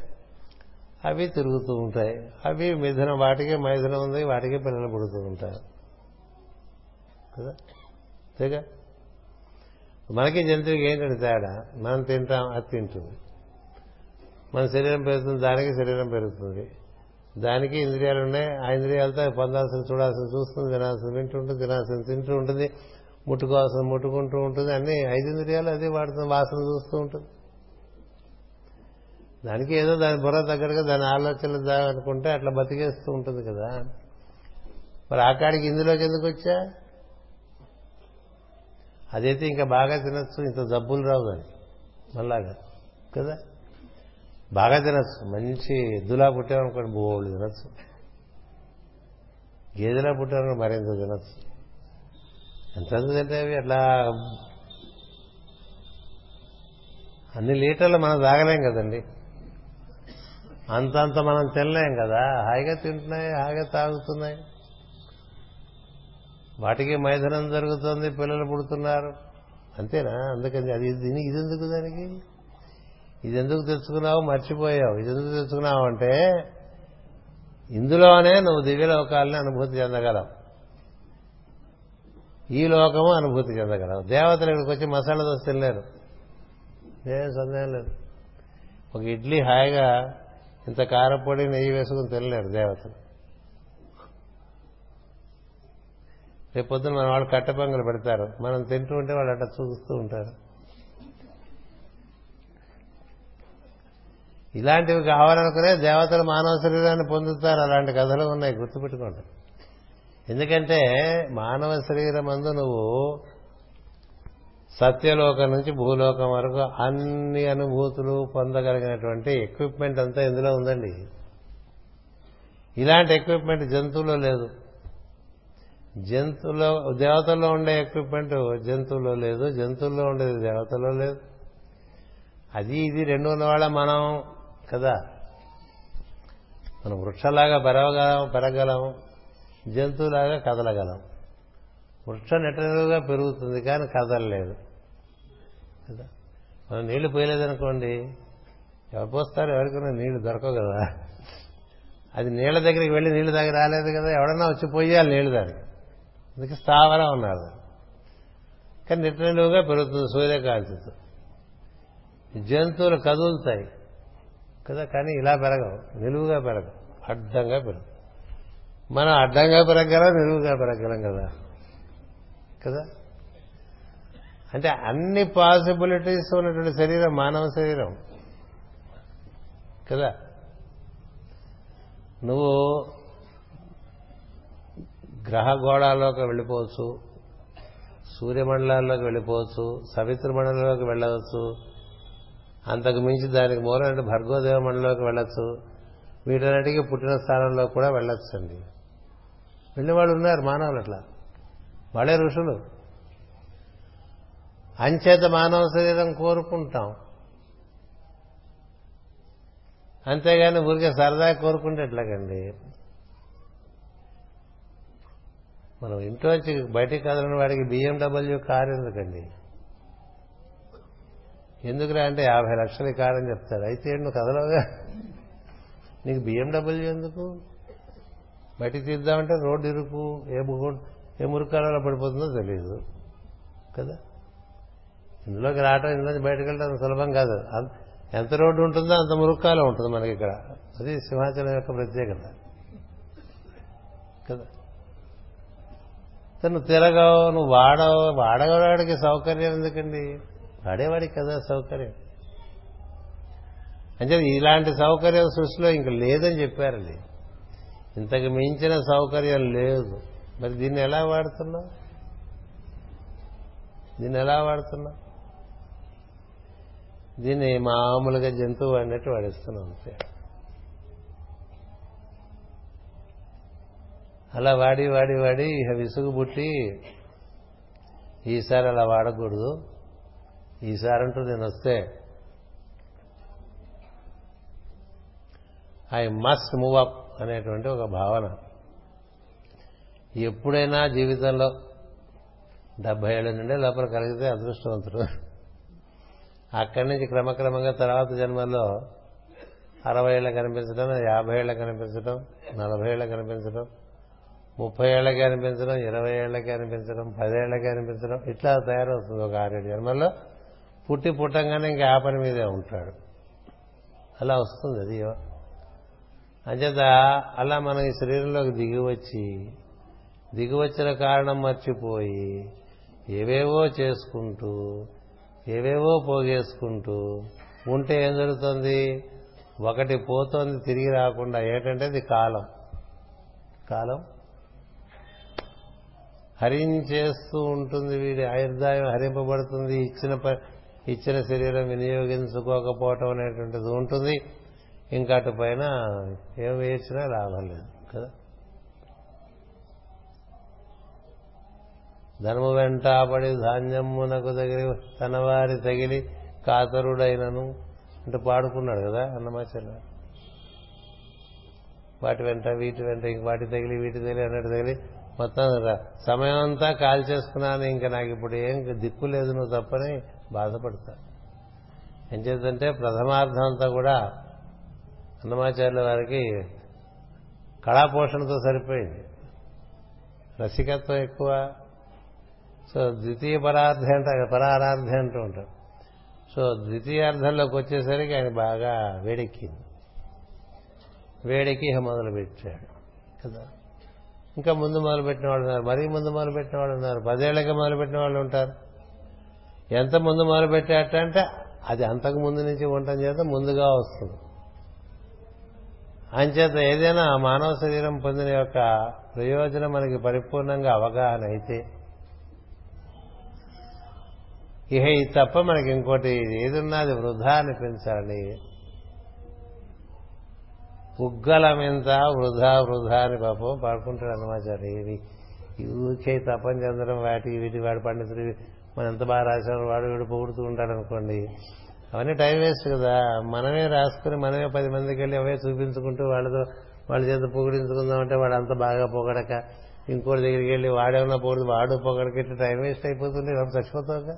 అవి తిరుగుతూ ఉంటాయి. అవి మిథున వాటికి మైథునం ఉంది వాటికి పిల్లలు పుడుతూ ఉంటారు. కదా? అంతేగా? మనకి జంతువుకి ఏంటంటే తేడా? మనం తింటాం అది తింటుంది. మన శరీరం పెరుగుతుంది దానికి శరీరం పెరుగుతుంది. దానికి ఇంద్రియాలు ఉన్నాయి ఆ ఇంద్రియాలతో పొందాల్సిన చూడాల్సిన చూస్తుంది వినాల్సిన వింటుంటుంది తినాల్సిన తింటూ ఉంటుంది ముట్టుకోవాల్సిన ముట్టుకుంటూ ఉంటుంది. అన్ని ఐదు ఇంద్రియాలు అదే వాడుతుంది వాసన చూస్తూ ఉంటుంది. దానికి ఏదో దాని బుర్ర దగ్గరగా దాని ఆలోచనలు అనుకుంటే అట్లా బతికేస్తూ ఉంటుంది కదా. మరి ఆ కాడికి ఇందులోకి ఎందుకు వచ్చా? అదైతే ఇంకా బాగా తినచ్చు ఇంత జబ్బులు రావు దానికి మళ్ళాగా కదా? బాగా తినచ్చు. మంచి ఎద్దులా పుట్టామనుకోండి బోళ్ళు తినచ్చు. గేదెలా పుట్టామనుకో మరింత తినచ్చు. ఎంత తింటే అవి అట్లా అన్ని లీటర్లు మనం తాగలేం కదండి. అంతంత మనం తినలేం కదా. హాయిగా తింటున్నాయి హాయిగా తాగుతున్నాయి. వాటికి మైథనం జరుగుతుంది పిల్లలు పుడుతున్నారు. అంతేనా? అందుకని అది ఇది ఇది ఎందుకు దానికి? ఇది ఎందుకు తెచ్చుకున్నావు? మర్చిపోయావు. ఇది ఎందుకు తెచ్చుకున్నావు అంటే ఇందులోనే నువ్వు దివ్యలోకాలని అనుభూతి చెందగలవు. ఈ లోకము అనుభూతి చెందగలవు. దేవతలు ఇక్కడికి వచ్చి మసాలా దోశ తినలేరు. ఏం సందేహం లేదు. ఒక ఇడ్లీ హాయిగా ఇంత కారపొడి నెయ్యి వేసుకుని తినలేరు దేవతలు. రేపు పొద్దున మన వాళ్ళు కట్టపొంగలు పెడతారు. మనం తింటూ ఉంటే వాళ్ళు అట్లా చూస్తూ ఉంటారు. ఇలాంటివి కావాలనుకునే దేవతలు మానవ శరీరాన్ని పొందుతారు. అలాంటి కథలు ఉన్నాయి. గుర్తుపెట్టుకోండి. ఎందుకంటే మానవ శరీరం అందు నువ్వు సత్యలోకం నుంచి భూలోకం వరకు అన్ని అనుభూతులు పొందగలిగినటువంటి ఎక్విప్మెంట్ అంతా ఇందులో ఉందండి. ఇలాంటి ఎక్విప్మెంట్ జంతువులో లేదు. జంతువులో దేవతల్లో ఉండే ఎక్విప్మెంట్ జంతువులో లేదు జంతువుల్లో ఉండేది దేవతలో లేదు. అది ఇది రెండు ఉన్నవాళ్ళ మనం కదా. మనం వృక్షలాగా పెరగగలం పెరగలం జంతువులాగా కదలగలం. వృక్షం నెట్టలుగా పెరుగుతుంది కానీ కదలలేదు. కదా. మనం నీళ్ళు పోయలేదనుకోండి ఎవరు పోస్తారు? ఎవరికైనా నీళ్ళు దొరకవు కదా. అది నీళ్ళ దగ్గరికి వెళ్ళి నీళ్ళు దగ్గర రాలేదు కదా. ఎవడన్నా వచ్చి పోయాలి నీళ్ళు దానికి అందుకే స్థావరం ఉన్నారు కానీ నిట్టనిలువుగా పెరుగుతుంది సూర్యకాంతితో జంతువులు కదులుతాయి. కదా కానీ ఇలా పెరగవు నిలువుగా పెరగవు అడ్డంగా పెరగవు. మనం అడ్డంగా పెరగలం నిలువుగా పెరగలం కదా. కదా? అంటే అన్ని పాసిబిలిటీస్ ఉన్నటువంటి శరీరం మానవ శరీరం. కదా? నువ్వు గ్రహ గోళాల్లోకి వెళ్ళిపోవచ్చు సూర్యమండలాల్లోకి వెళ్ళిపోవచ్చు సవిత్ర మండలంలోకి వెళ్ళవచ్చు అంతకు మించి దానికి మూలం భర్గోదేవ మండలంలోకి వెళ్ళొచ్చు వీటన్నిటికీ పుట్టిన స్థానంలో కూడా వెళ్ళొచ్చండి. వెళ్ళిన వాళ్ళు ఉన్నారు మానవులు అట్లా. వాళ్ళే ఋషులు. అంచేత మానవ శరీరం కోరుకుంటాం. అంతేగాని ఊరికే సరదా కోరుకుంటే ఎట్లాగండి? మనం ఇంట్లోంచి బయటికి కదలని వాడికి బిఎండబ్ల్యూ కారు ఎందుకండి? ఎందుకురా అంటే యాభై లక్షల కారు అని చెప్తారు. అయితే నువ్వు కదలవుగా? నీకు బిఎండబ్ల్యూ ఎందుకు? బయటికి తీద్దామంటే రోడ్డు ఇరుకు ఏ ఏ మురుకాలలో పడిపోతుందో తెలియదు కదా? ఇందులోకి రావటం ఇందులోంచి బయటకు వెళ్ళడం సులభం కాదు. ఎంత రోడ్డు ఉంటుందో అంత మురుక్కాలం ఉంటుంది మనకి ఇక్కడ. అది సింహాచలం యొక్క ప్రత్యేకత. కదా? నువ్వు తిరగవు నువ్వు వాడవు. వాడగవాడికి సౌకర్యం ఎందుకండి? వాడేవాడికి కదా సౌకర్యం. అంటే ఇలాంటి సౌకర్యం సృష్టిలో ఇంక లేదని చెప్పారండి. ఇంతకు మించిన సౌకర్యం లేదు. మరి దీన్ని ఎలా వాడుతున్నావు? దీన్ని ఎలా వాడుతున్నావు? దీన్ని మామూలుగా జంతువు అన్నట్టు వాడిస్తున్నాం అంతే. అలా వాడి వాడి వాడి ఇక విసుగు పుట్టి ఈసారి అలా వాడకూడదు. ఈసారి అంటూ నేను వస్తే ఐ మస్ట్ మూవ్ అప్ అనేటువంటి ఒక భావన. ఎప్పుడైనా జీవితంలో డెబ్బై ఏళ్ళ నుండే లోపల కలిగితే అదృష్టవంతుడు. అక్కడి నుంచి క్రమక్రమంగా తర్వాత జన్మల్లో అరవై ఏళ్ళ కనిపించడం యాభై ఏళ్ళ కనిపించడం నలభై ఏళ్ళ కనిపించడం ముప్పై ఏళ్ళకి అనిపించడం ఇరవై ఏళ్ళకి అనిపించడం పదేళ్ళకి అనిపించడం ఇట్లా తయారవుతుంది ఒక ఆరేడు జన్మల్లో పుట్టి పుట్టంగానే ఇంకా ఆ పని మీదే ఉంటాడు. అలా వస్తుంది అది. అంచేత అలా మనం ఈ శరీరంలోకి దిగివచ్చి దిగివచ్చిన కారణం మర్చిపోయి ఏవేవో చేసుకుంటూ ఏవేవో పోగేసుకుంటూ ఉంటే ఏం జరుగుతుంది? ఒకటి పోతోంది తిరిగి రాకుండా. ఏంటంటే ఇది కాలం. కాలం హరించేస్తూ ఉంటుంది వీడి ఆయుర్దాయం హరింపబడుతుంది. ఇచ్చిన ఇచ్చిన శరీరం వినియోగించుకోకపోవటం అనేటువంటిది ఉంటుంది. ఇంకా అటు పైన ఏం వేసినా లాభం లేదు కదా? ధనము వెంటాపడి ధాన్యమునకు తగిలి తనవారి తగిలి కాతరుడైనను అంటే పాడుకున్నాడు కదా అన్నమాచర్య? వాటి వెంట వీటి వెంట ఇంక వాటి తగిలి వీటి తగిలి అన్నట్టు తగిలి మొత్తం సమయం అంతా కాల్ చేసుకున్నాను ఇంకా నాకు ఇప్పుడు ఏం దిక్కు లేదు నువ్వు తప్పని బాధపడతా. ఏం చేద్దంటే ప్రథమార్థం అంతా కూడా అన్నమాచార్యుల వారికి కళాపోషణతో సరిపోయింది. రసికత్వం ఎక్కువ. సో ద్వితీయ పరార్థ అంటే పరారార్థ అంటూ ఉంటాం సో ద్వితీయార్థంలోకి వచ్చేసరికి ఆయన బాగా వేడెక్కింది. వేడెక్కి మొదలు పెట్టాడు కదా? ఇంకా ముందు మొదలు పెట్టిన వాళ్ళు ఉన్నారు. మరీ ముందు మొదలు పెట్టిన వాళ్ళు ఉన్నారు. పదేళ్ళకి మొదలు పెట్టిన వాళ్ళు ఉంటారు. ఎంత ముందు మొదలు అంటే అది అంతకు ముందు నుంచి ఉండటం చేత ముందుగా వస్తుంది. అంచేత ఏదైనా మానవ శరీరం పొందిన యొక్క ప్రయోజనం మనకి పరిపూర్ణంగా అవగాహన అయితే ఇహ ఇది తప్ప మనకి ఇంకోటి ఏదున్నా అది వృధా అనిపించాలని ఉగ్గలమెంత వృధా వృధా అని పాపం పాడుకుంటాడు అన్నమాచారి. ఇవి ఊకే తపం చెందడం వాటి వీటి వాడి పండితుడు మనం ఎంత బాగా రాశారు వాడు వీడు పొగుడుతూ ఉంటాడు అనుకోండి. అవన్నీ టైం వేస్ట్ కదా. మనమే రాసుకుని మనమే పది మందికి వెళ్ళి అవే చూపించుకుంటూ వాళ్ళతో వాళ్ళ చేత పొగిడించుకుందామంటే వాడు అంత బాగా పొగడక ఇంకోటి దగ్గరికి వెళ్ళి వాడేమన్నా పొగడు వాడు పొగడకెట్టి టైం వేస్ట్ అయిపోతుంది. వాడు చచ్చిపోతావుగా.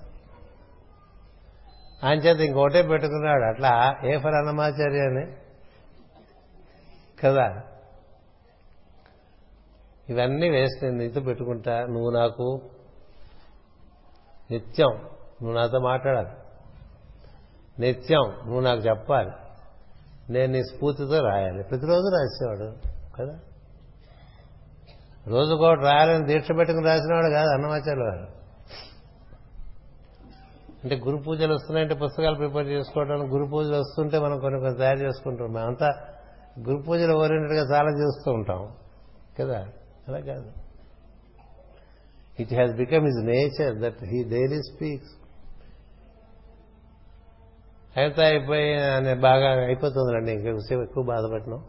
ఆయన చేత ఇంకోటే పెట్టుకున్నాడు. అట్లా ఏ ఫర్ అన్నమాచార్య అని కదా? ఇవన్నీ వేస్తే నేను నీతో పెట్టుకుంటా. నువ్వు నాకు నిత్యం నువ్వు నాతో మాట్లాడాలి. నిత్యం నువ్వు నాకు చెప్పాలి. నేను నీ స్ఫూర్తితో రాయాలి. ప్రతిరోజు రాసేవాడు కదా? రోజు కూడా రాయాలని దీక్ష పెట్టుకుని రాసినవాడు కాదు అన్నమాచార్య వాడు అంటే గురు పూజలు వస్తున్నాయంటే పుస్తకాలు ప్రిపేర్ చేసుకోవడానికి గురు పూజలు వస్తుంటే మనం కొన్ని కొన్ని తయారు చేసుకుంటాం మేమంతా గురు పూజలు ఓరియంటెడ్గా చాలా చేస్తూ ఉంటాం. కదా? అలా కాదు. It has become his nature that he daily speaks అయితే అయిపోయి అనే బాగా అయిపోతుందండి ఇంకొకసేపు ఎక్కువ బాధపడినాం.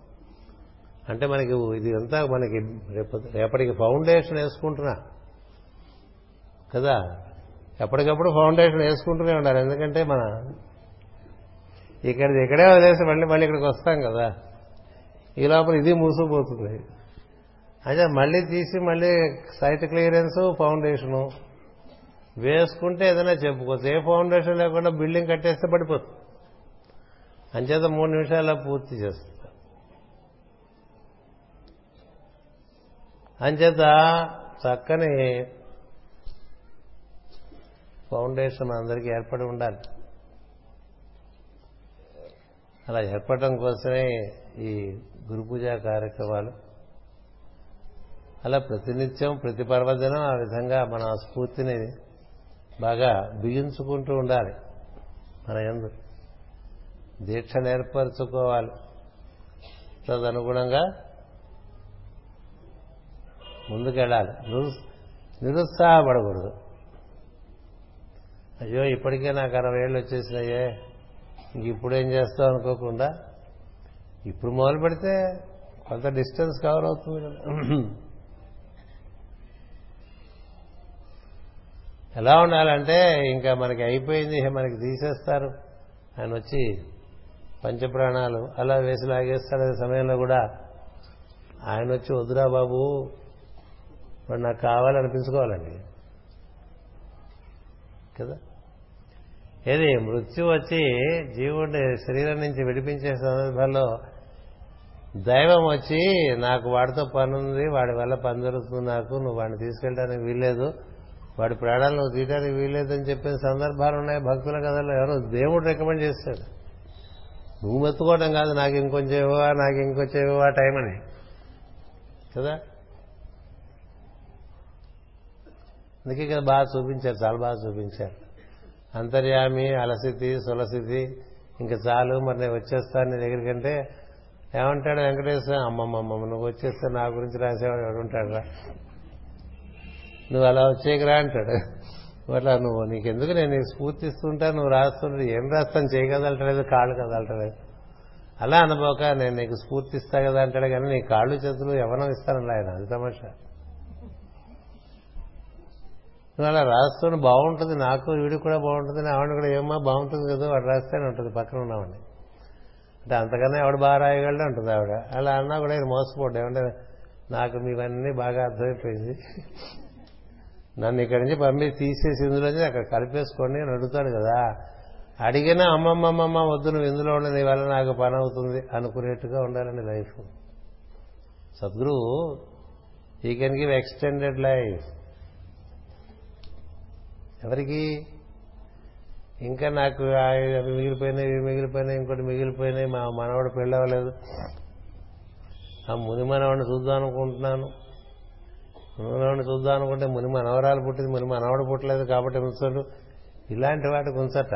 అంటే మనకి ఇది అంతా మనకి రేపు రేపటికి ఫౌండేషన్ వేసుకుంటున్నా. కదా? ఎప్పటికప్పుడు ఫౌండేషన్ వేసుకుంటూనే ఉండాలి. ఎందుకంటే మన ఇక్కడ ఇక్కడే వదిలేసి మళ్ళీ మళ్ళీ ఇక్కడికి వస్తాం కదా. ఈ లోపల ఇది మూసుకుపోతుంది అయితే మళ్ళీ తీసి మళ్ళీ సైట్ క్లియరెన్స్ ఫౌండేషను వేసుకుంటే ఏదైనా చెప్పుకోవచ్చు. ఏ ఫౌండేషన్ లేకుండా బిల్డింగ్ కట్టేస్తే పడిపోతుంది. అంచేత మూడు నిమిషాల్లో పూర్తి చేస్తా అంచేత చక్కని ఫౌండేషన్ అందరికీ ఏర్పడి ఉండాలి. అలా ఏర్పడటం కోసమే ఈ గురు పూజా కార్యక్రమాలు. అలా ప్రతినిత్యం ప్రతి పర్వదినం ఆ విధంగా మన స్ఫూర్తిని బాగా బిగించుకుంటూ ఉండాలి. మన ఎందు దీక్ష నేర్పరచుకోవాలి తదనుగుణంగా ముందుకెళ్ళాలి. నిరుత్సాహపడకూడదు. అయ్యో ఇప్పటికే నాకు అరవై ఏళ్ళు వచ్చేసినాయే. ఇంక ఇప్పుడు ఏం చేస్తావు అనుకోకుండా ఇప్పుడు మొదలు పెడితే కొంత డిస్టెన్స్ కవర్ అవుతుంది కదా. ఎలా ఉండాలంటే ఇంకా మనకి అయిపోయింది మనకి తీసేస్తారు. ఆయన వచ్చి పంచప్రాణాలు అలా వేసి లాగేస్తాడు అదే సమయంలో కూడా. ఆయన వచ్చి వద్దురా బాబు వాడు నాకు కావాలనిపించుకోవాలండి. కదా? ఏది మృత్యు వచ్చి జీవుడి శరీరం నుంచి విడిపించే సందర్భాల్లో దైవం వచ్చి నాకు వాడితో పని ఉంది వాడి వల్ల పని జరుగుతుంది నాకు నువ్వు వాడిని తీసుకెళ్ళడానికి వీల్లేదు. వాడి ప్రాణాలు నువ్వు తీయడానికి వీల్లేదని చెప్పిన సందర్భాలు ఉన్నాయి భక్తుల కథలో ఎవరో దేవుడు రికమెండ్ చేస్తాడు. నువ్వు మెత్తుకోవడం కాదు నాకు ఇంకొంచెం ఇవ్వవా నాకు ఇంకొంచెం ఇవ్వవా టైం అని. కదా? అందుకే కదా బాగా చూపించారు చాలా బాగా చూపించారు. అంతర్యామి అలసితి సులసితి ఇంకా చాలు మరి నేను వచ్చేస్తాను నీ దగ్గరికంటే ఏమంటాడు వెంకటేశ్వర? అమ్మమ్మమ్మ నువ్వు వచ్చేస్తే నా గురించి రాసేవాడు ఎవడుంటాడు రా నువ్వు అలా వచ్చేయకరా అంటాడు. అట్లా నువ్వు నీకెందుకు నేను నీకు స్ఫూర్తిస్తుంటా నువ్వు రాస్తుంటే ఏం రాస్తాను? చేయగదలటలేదు కాళ్ళు కదలటలేదు. అలా అనుకోక నేను నీకు స్ఫూర్తిస్తా కదా అంటాడు కానీ నీ కాళ్ళు చేతులు ఎవరం ఇస్తానని ఆయన అది తమాషా. నువ్వు అలా రాస్తున్న బాగుంటుంది నాకు వీడికి కూడా బాగుంటుంది ఆవిడ కూడా ఏమో బాగుంటుంది కదా వాడు రాస్తేనే ఉంటుంది పక్కన ఉన్నామండి అంతకన్నా ఎవడు బాగా రాయగలడు అంటుంది ఆవిడ. అలా అన్నా కూడా ఇది మోసపోడు ఏమంటే నాకు మీవన్నీ బాగా అర్థమైపోయింది. నన్ను ఇక్కడి నుంచి పంపించి తీసేసి ఇందులోంచి అక్కడ కలిపేసుకోండి అని అడుగుతాడు కదా. అడిగినా అమ్మమ్మమ్మమ్మ వద్దు నువ్వు ఇందులో ఉండే నీ వల్ల నాకు పని అవుతుంది అనుకునేట్టుగా ఉండాలండి లైఫ్. సద్గురు ఈ కెన్ గివ్ ఎక్స్టెండెడ్ లైఫ్ ఎవరికి? ఇంకా నాకు అవి మిగిలిపోయినాయి ఇవి మిగిలిపోయినాయి ఇంకోటి మిగిలిపోయినాయి మా మనవాడు పెళ్ళవలేదు. ఆ ముని మనవాడిని చూద్దాం అనుకుంటున్నాను. ముని మనవాడిని చూద్దాం అనుకుంటే ముని మనవరాలు పుట్టింది ముని మనవాడు పుట్టలేదు కాబట్టి ఉంచాడు ఇలాంటి వాటికి ఉంచట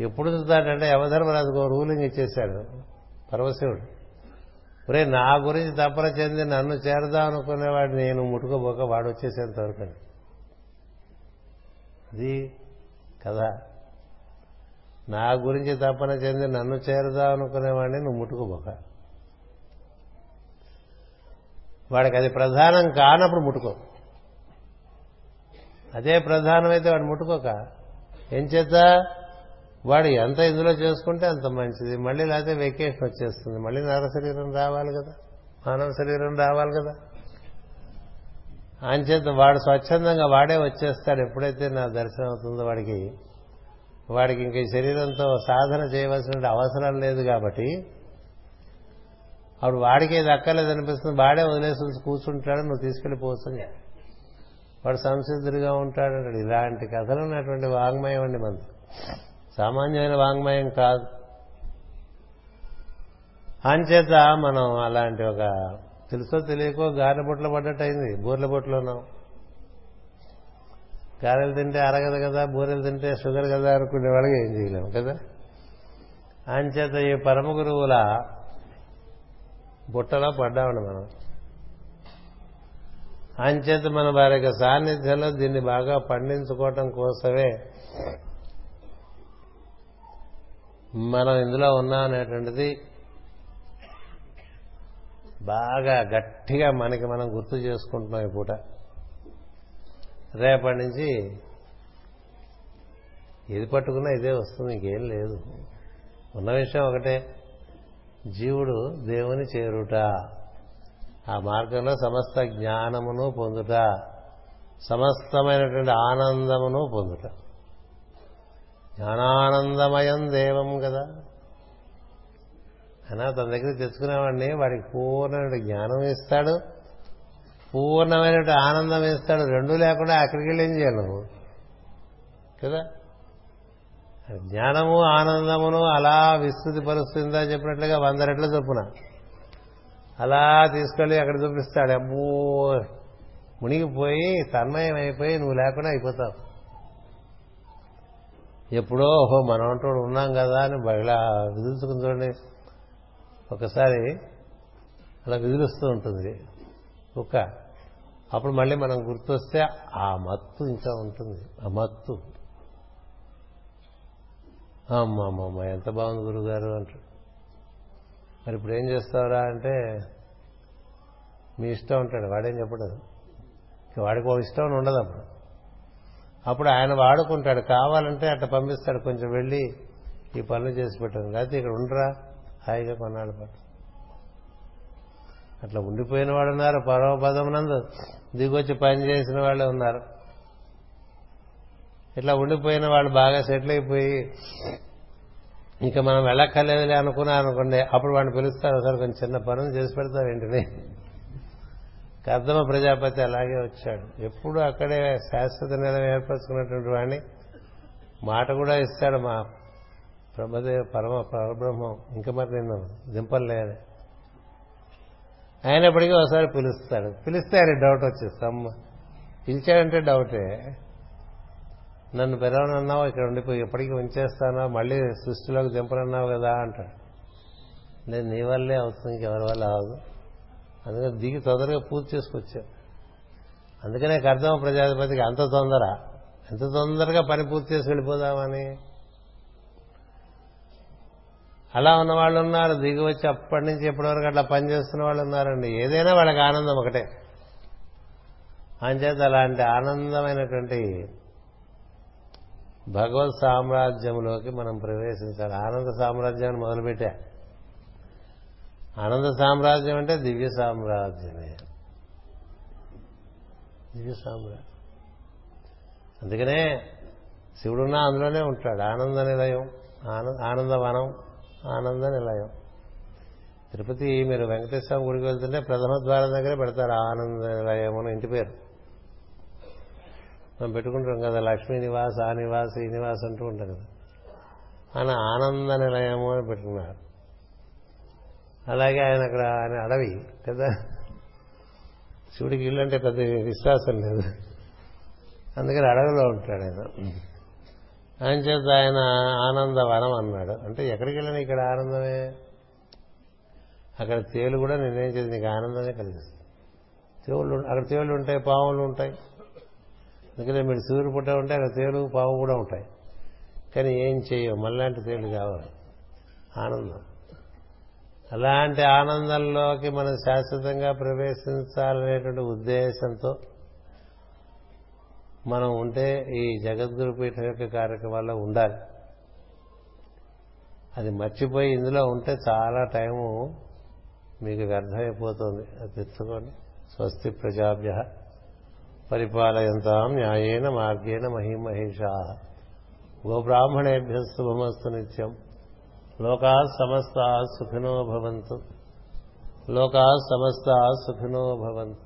ఎప్పుడు చూస్తాడంటే యమధర్మరాజుకు రూలింగ్ ఇచ్చేశాడు పరమశివుడు. ఒరే నా గురించి తపన చెంది నన్ను చేరదాం అనుకునేవాడు నేను ముట్టుకోబోక వాడు వచ్చేసేంత వరకు అది. కదా? నా గురించి తప్పన చెంది నన్ను చేరదాం అనుకునేవాడిని నువ్వు ముట్టుకోబోక. వాడికి అది ప్రధానం కానప్పుడు ముట్టుకో. అదే ప్రధానమైతే వాడు ముట్టుకోక. ఏం చేత వాడు ఎంత ఇందులో చేసుకుంటే అంత మంచిది. మళ్ళీ లేకపోతే వెకేషన్ వచ్చేస్తుంది. మళ్ళీ నర శరీరం రావాలి కదా. మానవ శరీరం రావాలి కదా. చేత వాడు స్వచ్ఛందంగా వాడే వచ్చేస్తాడు. ఎప్పుడైతే నా దర్శనం అవుతుందో వాడికి వాడికి ఇంక ఈ శరీరంతో సాధన చేయవలసిన అవసరం లేదు కాబట్టి అప్పుడు వాడికి ఏది అక్కర్లేదు అనిపిస్తుంది వాడే వదిలేసి కూర్చుంటాడు నువ్వు తీసుకెళ్ళిపోతుంది వాడు సంసిద్ధుడిగా ఉంటాడు ఇలాంటి కథలు ఉన్నటువంటి వాంగ్మయం అండి మనకు సామాన్యమైన వాంగ్మయం కాదు. అంచేత మనం అలాంటి ఒక తెలుసో తెలియకో గారె బొట్లు పడ్డట్టు అయింది బూరెల బొట్లు ఉన్నాం. గారెలు తింటే అరగదు కదా బూరెలు తింటే షుగర్ కదా అనుకునే వాళ్ళకి ఏం చేయలేము కదా? అంచేత ఈ పరమ గురువుల బుట్టలో పడ్డామండి మనం. అంచేత మన వారి యొక్క సాన్నిధ్యంలో దీన్ని బాగా పండించుకోవటం కోసమే మనం ఇందులో ఉన్నాం అనేటువంటిది బాగా గట్టిగా మనకి మనం గుర్తు చేసుకుంటున్నాం ఈ పూట. రేపటి నుంచి ఏది పట్టుకున్నా ఇదే వస్తుంది ఇంకేం లేదు. ఉన్న విషయం ఒకటే జీవుడు దేవుని చేరుట ఆ మార్గంలో సమస్త జ్ఞానమును పొందుట సమస్తమైనటువంటి ఆనందమును పొందుట. జ్ఞానానందమయం దేవం కదా. అయినా తన దగ్గర తెచ్చుకునేవాడిని వాడికి పూర్ణమైన జ్ఞానం ఇస్తాడు పూర్ణమైన ఆనందం ఇస్తాడు. రెండు లేకుండా అక్కడికి వెళ్ళి ఏం చేయాలి నువ్వు? కదా? జ్ఞానము ఆనందమును అలా విస్తృతి పరుస్తుందా చెప్పినట్లుగా వంద రెట్ల చొప్పున. అలా తీసుకెళ్ళి అక్కడ చూపిస్తాడు. అబ్బో! మునిగిపోయి తన్మయం అయిపోయి నువ్వు లేకుండా అయిపోతావు. ఎప్పుడో ఓహో మనం అంటూ ఉన్నాం కదా అని ఇలా విదుల్చుకుని చూడండి. ఒకసారి అలా విదిలిస్తూ ఉంటుంది. కుక్క అప్పుడు మళ్ళీ మనం గుర్తొస్తే ఆ మత్తు ఇంకా ఉంటుంది. ఆ మత్తు. అమ్మమ్మ ఎంత బాగుంది గురుగారు అంటాడు మరి ఇప్పుడు ఏం చేస్తావురా అంటే మీ ఇష్టం ఉంటాడు వాడేం చెప్పడు. వాడికి ఒక ఇష్టం ఉండదు అప్పుడు. అప్పుడు ఆయన వాడుకుంటాడు. కావాలంటే అట్లా పంపిస్తాడు. కొంచెం వెళ్ళి ఈ పనులు చేసి పెట్టాను లేకపోతే ఇక్కడ ఉండరా? హాయిగా కొన్నాళ్ళు పాటు. అట్లా ఉండిపోయిన వాడు ఉన్నారు పరమపదం నందు. దిగొచ్చి పని చేసిన వాళ్ళే ఉన్నారు. ఇట్లా ఉండిపోయిన వాళ్ళు బాగా సెటిల్ అయిపోయి ఇంకా మనం వెళ్ళక్కర్లేదులే అనుకున్నా అనుకోండి అప్పుడు వాడిని పిలుస్తారు సార్ కొంచెం చిన్న పనులు చేసి పెడతారు ఏంటిని కర్దమ ప్రజాపతి అలాగే వచ్చాడు. ఎప్పుడు అక్కడే శాశ్వత నిలయం ఏర్పరచుకున్నటువంటి వాడిని మాట కూడా ఇస్తాడు మా బ్రహ్మదేవ పరమ పరబ్రహ్మం. ఇంకా మరి నిన్ను దింపలే అయినప్పటికీ ఒకసారి పిలుస్తాడు. పిలిస్తే ఆయన డౌట్ వచ్చేస్తాం పిలిచాడంటే డౌటే నన్ను పెరవనన్నావు ఇక్కడ ఉండిపోయి ఎప్పటికీ ఉంచేస్తానా? మళ్ళీ సృష్టిలోకి దింపనన్నావు కదా అంటాడు. నేను నీ వల్లే అవుతుంది ఇంకెవరి వల్ల అవదు అందుకని దిగి తొందరగా పూర్తి చేసుకొచ్చాను అందుకనే కర్దమ ప్రజాధిపతికి అంత తొందర. ఎంత తొందరగా పని పూర్తి చేసి వెళ్ళిపోదామని? అలా ఉన్న వాళ్ళు ఉన్నారు దిగి వచ్చి అప్పటి నుంచి ఎప్పటి వరకు అట్లా పనిచేస్తున్న వాళ్ళు ఉన్నారండి. ఏదైనా వాళ్ళకి ఆనందం ఒకటే. అంచేత అలాంటి ఆనందమైనటువంటి భగవత్ సామ్రాజ్యంలోకి మనం ప్రవేశించాలి. ఆనంద సామ్రాజ్యాన్ని మొదలుపెట్టా. ఆనంద సామ్రాజ్యం అంటే దివ్య సామ్రాజ్యమే. దివ్య సామ్రాజ్యం. అందుకనే శివుడున్నా అందులోనే ఉంటాడు. ఆనంద నిలయం ఆనందవనం. ఆనంద నిలయం తిరుపతి మీరు వెంకటేశ్వర గుడికి వెళ్తుంటే ప్రథమ ద్వారం దగ్గరే పెడతారు ఆనంద నిలయం అని ఇంటి పేరు. మనం పెట్టుకుంటాం కదా లక్ష్మీ నివాస్ ఆ నివాస్ ఈ నివాస్ అంటూ ఉంటాం కదా. ఆయన ఆనంద నిలయము అని పెట్టుకున్నారు. అలాగే ఆయన అక్కడ ఆయన అడవి కదా. శివుడికి ఇల్లు అంటే పెద్ద విశ్వాసం లేదు. అందుకని అడవిలో ఉంటాడు ఆయన. ఆయన చేత ఆయన ఆనందవనం అన్నాడు. అంటే ఎక్కడికి వెళ్ళినా ఇక్కడ ఆనందమే. అక్కడ తేలు కూడా నేనేం చేసి నీకు ఆనందమే కలిగిస్తుంది తేవులు అక్కడ తేళ్ళు ఉంటాయి పాములు ఉంటాయి. అందుకనే మీరు సూర్యుడు పుట్ట ఉంటే అక్కడ తేలు పాము కూడా ఉంటాయి. కానీ ఏం చేయవు మళ్ళాంటి తేలు కావాలి. ఆనందం. అలాంటి ఆనందంలోకి మనం శాశ్వతంగా ప్రవేశించాలనేటువంటి ఉద్దేశంతో మనం ఉంటే ఈ జగద్గురు పీఠం యొక్క కార్యక్రమాల్లో ఉండాలి. అది మర్చిపోయి ఇందులో ఉంటే చాలా టైము మీకు వ్యర్థమైపోతుంది. అది తెచ్చుకోండి స్వస్తి ప్రజాభ్య పరిపాలయంతాం న్యాయేన మార్గేణ మహిమహేషా. గోబ్రాహ్మణేభ్య శుభమస్తు నిత్యం. లోకా సమస్త సుఖినో భవంతు. లోకా సమస్త సుఖినో భవంతు.